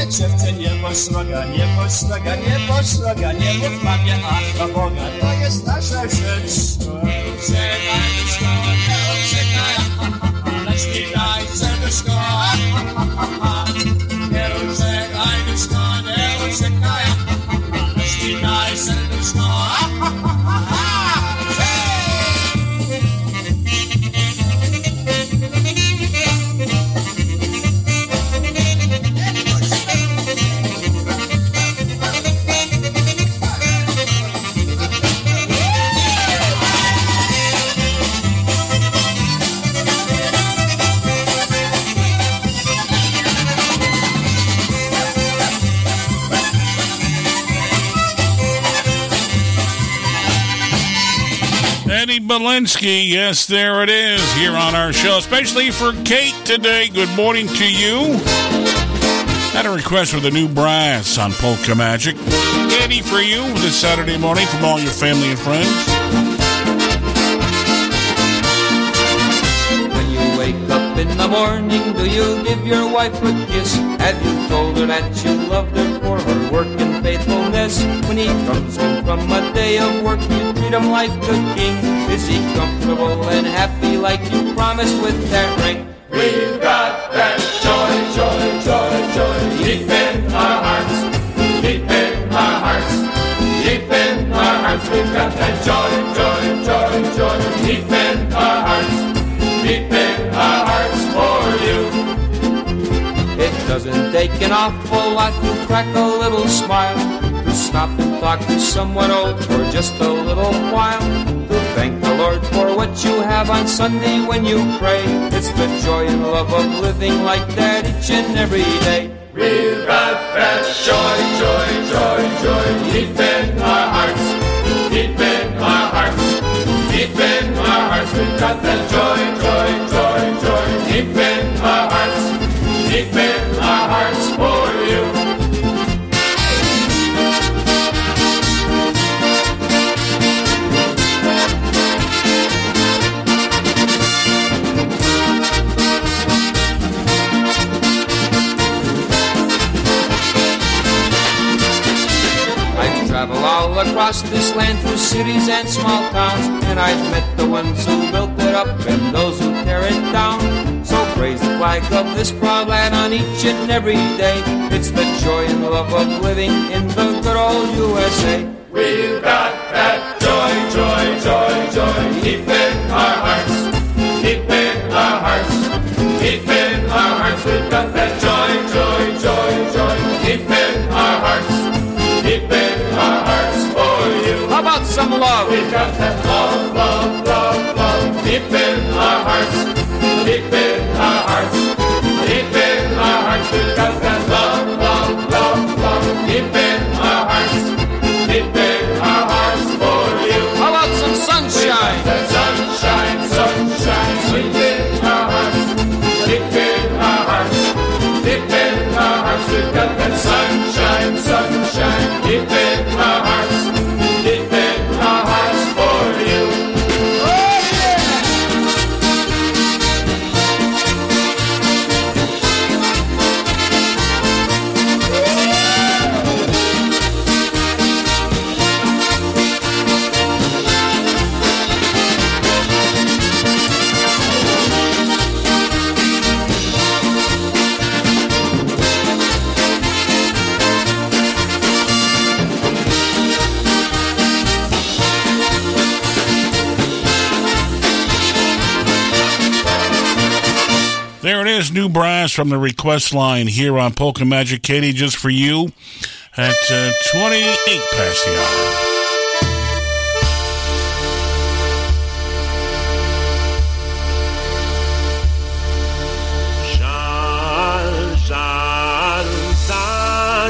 Moje dziewczę nie bądź sroga, nie bądź sroga, nie bądź sroga, nie mów mamie, ach na Boga, to jest nasza rzecz. Nie uciekaj, myszko, nie uciekaj, ale śpietaj serduszko. Nie uciekaj, myszko, nie uciekaj, ale śpietaj serduszko. Eddie Belinsky, yes, there it is here on our show, especially for Kate today. Good morning to you. Had a request for the new brass on Polka Magic. Eddie for you this Saturday morning from all your family and friends. When you wake up in the morning, do you give your wife a kiss? Have you told her that you loved her for faithfulness? When he comes home from a day of work, you treat him like a king. Is he comfortable and happy like you promised with that ring? We've got that joy, joy, joy, joy deep in our hearts, deep in our hearts, deep in our hearts. We've got that joy, joy, joy, joy deep in our hearts, deep in our hearts for you. It doesn't take an awful lot to crack a little smile, stop and talk to someone old for just a little while, to thank the Lord for what you have on Sunday when you pray. It's the joy and love of living like that each and every day. We've got that joy, joy, joy, joy deep in our hearts, deep in our hearts, deep in our hearts. We've got that joy, joy, joy, joy deep in our hearts, deep in our hearts for you. Across this land through cities and small towns, and I've met the ones who built it up and those who tear it down. So praise the flag of this proud land on each and every day. It's the joy and love of living in the good old USA. We've got that joy, joy, joy, joy deep in our hearts, deep in our hearts, deep in our hearts. We've got that joy, some love? We've got that love, love, love, love. Deep in our hearts, deep in our hearts, is, from the request line here on Polka Magic Katie, just for you at uh, 28 past the hour.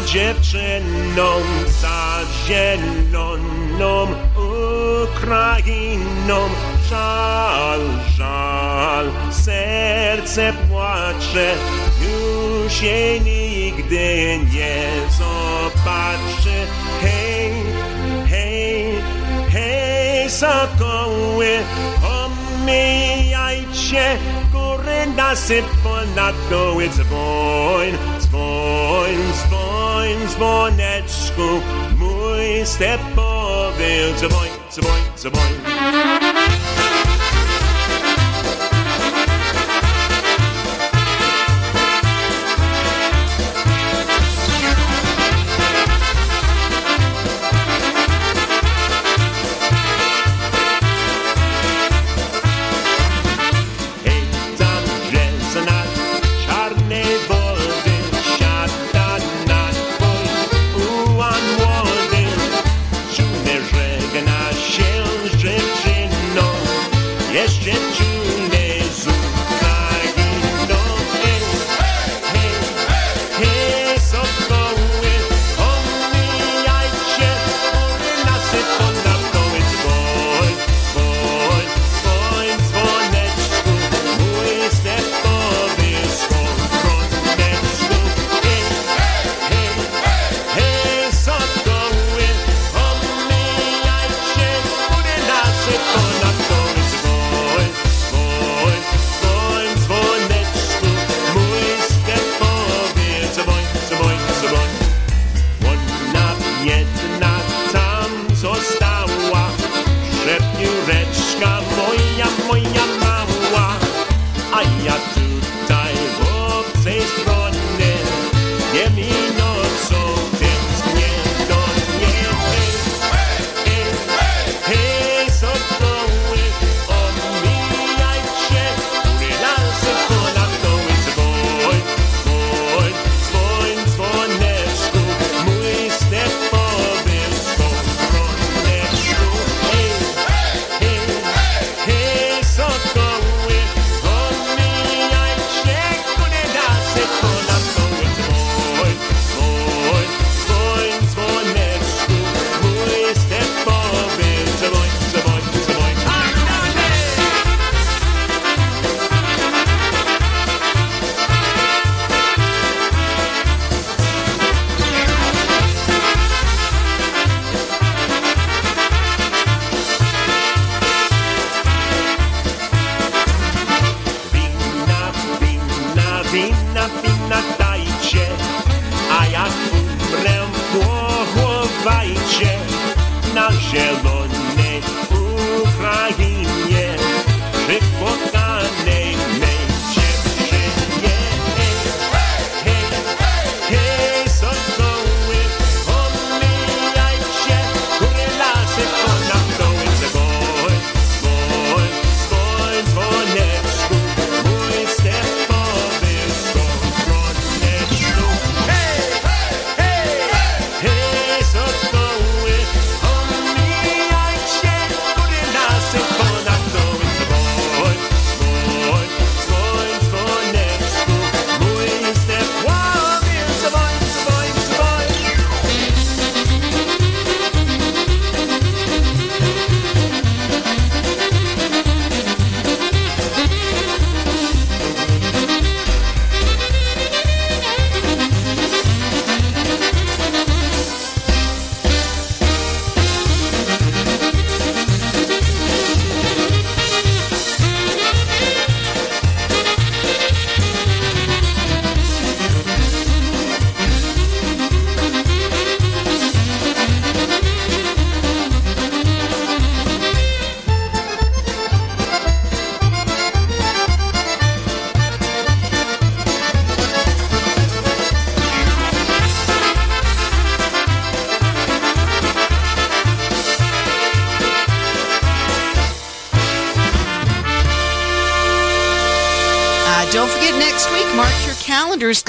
Dziewczyną, za zieloną Ukrainą. Żal, żal, serce płacze, już jej nigdy nie zobaczy. Hej, hej, hej, sokoły, omijajcie góry nasyp ponad doły dzwoń, dzwoń, dzwoń, dzwoneczku, mój stepowy dzwoń, dzwoń, dzwoń.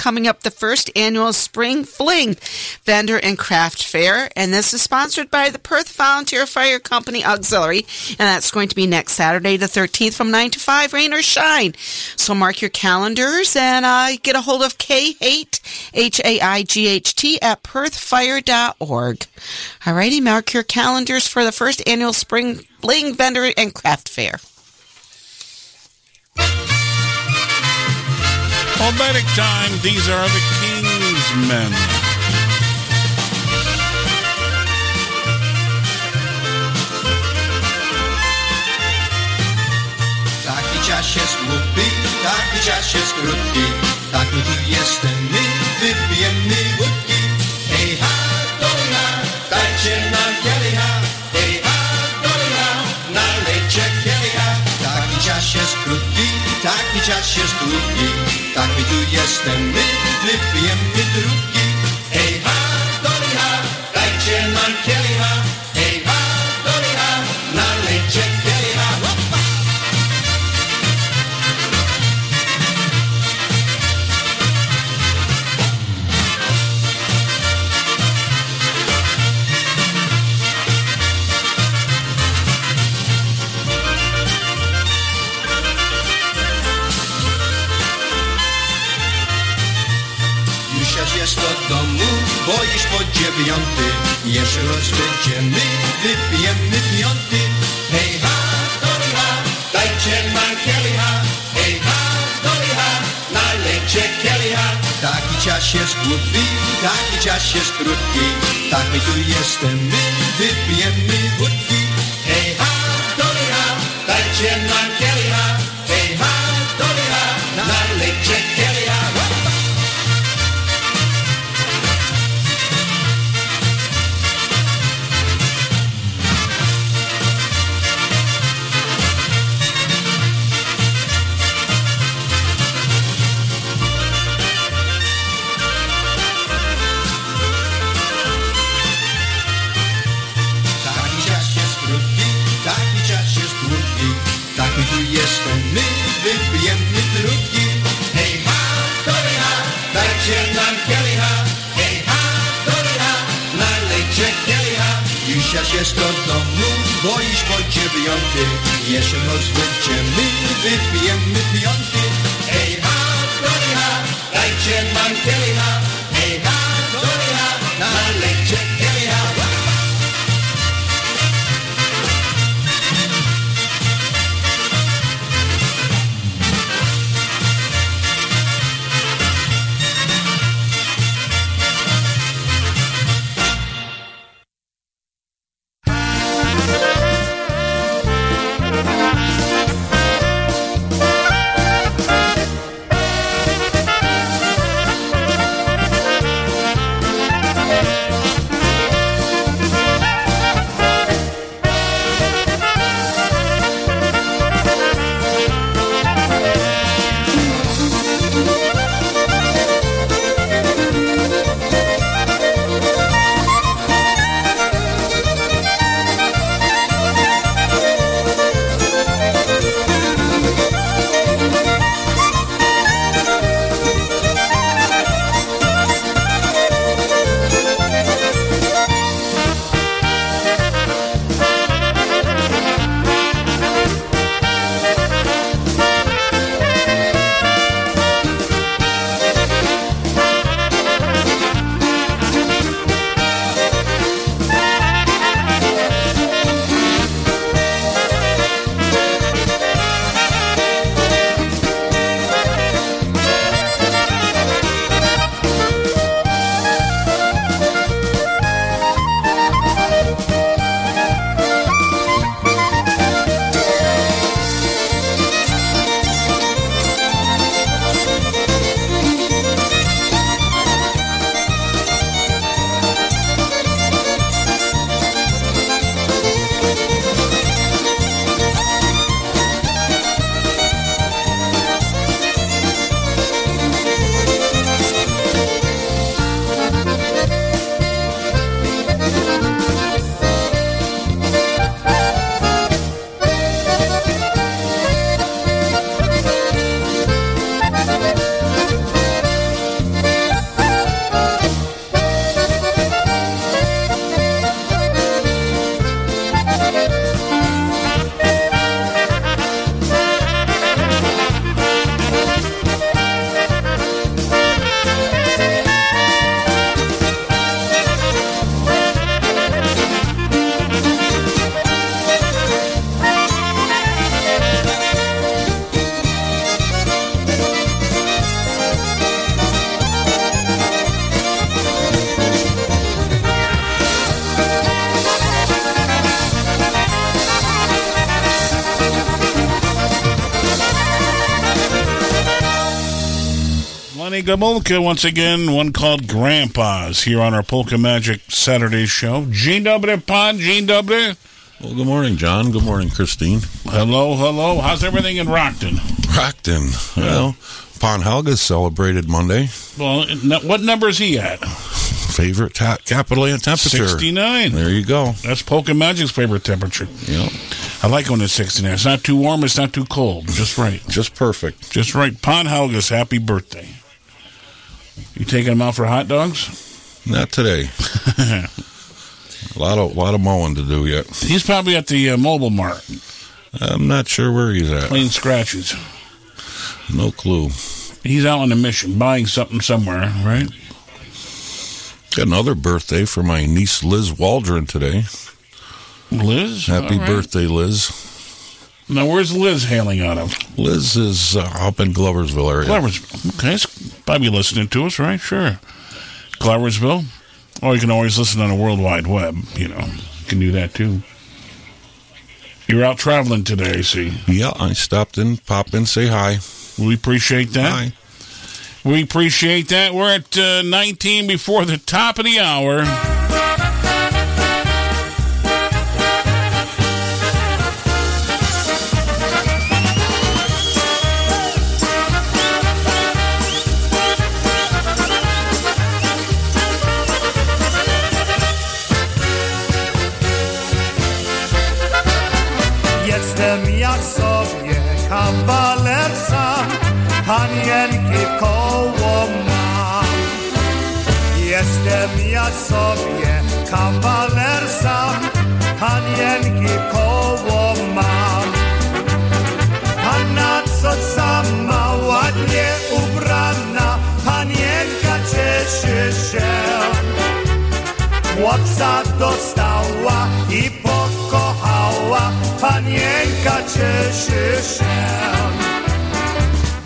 Coming up the first annual Spring Fling Vendor and Craft Fair. And this is sponsored by the Perth Volunteer Fire Company Auxiliary. And that's going to be next Saturday, the 13th from 9 to 5, rain or shine. So mark your calendars and uh, get a hold of K-Haight, H-A-I-G-H-T at perthfire.org. Alrighty, mark your calendars for the first annual Spring Fling Vendor and Craft Fair. Albetic time, these are the King's Men. Taki czas jest głupi, taki czas jest krótki Taki tu jestem my, wypijemy wódki Hej ha, dolina, dajcie nam kielicha Hej ha, dolina, nalejcie kielicha Taki czas jest krótki, taki czas jest Taki tu jestem my, dziewiąty Jeszcze raz będziemy, wypijemy piąty. Hej ha, doliha, dajcie nam kielicha Hej ha, doliha, nalejcie kielicha Taki czas jest głupi, taki czas jest krótki. Tak my tu jesteśmy, wypijemy wódki. Hej ha, doliha, dajcie nam Już aż jest do domu, bo już po dziewiąty Jeszcze noc będziemy, wypijemy piąty Hej ha, doliha, dajcie nam kielicha Gomulka once again, one called Grandpa's here on our Polka Magic Saturday show. Gene W. Pod, Gene W. Well, good morning, John. Good morning, Christine. Hello, hello. How's everything in Rockton? Rockton. Well, Pon Helga celebrated Monday. Well, what number is he at? Favorite ta- capital and temperature. 69. There you go. That's Polka Magic's favorite temperature. Yep. I like when it's 69. It's not too warm, it's not too cold. Just right. Just perfect. Just right. Pon Helga's happy birthday. Taking him out for hot dogs? Not today. a lot of lot of mowing to do yet. He's probably at the uh, mobile mart. I'm not sure where he's at. Playing scratches. No clue. He's out on a mission, buying something somewhere, right? Got another birthday for my niece Liz Waldron today. Liz? Happy right. birthday, Liz. Now, where's Liz hailing out of? Liz is uh, up in Gloversville area. Gloversville. Okay, it's probably listening to us, right? Sure. Gloversville. Or you can always listen on the World Wide Web. You know, you can do that too. You're out traveling today, I see. Yeah, I stopped in, pop in, say hi. We appreciate that. Hi. We appreciate that. We're at uh, 19 before the top of the hour. Ja sobie kawaler sam, panienki koło mam. Jestem ja sobie kawaler sam, panienki koło mam. Panna co sama ładnie ubrana, panienka cieszy się. Chłopca dostała panienka cieszy się.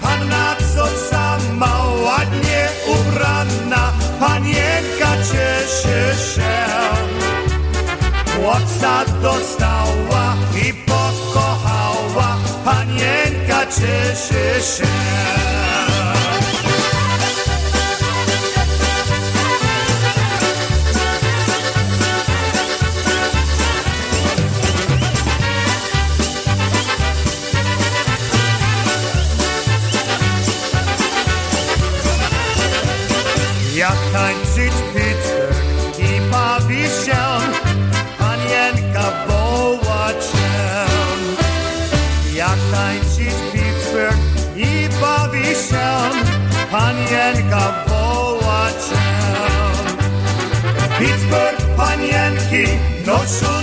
Panna co sama ładnie ubrana, panienka cieszy się. Chłopca dostała i pokochała, panienka cieszy się.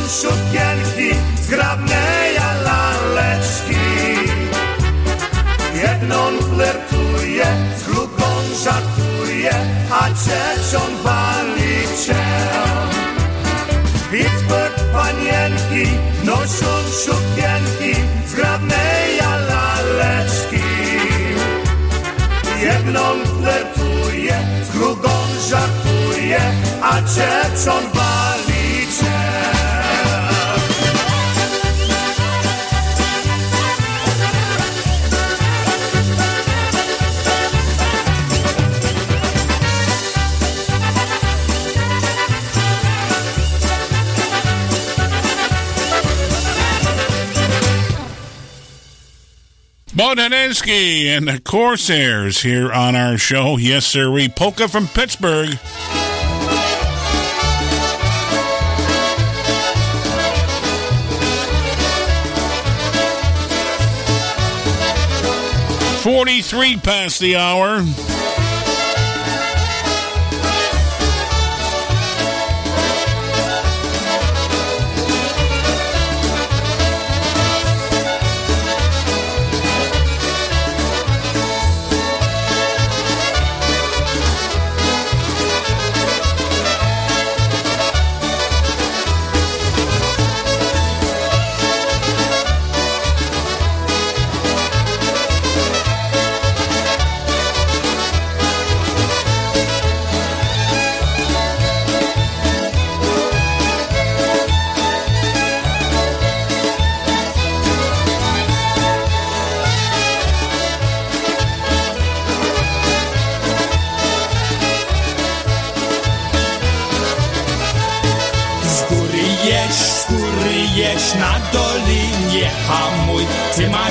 Sukienki, zgrabne ja laleczki. Jedną flirtuje, z drugą żartuje, a trzecią wali cię. Pittsburgh panienki noszą sukienki, zgrabne ja laleczki. Jedną flirtuje, z drugą żartuje, a trzecią wali Bodansky and the Corsairs here on our show. Yes, sir. We polka from Pittsburgh. Forty-three past the hour.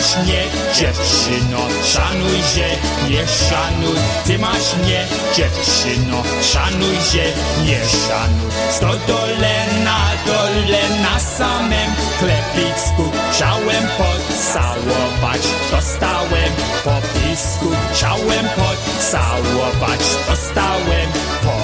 Masz nie, dziewczyno, szanuj się, nie szanuj, ty masz nie, dziewczyno, szanuj się, nie szanuj. Sto dole na dole, na samym klepicku, chciałem pocałować, dostałem po pisku, chciałem pocałować, dostałem po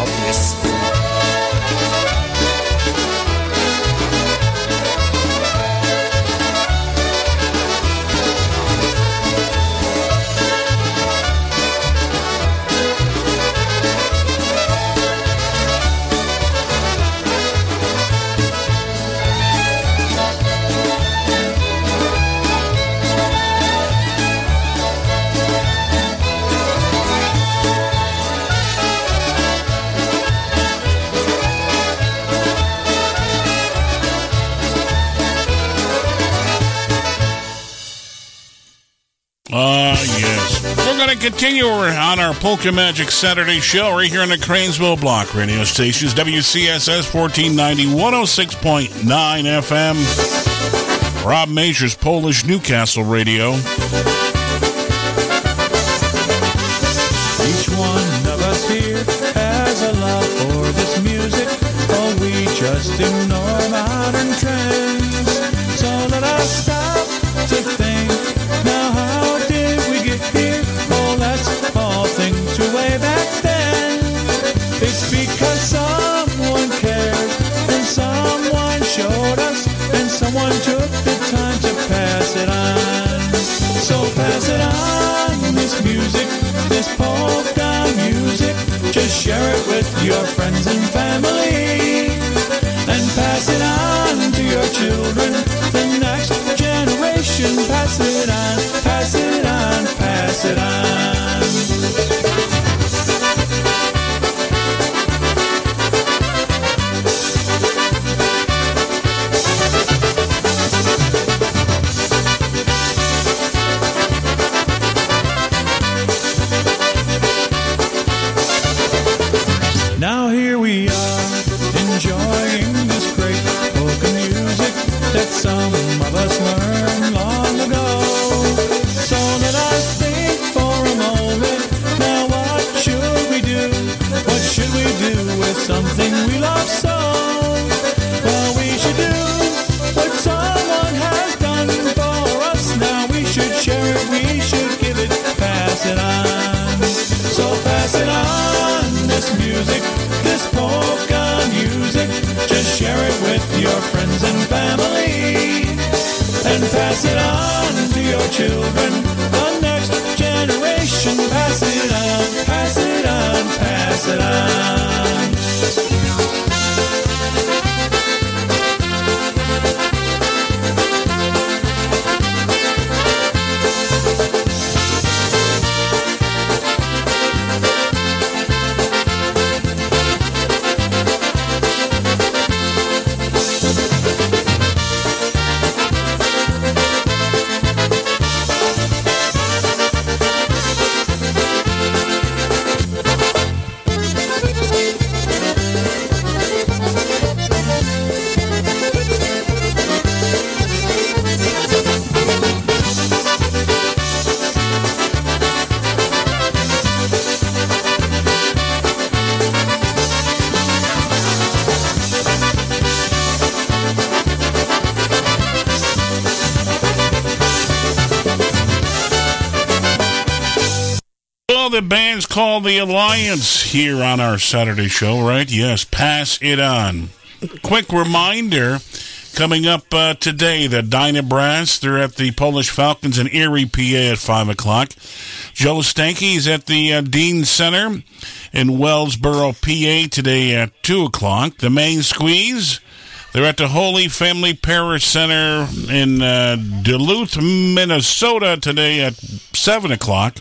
continue on our Polka Magic Saturday show right here on the Cranesville Block radio stations, WCSS 1490, 106.9 FM. Rob Major's Polish Newcastle Radio. Pass called The Alliance here on our Saturday show, right? Yes, pass it on. Quick reminder coming up uh, today the Dyna Brass, they're at the Polish Falcons in Erie, PA at 5 o'clock. Joe Stanky is at the uh, Dean Center in Wellsboro, PA today at 2 o'clock. The Main Squeeze. They're at the Holy Family Parish Center in uh, Duluth, Minnesota today at 7 o'clock.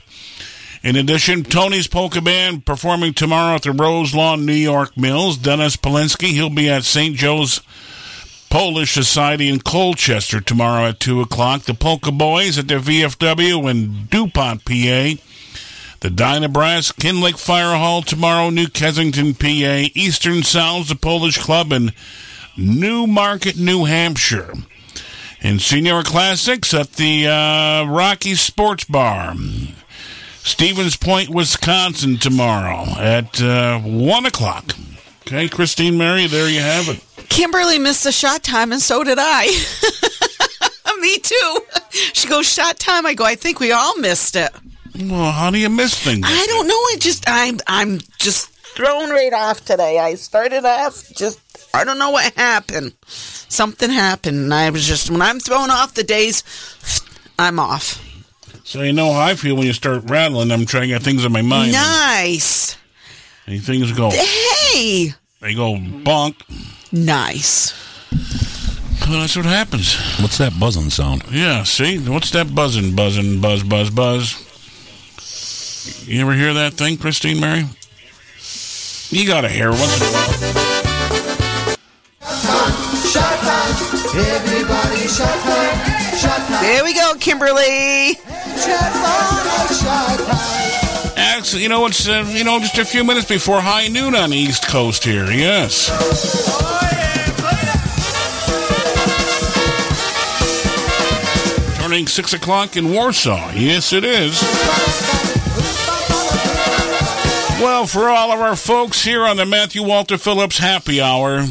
In addition, Tony's Polka Band performing tomorrow at the Rose Lawn New York Mills. Dennis Polisky, he'll be at St. Joe's Polish Society in Colchester tomorrow at 2 o'clock. The Polka Boys at the VFW in DuPont, PA. The Dyna Brass, Kinloch Fire Hall tomorrow, New Kensington, PA. Eastern Sounds, the Polish Club in Newmarket, New Hampshire. And Senior Classics at the uh, Rocky Sports Bar. Stevens Point, Wisconsin tomorrow at uh, 1 o'clock. Okay, Christine Mary, there you have it. Kimberly missed the shot time, and so did I. Me too. She goes, shot time. I go, I think we all missed it. Well, how do you miss things? I don't know. I just, I'm, I'm just thrown right off today. I started off just, I don't know what happened. Something happened, and I was just, when I'm thrown off the days, I'm off. So you know how I feel when you start rattling. I'm trying to get things in my mind. Nice. And things go. Hey. They go bonk. Nice. Well, that's what happens. What's that buzzing sound? Yeah, see? What's that buzzing, buzzing, buzz, buzz, buzz? You ever hear that thing, Christine Mary? You gotta hear it once in a while. Shot time. Everybody shot time. There we go, Kimberly. Actually, you know, it's, uh, you know, just a few minutes before high noon on the East Coast here, yes. Turning 6 o'clock in Warsaw. Yes, it is. Well, for all of our folks here on the Matthew Walter Phillips Happy Hour,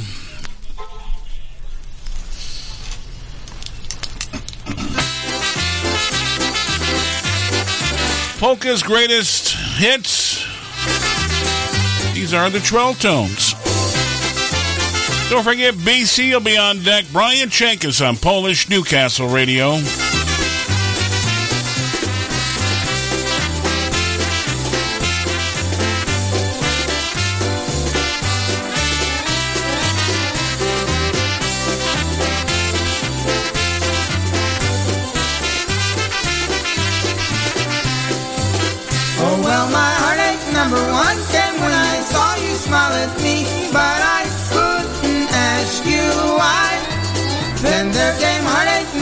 Polka's greatest hits. These are the Trell Tones. Don't forget, BC will be on deck. Brian Chenkus on Polish Newcastle Radio.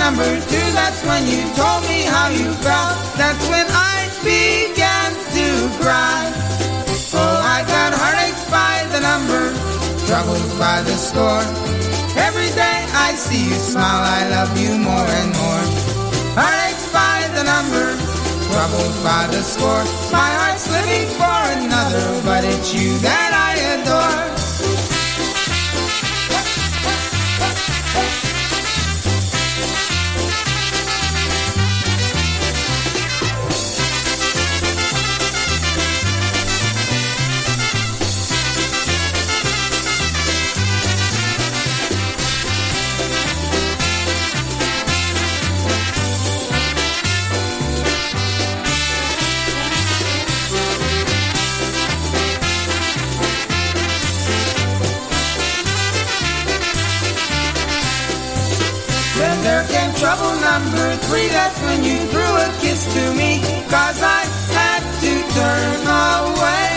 Number two, that's when you told me how you felt. That's when I began to cry. Oh, I got heartaches by the number, troubles by the score. Every day I see you smile, I love you more and more. Heartaches by the number, troubles by the score. My heart's living for another, but it's you that I adore. Trouble number three, that's when you threw a kiss to me, cause I had to turn away.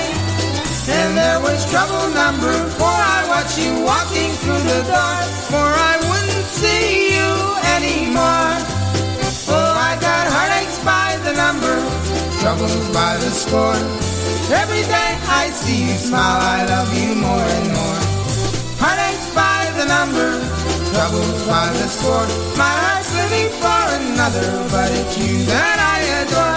And there was trouble number four, I watched you walking through the door, for I wouldn't see you anymore. Oh, I got heartaches by the number, troubles by the score. Every day I see you smile, I love you more and more. Heartaches by the number, troubles by the score. My heart's living for another, but it's you that I adore.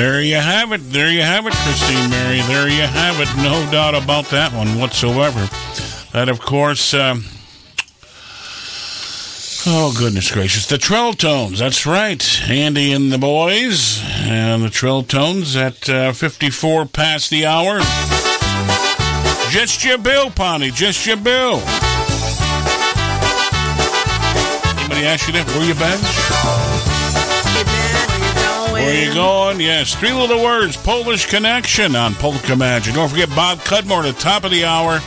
There you have it. There you have it, Christine Mary. There you have it. No doubt about that one whatsoever. That, of course, um, oh, goodness gracious. The Trill Tones. That's right. Andy and the boys. And the Trill Tones at uh, 54 past the hour. Just your bill, Ponty. Just your bill. Anybody ask you that? Were you back? Where you going? Yes, three little words, Polish Connection on Polka Magic. Don't forget Bob Cudmore at the top of the hour.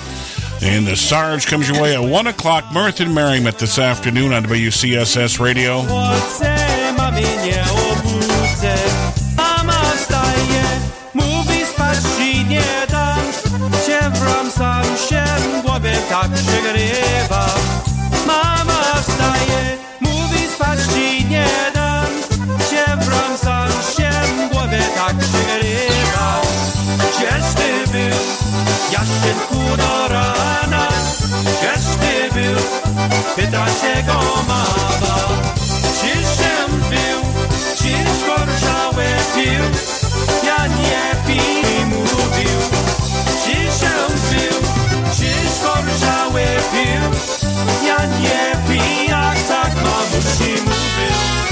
And the Sarge comes your way at 1 o'clock. Mirth and Merriment this afternoon on WCSS Radio. Jasienku do rana, ty był, pyta się go mama. Ciszem był, cisz gorzałe pił, ja nie pij mówił. Ciszem był, cisz gorzałe pił, ja nie pij, jak tak mamusi mówił.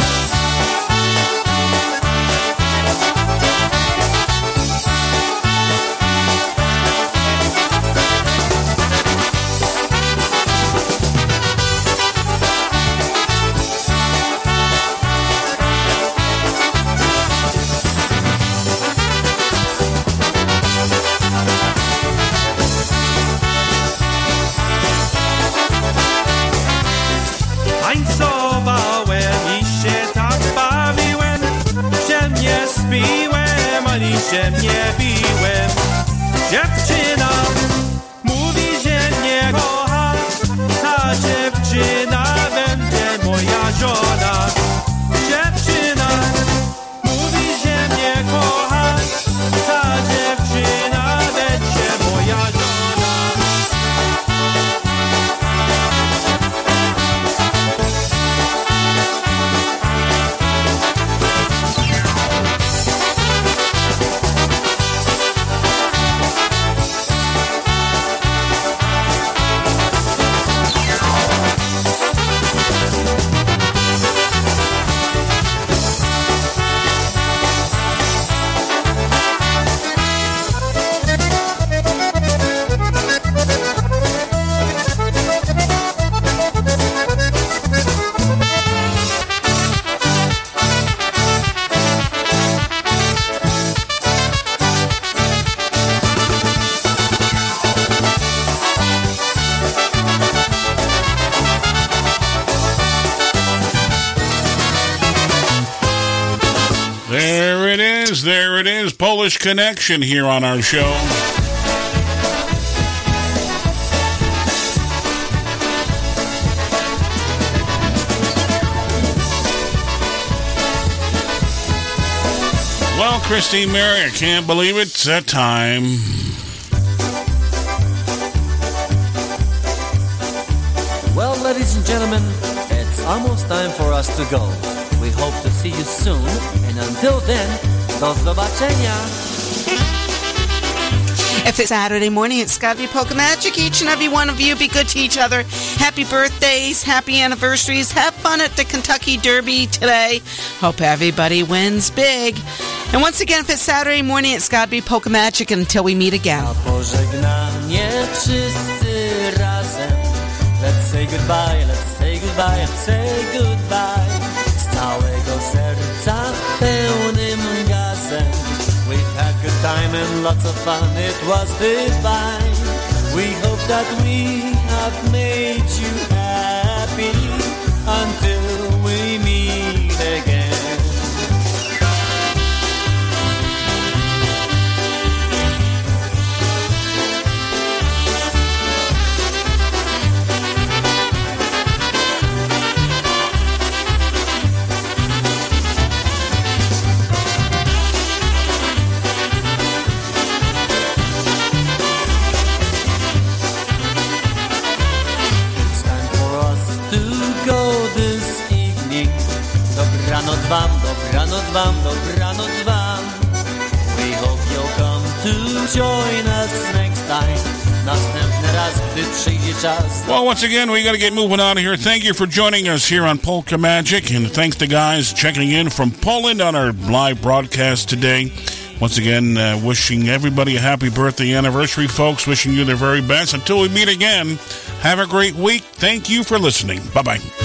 Connection here on our show. Well, Christine Mary, I can't believe it's that time. Well, ladies and gentlemen, it's almost time for us to go. We hope to see you soon, and until then, do zobaczenia. If it's Saturday morning, it's got to be Polka Magic. Each and every one of you be good to each other. Happy birthdays, happy anniversaries. Have fun at the Kentucky Derby today. Hope everybody wins big. And once again, if it's Saturday morning, it's got to be Polka Magic until we meet again. Let's say goodbye, let's say goodbye, let's say goodbye. Time and lots of fun, it was divine. We hope that we have made you wam, dobranoc wam, dobranoc wam. We hope you'll come to join us next time. Well, once again, we got to get moving out of here. Thank you for joining us here on Polka Magic, and thanks to guys checking in from Poland on our live broadcast today. Once again, uh, wishing everybody a happy birthday anniversary, folks. Wishing you the very best. Until we meet again, have a great week. Thank you for listening. Bye bye.